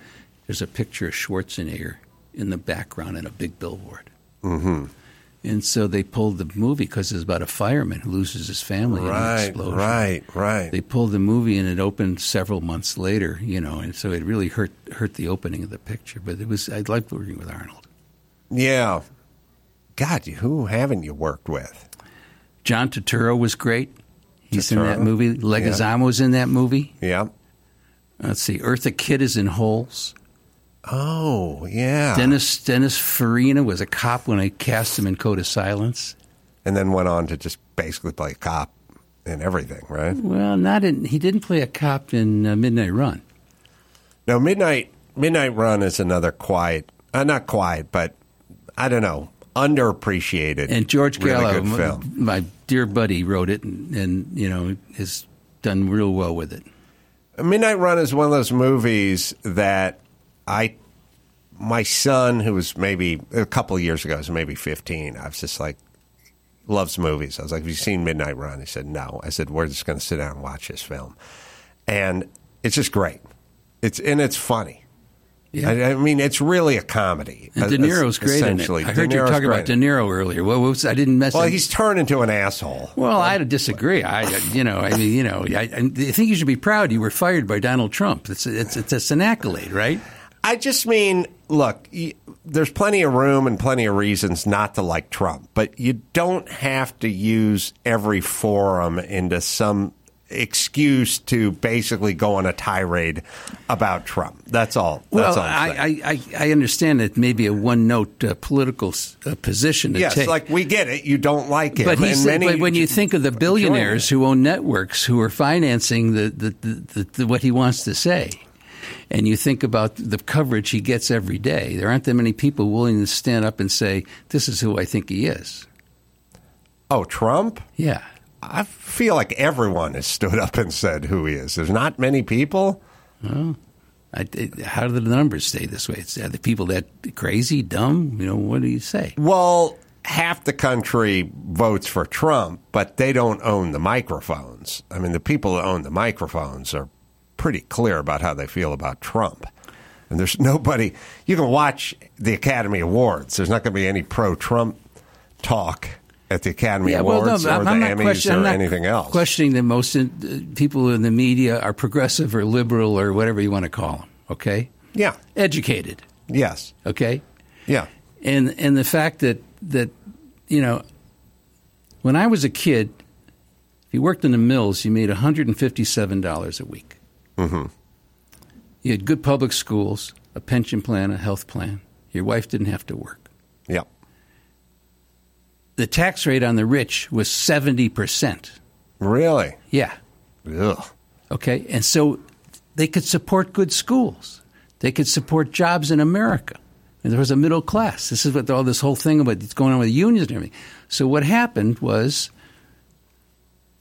there's a picture of Schwarzenegger in the background in a big billboard. Mm-hmm. And so they pulled the movie because it's about a fireman who loses his family in an Right, explosion. right, right. They pulled the movie and it opened several months later, you know, and so it really hurt hurt the opening of the picture. But it was I liked working with Arnold. Yeah. God, who haven't you worked with? John Turturro was great. He's in that Turturro? movie. Leguizamo's in that movie. Yeah. Let's see. Eartha Kitt is in Holes. Oh, yeah. Dennis Dennis Farina was a cop when I cast him in Code of Silence. And then went on to just basically play a cop and everything, right? Well, not in. He didn't play a cop in uh, Midnight Run. No, Midnight Midnight Run is another quiet, uh, not quiet, but I don't know, underappreciated. And George Gallo, my, my dear buddy, wrote it, and, and you know has done real well with it. Midnight Run is one of those movies that I, my son, who was maybe a couple of years ago, was maybe 15, I was just like, loves movies. I was like, Have you seen Midnight Run? He said, No. I said, We're just going to sit down and watch this film. And it's just great. It's And it's funny. Yeah. I, I mean, it's really a comedy. And uh, De Niro's great in it. I heard you talking about. De Niro earlier. Well, what was, I didn't mess. With. Well, up. he's turned into an asshole. Well, I disagree. I, you know, I mean, you know, I, I think you should be proud you were fired by Donald Trump. It's it's it's an accolade, right? I just mean, look, y- there's plenty of room and plenty of reasons not to like Trump, but you don't have to use every forum into some excuse to basically go on a tirade about Trump. That's all. That's well, all. I, I, I understand that maybe a one note uh, political uh, position to yes, take. like we get it. You don't like it, but, many but when you think of the billionaires who own networks who are financing the, the, the, the what he wants to say, and you think about the coverage he gets every day, there aren't that many people willing to stand up and say, "This is who I think he is." Oh, Trump? Yeah. I feel like everyone has stood up and said who he is. There's not many people. Well, I, how do the numbers stay this way? It's, are the people that crazy, dumb? You know, what do you say? Well, half the country votes for Trump, but they don't own the microphones. I mean, the people that own the microphones are pretty clear about how they feel about Trump. And there's nobody, you can watch the Academy Awards. There's not going to be any pro Trump talk at the Academy Awards or I'm, the Emmys or I'm not anything else. Questioning that most uh, people in the media are progressive or liberal or whatever you want to call them. Okay. Yeah. Educated. Yes. Okay. Yeah. And and the fact that that you know, when I was a kid, if you worked in the mills, you made 157 dollars a week. Mm-hmm. You had good public schools, a pension plan, a health plan. Your wife didn't have to work. Yep. The tax rate on the rich was 70%. Really? Yeah. Ugh. Okay. And so they could support good schools. They could support jobs in America. And there was a middle class. This is what all this whole thing about it's going on with unions and everything. So what happened was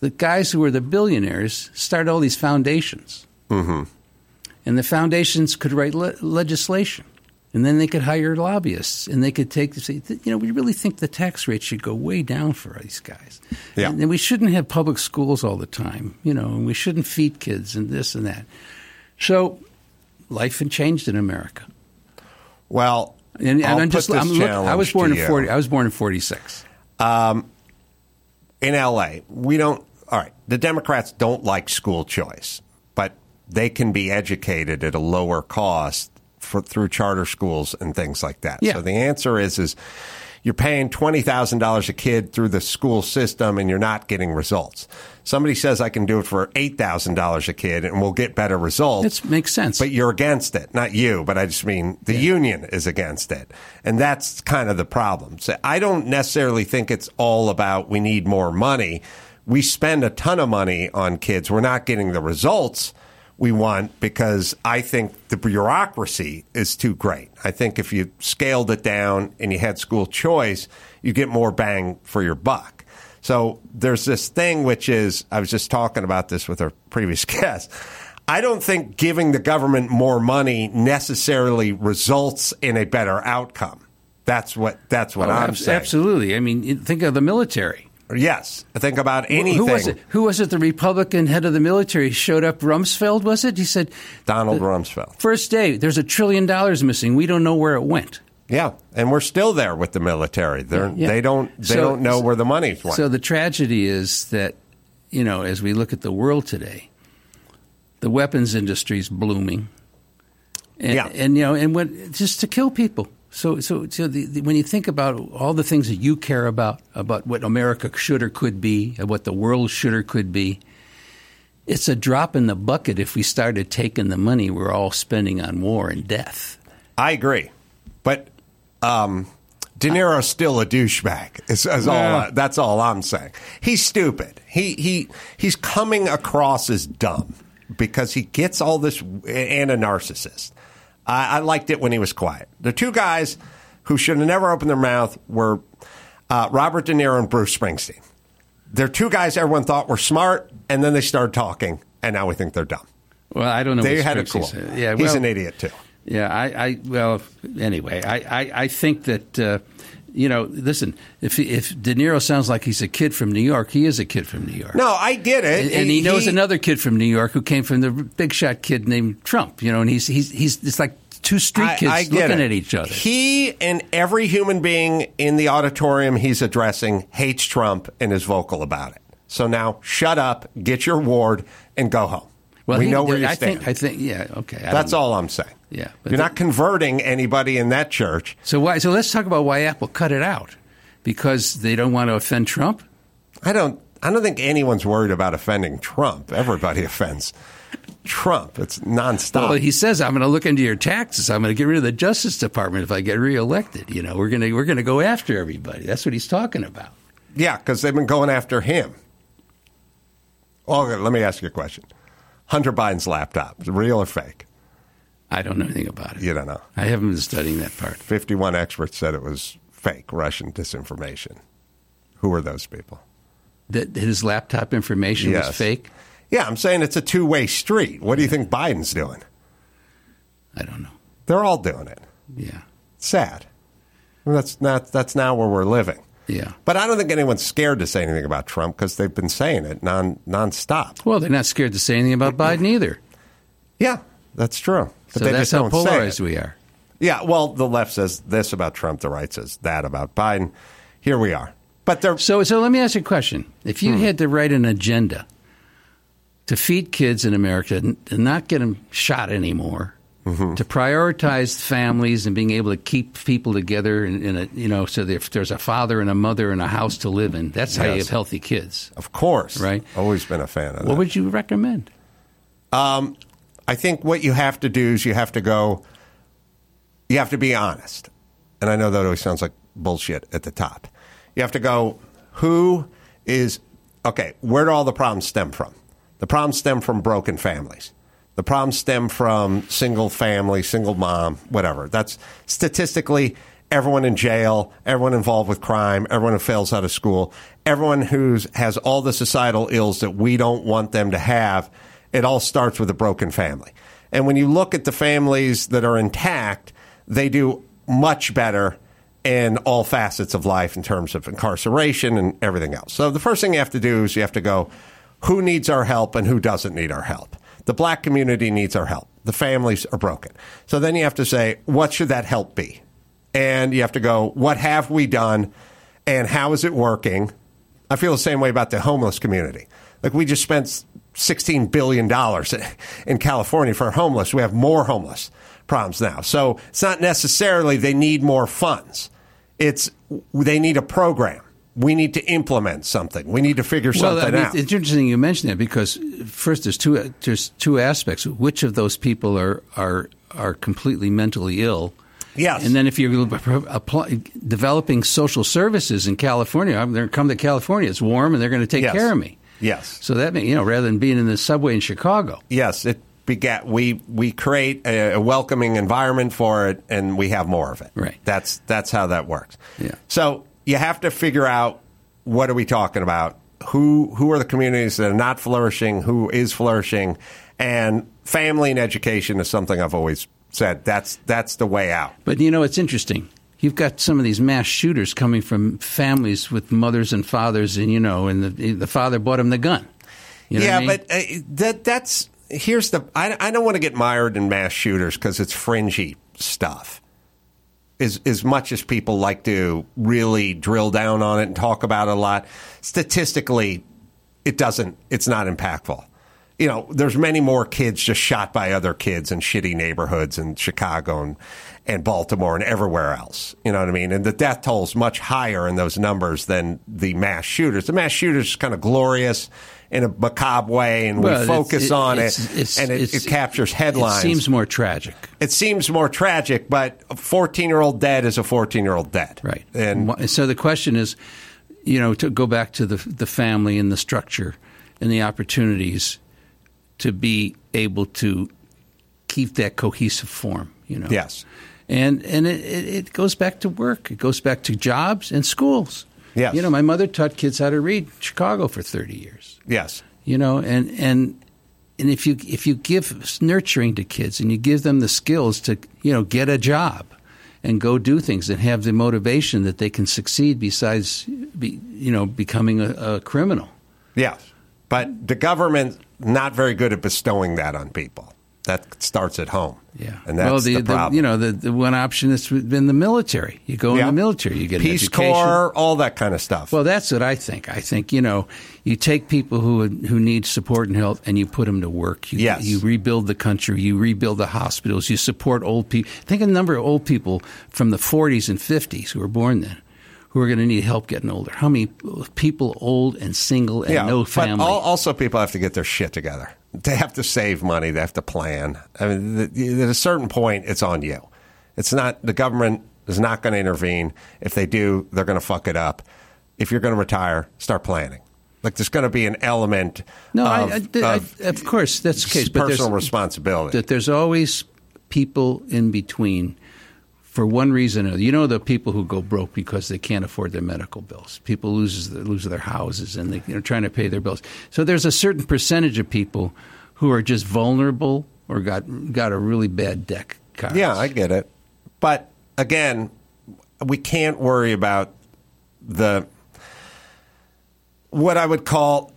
the guys who were the billionaires started all these foundations. Mm-hmm. And the foundations could write le- legislation. And then they could hire lobbyists, and they could take say, you know, we really think the tax rate should go way down for these guys. Yeah. And, and we shouldn't have public schools all the time, you know, and we shouldn't feed kids and this and that. So life had changed in America. Well, and, and I'm just I'm look, I was born in you. forty. I was born in forty six. Um, in LA, we don't. All right, the Democrats don't like school choice, they can be educated at a lower cost for, through charter schools and things like that. Yeah. So the answer is is you're paying twenty thousand dollars a kid through the school system, and you're not getting results. Somebody says I can do it for eight thousand dollars a kid, and we'll get better results. It makes sense. But you're against it, not you. But I just mean the union is against it, and that's kind of the problem. So I don't necessarily think it's all about we need more money. We spend a ton of money on kids. We're not getting the results we want because I think the bureaucracy is too great. I think if you scaled it down and you had school choice, you get more bang for your buck. So there's this thing which is I was just talking about this with our previous guest. I don't think giving the government more money necessarily results in a better outcome. That's what that's what Oh, I'm ab- saying. Absolutely. I mean, think of the military. Yes, think about anything. Who was it? Who was it? The Republican head of the military showed up. Rumsfeld was it? He said Donald Rumsfeld. First day, there's a trillion dollars missing. We don't know where it went. Yeah, and we're still there with the military. Yeah. They don't they So- don't know where the money's went. So the tragedy is that, you know, as we look at the world today, the weapons industry is blooming. And, Yeah. and you know, and what just to kill people. So, so, so the, the, when you think about all the things that you care about, about what America should or could be, and what the world should or could be, it's a drop in the bucket if we started taking the money we're all spending on war and death. I agree, but um, De Niro's still a douchebag. Is, is all Yeah. that's all I'm saying. He's stupid. He he he's coming across as dumb because he gets all this and a narcissist. I, I liked it when he was quiet. The two guys who should have never opened their mouth were uh, Robert De Niro and Bruce Springsteen. They're two guys everyone thought were smart, and then they started talking, and now we think they're dumb. Well, I don't know. They had a cool. said. Yeah, he's an idiot too. Yeah, I, I well, anyway, I, I, I think that uh, you know, listen, if if De Niro sounds like he's a kid from New York, he is a kid from New York. No, I get it, and, and he, knows another kid from New York who came from the big shot kid named Trump. You know, and he's he's he's it's like two street kids I get looking it. at each other. He and every human being in the auditorium he's addressing hates Trump and is vocal about it. So now shut up, get your award, and go home. Well, we he- know where you I stand. think I think yeah, okay. I That's all I'm saying. Yeah, You're not converting anybody in that church. So why? So let's talk about why Apple cut it out because they don't want to offend Trump. I don't. I don't think anyone's worried about offending Trump. Everybody offends Trump. It's nonstop. Well, he says, "I'm going to look into your taxes. I'm going to get rid of the Justice Department if I get reelected." You know, we're going to we're going to go after everybody. That's what he's talking about. Yeah, because they've been going after him. Oh, okay, let me ask you a question. Hunter Biden's laptop, real or fake? I don't know anything about it. You don't know. I haven't been studying that part. 51 experts said it was fake, Russian disinformation. Who are those people? That his laptop information Yes. was fake. Yeah, I'm saying it's a two way street. What do you think Biden's doing? I don't know. They're all doing it. Yeah. Sad. That's not. That's now where we're living. Yeah. But I don't think anyone's scared to say anything about Trump because they've been saying it non nonstop. Well, they're not scared to say anything about Biden either. Yeah, that's true. But so they that's just how don't polarized we are. Yeah, well, the left says this about Trump, the right says that about Biden. Here we are. But they're So, so let me ask you a question. If Hmm. you had to write an agenda to feed kids in America and not get them shot anymore, Mm-hmm. to prioritize families and being able to keep people together, in, in a, you know, so if there's a father and a mother and a house to live in, that's how you have healthy kids. Of course. Right? Always been a fan of that. What would you recommend? Um, I think what you have to do is you have to go, you have to be honest. And I know that always sounds like bullshit at the top. You have to go, who is, okay, where do all the problems stem from? The problems stem from broken families. The problems stem from single family, single mom, whatever. That's statistically everyone in jail, everyone involved with crime, everyone who fails out of school, everyone who has all the societal ills that we don't want them to have. It all starts with a broken family. And when you look at the families that are intact, they do much better in all facets of life in terms of incarceration and everything else. So the first thing you have to do is you have to go, who needs our help and who doesn't need our help? The black community needs our help. The families are broken. So then you have to say, what should that help be? And you have to go, what have we done and how is it working? I feel the same way about the homeless community. Like we just spent $16 billion in California for homeless. We have more homeless problems now. So it's not necessarily they need more funds. It's they need a program. We need to implement something. We need to figure Well, something I mean, out. it's interesting you mention that because first there's two there's two aspects. Which of those people are are are completely mentally ill? Yes. And then if you're apply, developing social services in California, I'm going to come to California. It's warm, and they're going to take Yes. care of me. Yes. So that means you know rather than being in the subway in Chicago. Yes, it begat. We we create a, a welcoming environment for it, and we have more of it. Right. That's that's how that works. Yeah. So you have to figure out what are we talking about. Who who are the communities that are not flourishing? Who is flourishing? And family and education is something I've always said. That's that's the way out. But you know, it's interesting. You've got some of these mass shooters coming from families with mothers and fathers, and you know, and the the father bought him the gun. You know yeah, I mean? but uh, that that's here's the. I, I don't want to get mired in mass shooters because it's fringy stuff. As as much as people like to really drill down on it and talk about it a lot, statistically, it doesn't. It's not impactful. You know, there's many more kids just shot by other kids in shitty neighborhoods in Chicago and, and Baltimore and everywhere else. You know what I mean? And the death toll is much higher in those numbers than the mass shooters. The mass shooters is kind of glorious in a macabre way, and Well, we focus it- on it's- it, it's- and it, it captures headlines. It seems more tragic. It seems more tragic, but a 14 year old dead is a 14 year old dead. Right. And so the question is, you know, to go back to the the family and the structure and the opportunities to be able to keep that cohesive form. You know. Yes. And and it, it, goes back to work. It goes back to jobs and schools. Yes. You know, my mother taught kids how to read Chicago for thirty years. Yes. You know, and and and if you if you give nurturing to kids and you give them the skills to you know get a job and go do things and have the motivation that they can succeed besides be, you know becoming a, a criminal. Yes. But the government not very good at bestowing that on people. That starts at home. Yeah. And that's well, the, the problem. you know the, the one option has been the military. You go Yeah. in the military, you get Peace education. Corps, all that kind of stuff. Well, that's what I think. I think you know, you take people who who need support and help, and you put them to work. You, Yes. you rebuild the country. You rebuild the hospitals. You support old people. Think of the number of old people from the 40s and 50s who were born then, who are going to need help getting older. How many people old and single and yeah, no family? But also, people have to get their shit together. They have to save money. They have to plan. I mean, at a certain point, it's on you. It's not the government is not going to intervene. If they do, they're going to fuck it up. If you're going to retire, start planning. Like there's going to be an element. No, of, I, I, I, of of course that's the case. But personal responsibility. that there's always people in between for one reason or. You know the people who go broke because they can't afford their medical bills. People loses lose their houses and they, are trying to pay their bills. So there's a certain percentage of people who are just vulnerable or got got a really bad deck. Yeah, I get it. But again, we can't worry about the what I would call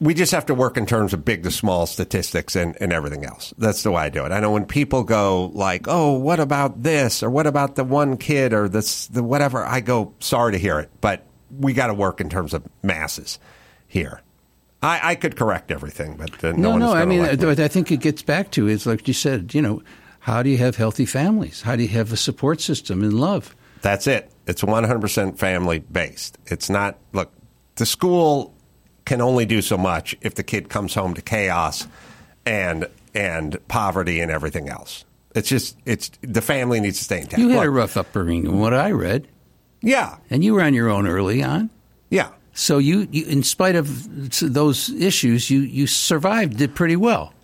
we just have to work in terms of big to small statistics and, and everything else. That's the way I do it. I know when people go like, "Oh, what about this?" or "What about the one kid?" or this the whatever, I go, "Sorry to hear it, but we got to work in terms of masses here." I, I could correct everything, but uh, no, No, no. I mean, like me. what I think it gets back to is like you said. You know, how do you have healthy families? How do you have a support system and love? That's it. It's 100% family based. It's not, look, the school can only do so much if the kid comes home to chaos and and poverty and everything else. It's just, it's the family needs to stay intact. You had Look, a rough upbringing, from what I read. Yeah. And you were on your own early on. Yeah. So you, you in spite of those issues, you, you survived it pretty well.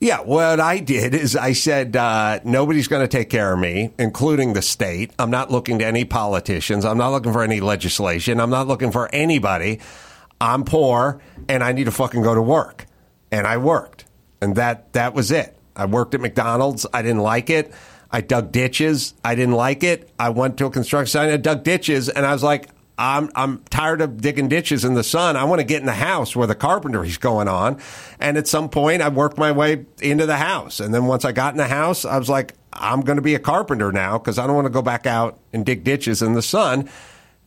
Yeah, what I did is I said, uh, nobody's going to take care of me, including the state. I'm not looking to any politicians. I'm not looking for any legislation. I'm not looking for anybody. I'm poor and I need to fucking go to work. And I worked. And that, that was it. I worked at McDonald's. I didn't like it. I dug ditches. I didn't like it. I went to a construction site and I dug ditches, and I was like, I'm I'm tired of digging ditches in the sun. I want to get in the house where the carpentry's going on. And at some point, I worked my way into the house. And then once I got in the house, I was like, I'm going to be a carpenter now because I don't want to go back out and dig ditches in the sun.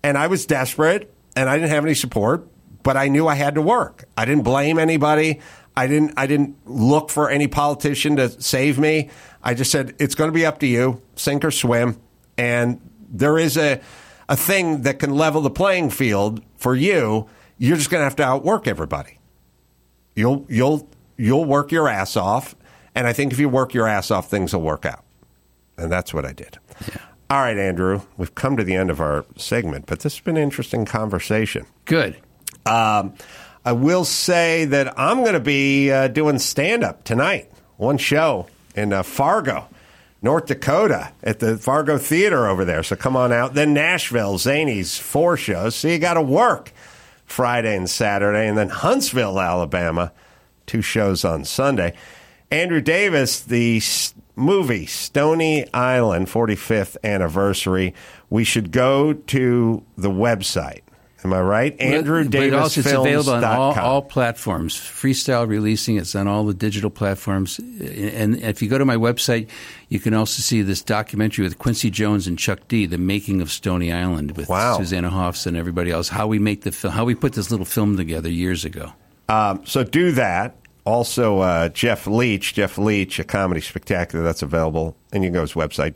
And I was desperate, and I didn't have any support, but I knew I had to work. I didn't blame anybody. I didn't I didn't look for any politician to save me. I just said it's going to be up to you, sink or swim. And there is a a thing that can level the playing field for you. You're just going to have to outwork everybody. You'll you'll you'll work your ass off, and I think if you work your ass off, things will work out. And that's what I did. Yeah. All right, Andrew, we've come to the end of our segment, but this has been an interesting conversation. Good. Um, I will say that I'm going to be uh, doing stand up tonight, one show in uh, Fargo, North Dakota, at the Fargo Theater over there. So come on out. Then Nashville, Zanies four shows. So you got to work Friday and Saturday. And then Huntsville, Alabama, two shows on Sunday. Andrew Davis, the movie Stony Island 45th anniversary. We should go to the website. Am I right? Andrew But Davis also it's available on all, all platforms. Freestyle releasing. It's on all the digital platforms. And if you go to my website, you can also see this documentary with Quincy Jones and Chuck D, the making of Stony Island, with Wow. Susanna Hoffs and everybody else. How we make the film, how we put this little film together years ago. Um, so do that. Also, uh, Jeff Leach, Jeff Leach, a comedy spectacular that's available. And you can go to his website,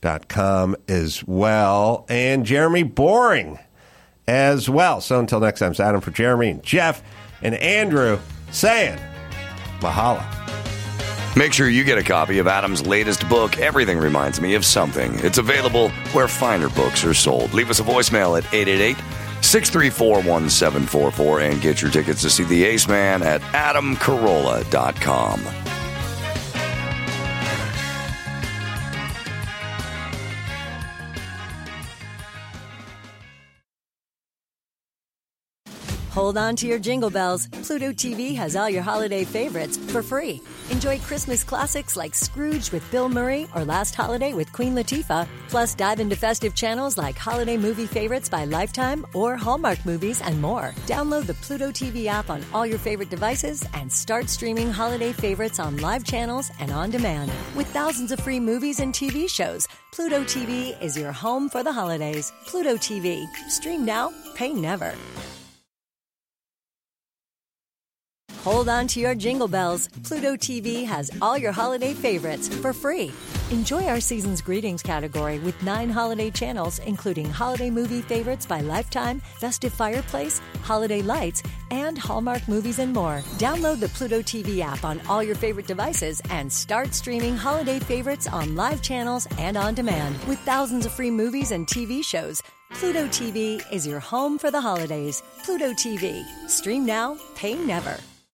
jeffreyleach.com as well. And Jeremy Boreing as well. So until next time, it's Adam for Jeremy and Jeff and Andrew saying mahalo. Make sure you get a copy of Adam's latest book, Everything Reminds Me of Something. It's available where finer books are sold. Leave us a voicemail at 888 634 1744 and get your tickets to see The Ace Man at adamcarolla.com. Hold on to your jingle bells. Pluto TV has all your holiday favorites for free. Enjoy Christmas classics like Scrooge with Bill Murray or Last Holiday with Queen Latifah. Plus, dive into festive channels like holiday movie favorites by Lifetime or Hallmark movies and more. Download the Pluto TV app on all your favorite devices and start streaming holiday favorites on live channels and on demand. With thousands of free movies and TV shows, Pluto TV is your home for the holidays. Pluto TV. Stream now, pay never. Hold on to your jingle bells. Pluto TV has all your holiday favorites for free. Enjoy our season's greetings category with nine holiday channels, including holiday movie favorites by Lifetime, Festive Fireplace, Holiday Lights, and Hallmark movies and more. Download the Pluto TV app on all your favorite devices and start streaming holiday favorites on live channels and on demand. With thousands of free movies and TV shows, Pluto TV is your home for the holidays. Pluto TV. Stream now, pay never.